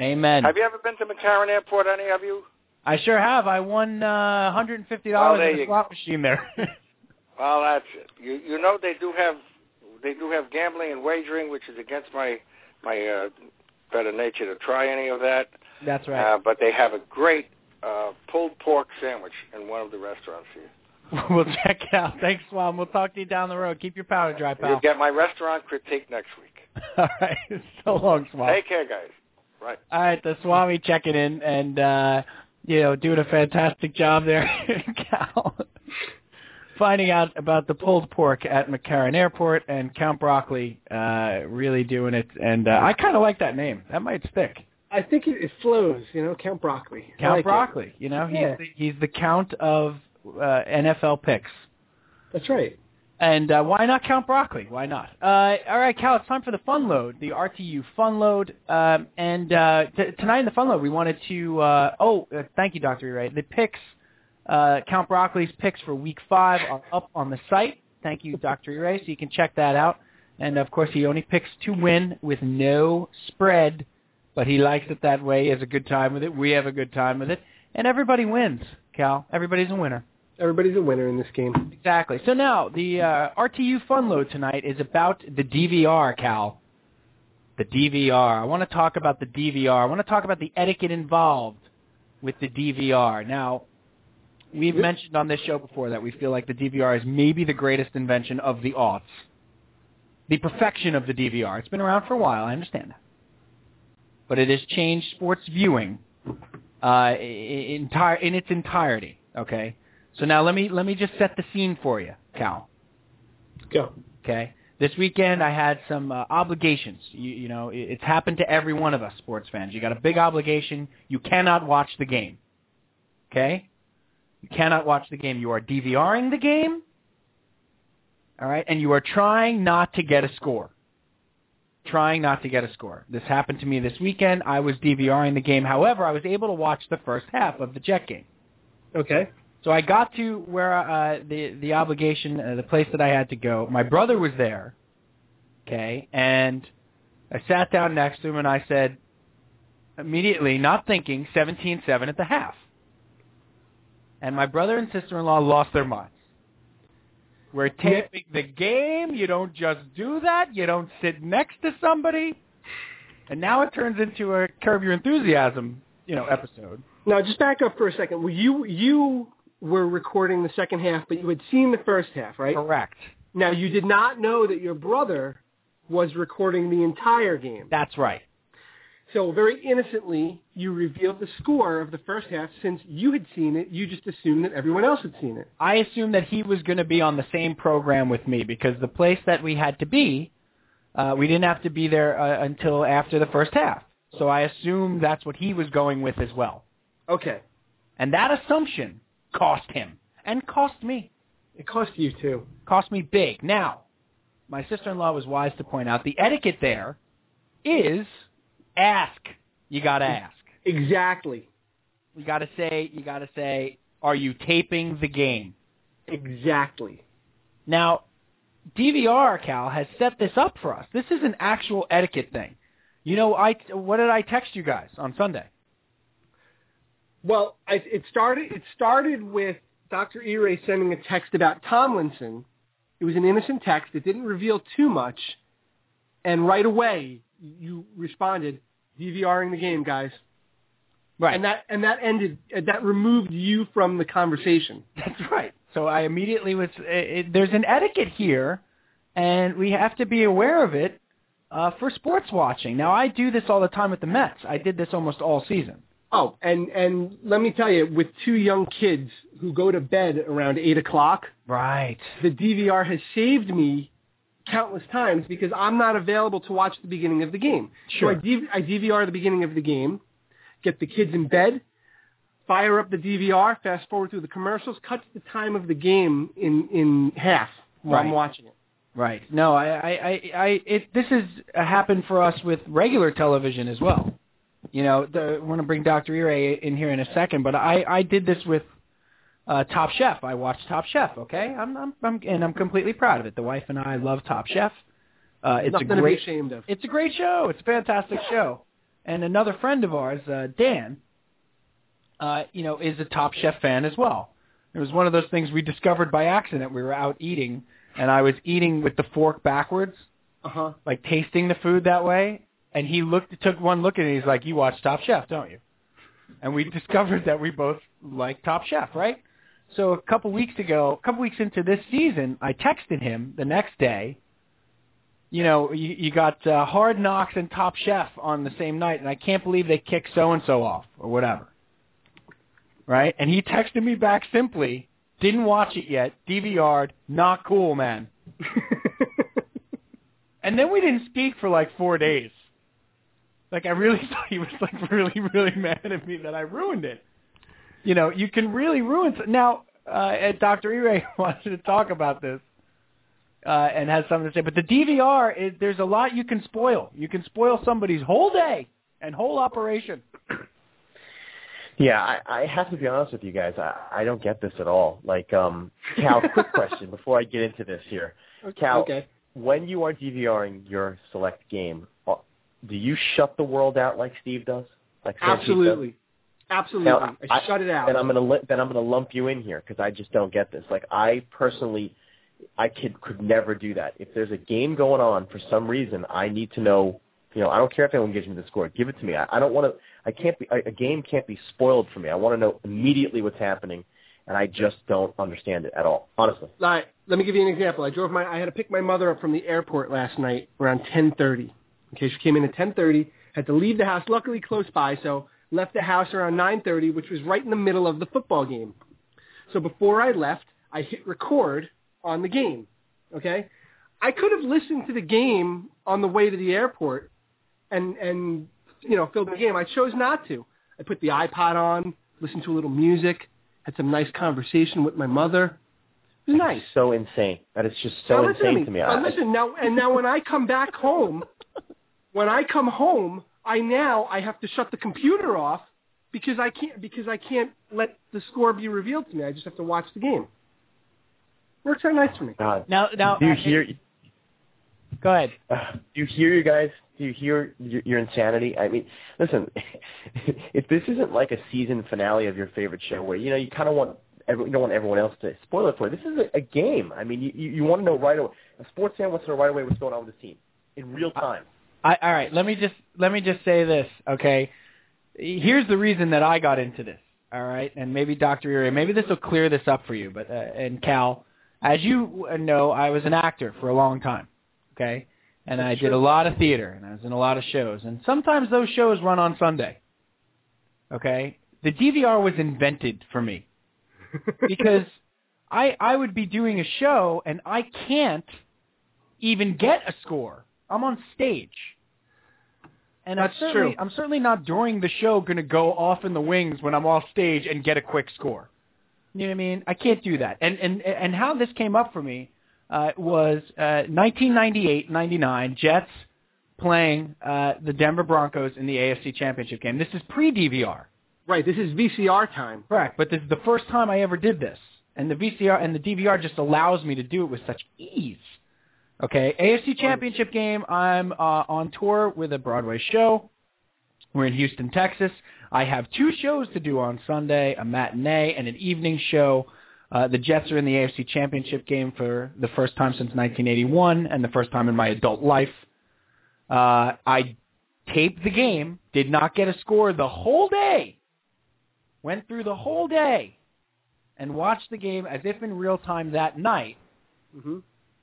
Amen.
Have you ever been to McCarran Airport, any of you?
I sure have. I won uh, $150
Well,
in a slot machine there.
Well, that's it. You you know they do have they do have gambling and wagering, which is against my my uh, better nature to try any of that.
That's right.
Uh, but they have a great uh, pulled pork sandwich in one of the restaurants here.
we'll check it out. Thanks, Swam. We'll talk to you down the road. Keep your powder dry, pal.
You'll get my restaurant critique next week.
All right. So long, Swam.
Take care, guys. Right.
All right, the Swami checking in and uh, you know doing a fantastic job there, Cal. Finding out about the pulled pork at McCarran Airport and Count Broccoli uh, really doing it, and uh, I kind of like that name. That might stick.
I think it, it flows, you know, Count Broccoli.
Count
like it.
Broccoli. You know, he's
Yeah.
the, he's the count of uh, NFL picks.
That's right.
And uh, why not Count Broccoli? Why not? Uh, all right, Cal, it's time for the fun load, the RTU fun load. Um, and uh, t- tonight in the fun load, we wanted to. Uh, oh, uh, thank you, Dr. Ray. The picks, uh, Count Broccoli's picks for week five are up on the site. Thank you, Dr. Ray. So you can check that out. And of course, he only picks to win with no spread, but he likes it that way. He has a good time with it. We have a good time with it, and everybody wins. Cal, everybody's a winner.
Everybody's a winner in this game.
Exactly. So now the uh, RTU fun load tonight is about the DVR, Cal. The DVR. I want to talk about the DVR. I want to talk about the etiquette involved with the DVR. Now, we've
Yep.
mentioned on this show before that we feel like the DVR is maybe the greatest invention of the aughts. The perfection of the DVR. It's been around for a while. I understand that. But it has changed sports viewing uh, i- i- entire in its entirety. Okay. So now let me let me just set the scene for you, Cal.
Go.
Okay. This weekend I had some uh, obligations. You, you know, it, it's happened to every one of us sports fans. You got a big obligation. You cannot watch the game. Okay? You cannot watch the game. You are DVRing the game. All right, and you are trying not to get a score. Trying not to get a score. This happened to me this weekend. I was DVRing the game. However, I was able to watch the first half of the Jet game.
Okay.
So I got to where uh, the the obligation, uh, the place that I had to go. My brother was there, okay, and I sat down next to him and I said, immediately, not thinking, seventeen-seven at the half. And my brother and sister-in-law lost their minds. We're taping the game. You don't just do that. You don't sit next to somebody. And now it turns into a Curb Your Enthusiasm, you know, episode.
Now, just back up for a second. Well, you you were recording the second half, but you had seen the first half, right?
Correct.
Now, you did not know that your brother was recording the entire game.
That's right.
So very innocently, you revealed the score of the first half. Since you had seen it, you just assumed that everyone else had seen it.
I assumed that he was going to be on the same program with me because the place that we had to be, uh, we didn't have to be there uh, until after the first half. So I assumed that's what he was going with as well.
Okay.
And that assumption cost him and cost me.
It cost you too.
Cost me big. Now, my sister-in-law was wise to point out the etiquette there is ask. You got to ask.
Exactly.
You got to say, you got to say, are you taping the game?
Exactly.
Now, DVR, Cal, has set this up for us. This is an actual etiquette thing. You know, I what did I text you guys on Sunday?
Well, I, it started. It started with Dr. E. sending a text about Tomlinson. It was an innocent text. It didn't reveal too much, and right away you responded, "DVRing the game, guys."
Right.
And that and that ended. That removed you from the conversation.
That's right. So I immediately was. It, it, there's an etiquette here, and we have to be aware of it uh, for sports watching. Now I do this all the time with the Mets. I did this almost all season.
Oh, and and let me tell you, with two young kids who go to bed around eight o'clock,
Right.
the DVR has saved me countless times because I'm not available to watch the beginning of the game.
Sure.
So I, DV- I DVR the beginning of the game, get the kids in bed, fire up the DVR, fast forward through the commercials, cuts the time of the game in in half while I'm watching it.
Right. No, I, I, I, I it, this has uh, happened for us with regular television as well. You know, the, we're going to bring Dr. Ire in here in a second, but I, I did this with uh, Top Chef. I watched Top Chef. Okay, I'm, I'm, I'm, and I'm completely proud of it. The wife and I love Top Chef. Uh, it's
Nothing
a great,
to be ashamed of.
it's a great show. It's a fantastic show. And another friend of ours, uh, Dan, uh, you know, is a Top Chef fan as well. It was one of those things we discovered by accident. We were out eating, and I was eating with the fork backwards,
Uh huh.
like tasting the food that way. And he looked, took one look at it. He's like, "You watch Top Chef, don't you?" And we discovered that we both like Top Chef, right? So a couple weeks ago, a couple weeks into this season, I texted him the next day. You know, you, you got uh, Hard Knocks and Top Chef on the same night, and I can't believe they kicked so and so off or whatever. Right? And he texted me back simply, didn't watch it yet, DVR'd, not cool, man. And then we didn't speak for like four days. Like I really thought he was like really, really mad at me that I ruined it. You know, you can really ruin. Now, uh, Dr. Ire wanted to talk about this. uh, and has something to say. But the DVR is there's a lot you can spoil. You can spoil somebody's whole day and whole operation.
Yeah, I, I have to be honest with you guys. I, I don't get this at all. Like, um, Cal, quick question before I get into this here. Cal,
okay.
when you are DVRing your select game, do you shut the world out like Steve does? Like Sanjeev does?
Absolutely. Absolutely.
Now,
I, shut it out.
Then I'm gonna then I'm gonna lump you in here because I just don't get this. Like I personally, I could could never do that. If there's a game going on for some reason, I need to know. You know, I don't care if anyone gives me the score. Give it to me. I, I don't want to. I can't be. A, a game can't be spoiled for me. I want to know immediately what's happening, and I just don't understand it at all. Honestly.
Right, let me give you an example. I drove my. I had to pick my mother up from the airport last night around 10:30. Okay, she came in at 10:30. Had to leave the house. Luckily, close by, so left the house around 9:30, which was right in the middle of the football game. So before I left, I hit record on the game. Okay, I could have listened to the game on the way to the airport, and and you know filmed the game. I chose not to. I put the iPod on, listened to a little music, had some nice conversation with my mother. It was nice.
So insane. That is just so
now,
insane
to me.
to me.
Now, listen now, and now when I come back home, when I come home, I now I have to shut the computer off because I can't because I can't let the score be revealed to me. I just have to watch the game. Works out nice for me.
God.
Now, now,
do you
uh,
hear?
Go ahead.
Uh, do you hear you guys? Do you hear your, your insanity? I mean, listen, if this isn't like a season finale of your favorite show, where you know you kind of want every, you don't want everyone else to spoil it for you. This is a, a game. I mean, you you, you want to know right away. A sports fan wants to know right away what's going on with the team in real time.
I, all right, let me just let me just say this, okay? Here's the reason that I got into this, all right? And maybe Dr. Uri, maybe this will clear this up for you. But uh, and Cal, as you know, I was an actor for a long time, okay? And I did a lot of theater, and I was in a lot of shows, and sometimes those shows run on Sunday. Okay, the DVR was invented for me because I I would be doing a show and I can't even get a score. I'm on stage. And
That's
I'm certainly,
true.
I'm certainly not during the show going to go off in the wings when I'm off stage and get a quick score. You know what I mean? I can't do that. And and and how this came up for me uh, was uh, 1998-99 Jets playing uh, the Denver Broncos in the AFC Championship game. This is pre-DVR.
Right. This is VCR time.
Correct, but this is the first time I ever did this, and the VCR and the DVR just allows me to do it with such ease. Okay, AFC Championship game. I'm uh, on tour with a Broadway show. We're in Houston, Texas. I have two shows to do on Sunday: a matinee and an evening show. Uh, the Jets are in the AFC Championship game for the first time since 1981, and the first time in my adult life. Uh, I taped the game, did not get a score the whole day went through the whole day and watched the game as if in real time that night.
hmm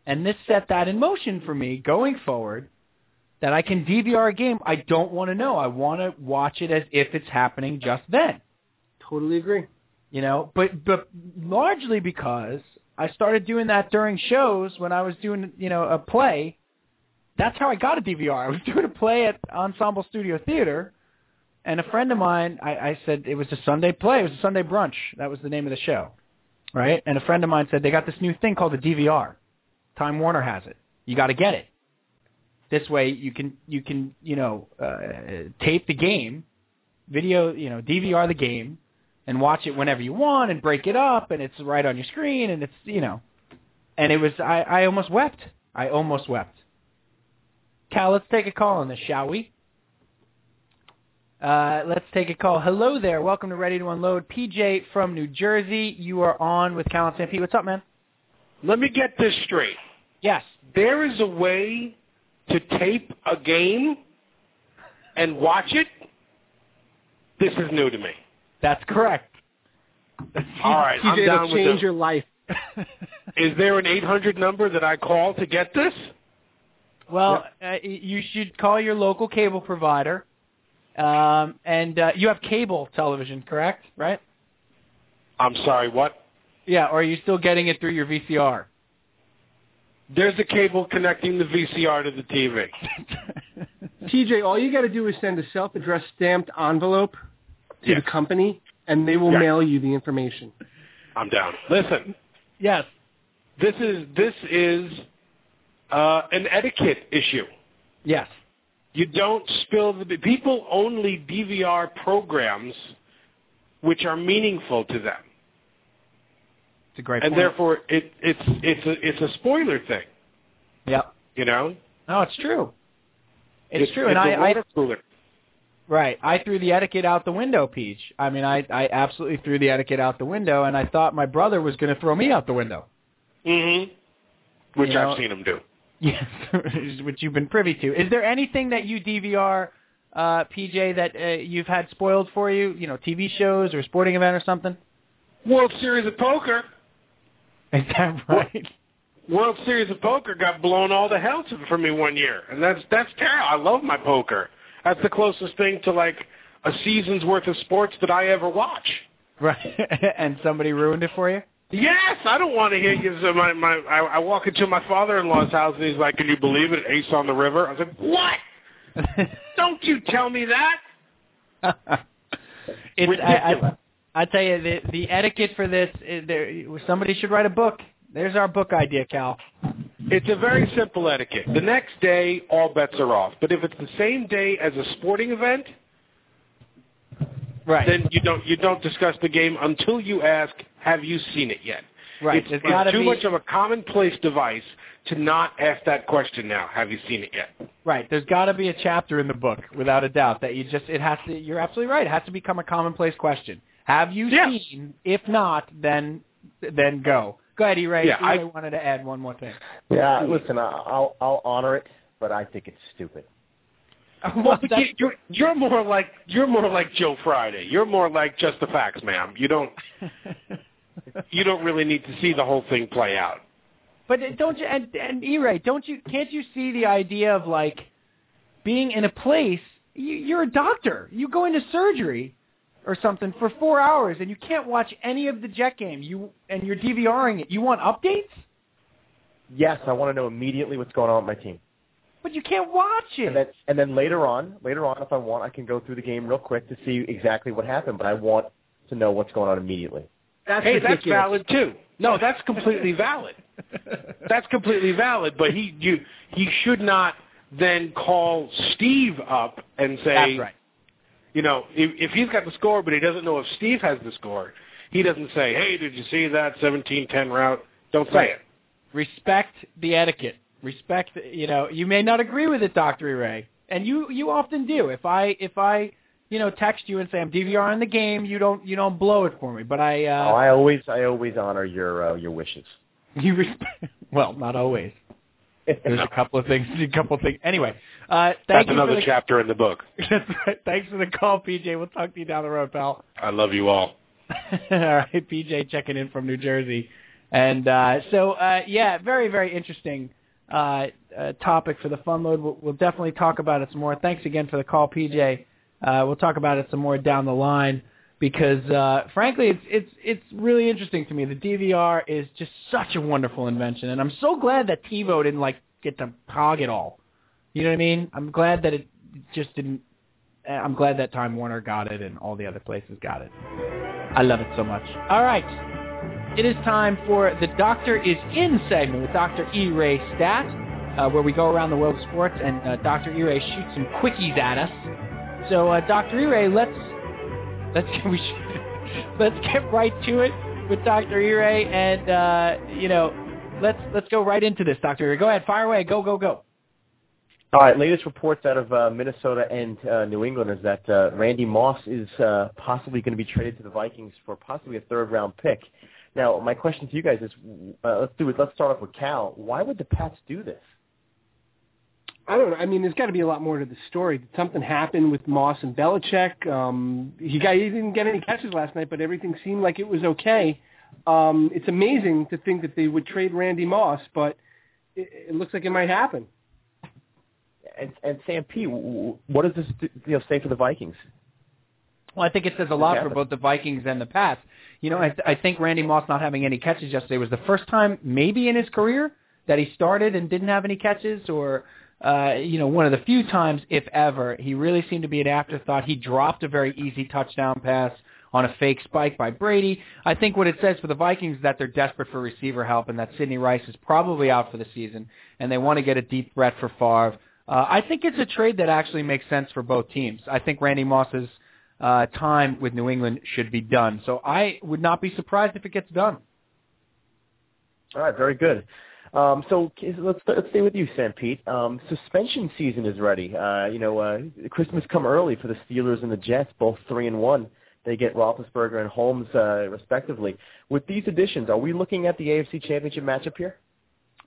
And this set that in motion for me going forward that I can DVR a game I don't want to know. I want to watch it as if it's happening just then.
Totally agree.
You know, but but largely because I started doing that during shows when I was doing, you know, a play. That's how I got a DVR. I was doing a play at Ensemble Studio Theater and a friend of mine, I, I said it was a Sunday play. It was a Sunday brunch. That was the name of the show, right? And a friend of mine said they got this new thing called a DVR. Time Warner has it. You got to get it. This way you can you can you know uh, tape the game, video you know DVR the game, and watch it whenever you want and break it up and it's right on your screen and it's you know, and it was I I almost wept. I almost wept. Cal, let's take a call on this, shall we? Uh, let's take a call. Hello there. Welcome to Ready to Unload. PJ from New Jersey. You are on with Cal and Stampede. What's up, man?
Let me get this straight.
Yes.
There is a way to tape a game and watch it. This is new to me.
That's correct.
All right, I'm
TJ,
down
it'll
with
change
it.
your life.
Is there an 800 number that I call to get this?
Well, uh, you should call your local cable provider. Um, and uh, you have cable television, correct? Right?
I'm sorry, what?
Yeah, or are you still getting it through your VCR?
There's a cable connecting the VCR to the TV.
TJ, all you got to do is send a self-addressed stamped envelope to
Yes.
the company, and they will
Yeah.
mail you the information.
I'm down. Listen,
yes.
this is this is uh, an etiquette issue.
Yes.
You don't spill the people only DVR programs which are meaningful to them,
It's a great
and
point.
therefore it, it's it's a it's a spoiler thing.
Yep.
You know,
No, it's true. It's, true,
It's
and I,
cooler.
right. I threw the etiquette out the window, Peach. I mean, I I absolutely threw the etiquette out the window, and I thought my brother was going to throw me out the window.
Mm-hmm. Which
You
I've seen him do.
Yes, which you've been privy to. Is there anything that you DVR, uh, PJ, that uh, you've had spoiled for you? You know, TV shows or sporting event or something?
World Series of Poker.
Is that right?
World Series of Poker got blown all the hell to, for me one year, and that's that's terrible. I love my poker. That's the closest thing to like a season's worth of sports that I ever watch.
Right. and somebody ruined it for you?
Yes, I don't want to hear you. So my my I, I walk into my father-in-law's house and he's like, "Can you believe it? Ace on the river." I was like, "What? don't you tell me that."
it's, I, I,
Ridiculous.
I tell you, the, the etiquette for this, is there, somebody should write a book. There's our book idea, Cal.
It's a very simple etiquette. The next day, all bets are off. But if it's the same day as a sporting event,
Right.
then you don't you don't discuss the game until you ask, "Have you seen it yet?"
right.
It's, it's too
be,
much of a commonplace device to not ask that question now. Have you seen it yet?
Right. There's got to be a chapter in the book, without a doubt, that you just it has to. You're absolutely right. It has to become a commonplace question. Have you
Yeah.
seen? If not, then then go. Go ahead, E-Ray.
Yeah, I-
E-Ray wanted to add one more thing.
Yeah, listen, I- I'll I'll honor it, but I think it's stupid.
well,
but you- you're you're more like you're more like Joe Friday. You're more like just the facts, ma'am. You don't you don't really need to see the whole thing play out.
but don't you? And, and E-Ray, don't you? Can't you see the idea of like being in a place? You, you're a doctor. You go into surgery or something for four hours, and you can't watch any of the Jet game. You and you're DVRing it. You want updates?
Yes, I want to know immediately what's going on with my team.
But you can't watch it.
And then and then later on, later on, if I want, I can go through the game real quick to see exactly what happened. But I want to know what's going on immediately.
That's
hey, that's valid too. No, that's completely valid. That's completely valid. But he you he should not then call Steve up and say,
That's right.
You know, if, if he's got the score, but he doesn't know if Steve has the score, he doesn't say, hey, did you see that seventeen ten route? Don't say
Right.
it.
Respect the etiquette. Respect. You know, you may not agree with it, Doctor Ray, and you you often do. If I if I you know text you and say I'm DVRing the game, you don't you don't blow it for me. But I
oh,
uh,
I always I always honor your uh, your wishes.
you respect. Well, not always. There's a couple of things. A couple of things. Anyway, uh, thank
That's another
the,
chapter in the book.
Thanks for the call, PJ. We'll talk to you down the road, pal.
I love you all.
All right, PJ checking in from New Jersey, and uh, so uh, yeah, very very interesting uh, uh, topic for the fun load. We'll, we'll definitely talk about it some more. Thanks again for the call, PJ. Uh, we'll talk about it some more down the line because uh, frankly, it's it's it's really interesting to me. The DVR is just such a wonderful invention, and I'm so glad that TiVo didn't like get to hog it all. You know what I mean? I'm glad that it just didn't. uh, I'm glad that Time Warner got it and all the other places got it. I love it so much. All right. It is time for the Doctor is In segment with Dr. E. Ray Stat, uh, where we go around the world of sports and uh, Dr. E. Ray shoots some quickies at us. So, uh, Dr. E. Ray, let's let's we should, let's get right to it with Dr. E. Ray, and uh, you know, let's let's go right into this, Dr. E. Ray. Go ahead, fire away, go go go.
All right, latest reports out of uh, Minnesota and uh, New England is that uh, Randy Moss is uh, possibly going to be traded to the Vikings for possibly a third round pick. Now, my question to you guys is, uh, let's do it. Let's start off with Cal. Why would the Pats do this?
I don't know. I mean, there's got to be a lot more to the story. Did something happen with Moss and Belichick? Um, he got he didn't get any catches last night, but everything seemed like it was okay. Um, it's amazing to think that they would trade Randy Moss, but it, it looks like it might happen.
And, and Sam P, what does this you know, say for the Vikings?
Well, I think it says a lot for both the Vikings and the Pats. You know, I, I think Randy Moss not having any catches yesterday was the first time maybe in his career that he started and didn't have any catches or uh, you know, one of the few times, if ever, he really seemed to be an afterthought. He dropped a very easy touchdown pass on a fake spike by Brady. I think what it says for the Vikings is that they're desperate for receiver help and that Sidney Rice is probably out for the season, and they want to get a deep threat for Favre. Uh, I think it's a trade that actually makes sense for both teams. I think Randy Moss's uh, time with New England should be done. So I would not be surprised if it gets done.
All right, very good. Um, so let's let's stay with you, Sam Pete. Um, suspension season is ready. Uh, you know, uh, Christmas come early for the Steelers and the Jets, both three and one. They get Roethlisberger and Holmes uh, respectively. With these additions, are we looking at the AFC Championship matchup here?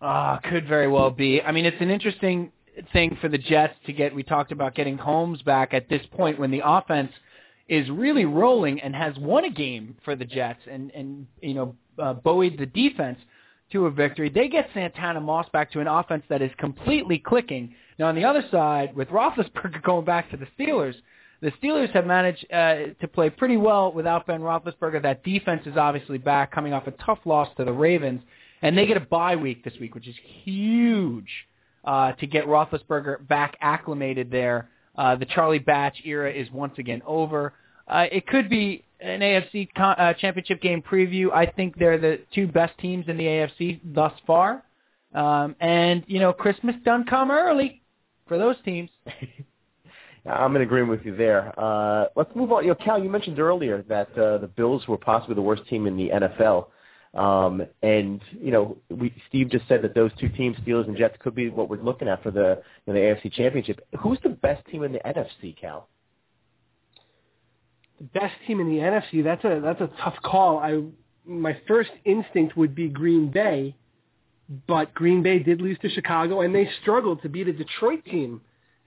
Ah, uh, could very well be. I mean, it's an interesting thing for the Jets to get. We talked about getting Holmes back at this point when the offense is really rolling and has won a game for the Jets and and you know uh, buoyed the defense to a victory. They get Santana Moss back to an offense that is completely clicking. Now on the other side, with Roethlisberger going back to the Steelers, the Steelers have managed uh, to play pretty well without Ben Roethlisberger. That defense is obviously back, coming off a tough loss to the Ravens, and they get a bye week this week, which is huge uh, to get Roethlisberger back acclimated there. Uh, the Charlie Batch era is once again over. Uh, it could be an AFC con- uh, championship game preview. I think they're the two best teams in the AFC thus far. Um, and, you know, Christmas done come early for those teams.
I'm in agreement with you there. Uh, let's move on. You know, Cal, you mentioned earlier that uh, the Bills were possibly the worst team in the NFL. Um, and, you know, we, Steve just said that those two teams, Steelers and Jets, could be what we're looking at for the, you know, the AFC championship. Who's the best team in the NFC, Cal?
The best team in the NFC, that's a that's a tough call. I my first instinct would be Green Bay, but Green Bay did lose to Chicago and they struggled to beat a Detroit team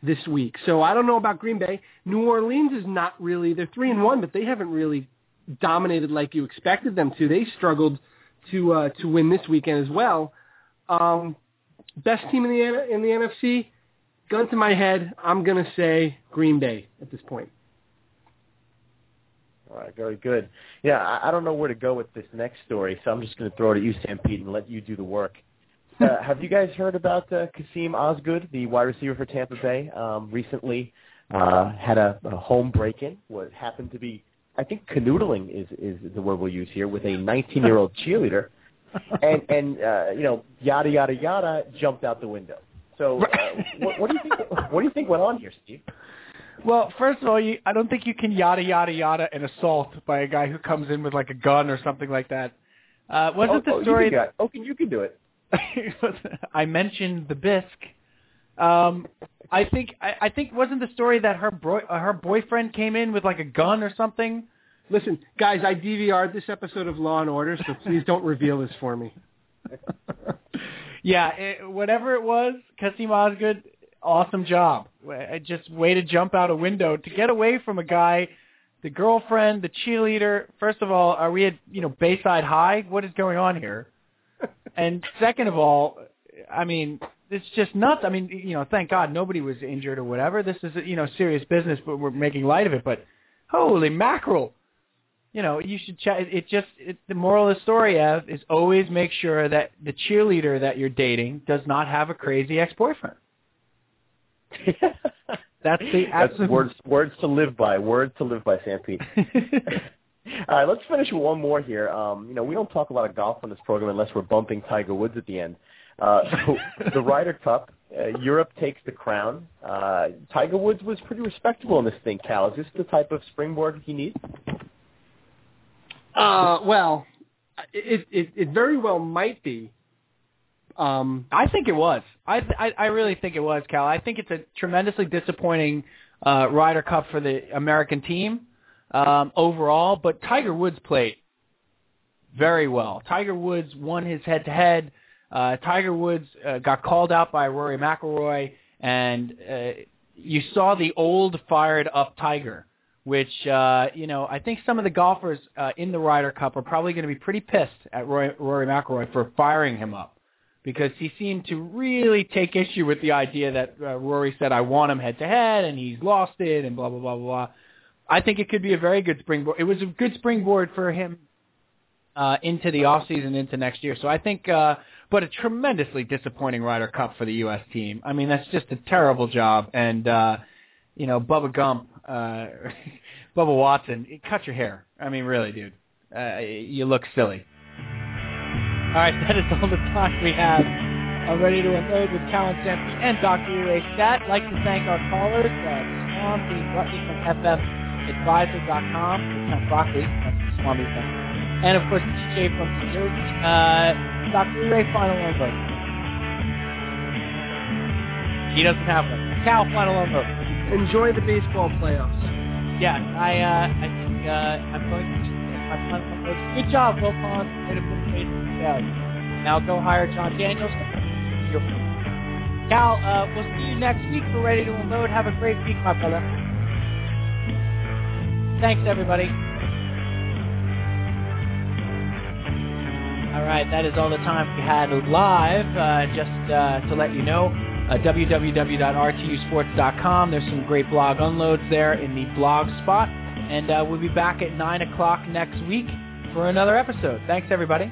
this week. So I don't know about Green Bay. New Orleans is not really they're 3 and 1, but they haven't really dominated like you expected them to. They struggled to uh to win this weekend as well. Um best team in the in the NFC, gun to my head, I'm going to say Green Bay at this point.
All right, very good. Yeah, I, I don't know where to go with this next story, so I'm just going to throw it at you, Sam Pete, and let you do the work. Uh, have you guys heard about uh, Kassim Osgood, the wide receiver for Tampa Bay? Um, recently uh, had a, a home break-in. What happened to be, I think, canoodling is is the word we'll use here with a 19-year-old cheerleader, and and uh, you know yada yada yada jumped out the window. So, uh, what, what do you think? What do you think went on here, Steve?
Well, first of all, you, I don't think you can yada yada yada an assault by a guy who comes in with like a gun or something like that. Uh, wasn't
oh,
the story?
Oh, you can, oh, you can do it.
I mentioned the bisque. Um, I think I, I think wasn't the story that her bro- uh, her boyfriend came in with like a gun or something.
Listen, guys, I DVR'd this episode of Law and Order, so please don't reveal this for me.
yeah, it, whatever it was, Kassim Osgood, awesome job. I Just way to jump out a window to get away from a guy, the girlfriend, the cheerleader. First of all, are we at you know Bayside High? What is going on here? and second of all, I mean, it's just nuts. I mean, you know, thank God nobody was injured or whatever. This is you know serious business, but we're making light of it. But holy mackerel! You know, you should check. It just it, the moral of the story, Ev, is always make sure that the cheerleader that you're dating does not have a crazy ex-boyfriend. That's the
absolute... That's words words to live by. Words to live by, Sam Pete. All right, let's finish with one more here. Um, you know, we don't talk a lot of golf on this program unless we're bumping Tiger Woods at the end. Uh, so the Ryder Cup, uh, Europe takes the crown. Uh, Tiger Woods was pretty respectable in this thing. Cal, is this the type of springboard he needs?
Uh, well, it, it it very well might be. Um,
I think it was. I, I I really think it was, Cal. I think it's a tremendously disappointing uh, Ryder Cup for the American team um, overall, but Tiger Woods played very well. Tiger Woods won his head-to-head. Uh, Tiger Woods uh, got called out by Rory McIlroy, and uh, you saw the old fired-up Tiger, which uh, you know I think some of the golfers uh, in the Ryder Cup are probably going to be pretty pissed at Roy, Rory McIlroy for firing him up because he seemed to really take issue with the idea that uh, Rory said, I want him head to head, and he's lost it, and blah, blah, blah, blah, blah. I think it could be a very good springboard. It was a good springboard for him uh, into the off season, into next year. So I think, uh, but a tremendously disappointing Ryder Cup for the U.S. team. I mean, that's just a terrible job. And, uh, you know, Bubba Gump, uh, Bubba Watson, cut your hair. I mean, really, dude. Uh, you look silly. All right, that is all the time we have. I'm ready to unload with Callan Stampede and Dr. Ray Stat. I'd like to thank our callers, uh, Swami Rutly from FFadvisor.com, Lieutenant Broccoli, that's Swami and of course TJ from Jersey. Uh, Dr. Ray, final unload. He doesn't have one. Cal, final unload.
Enjoy the baseball playoffs.
Yeah, I uh, I think uh, I'm going to my final. Good job, Wilpon. Way to put the base. Now go hire Jon Daniels. Cal, uh, we'll see you next week. We're ready to unload. Have a great week, my brother. Thanks, everybody. All right, that is all the time we had live. Uh, just uh, to let you know, uh, www.rtusports.com. There's some great blog unloads there in the blog spot. And uh, we'll be back at 9 o'clock next week for another episode. Thanks, everybody.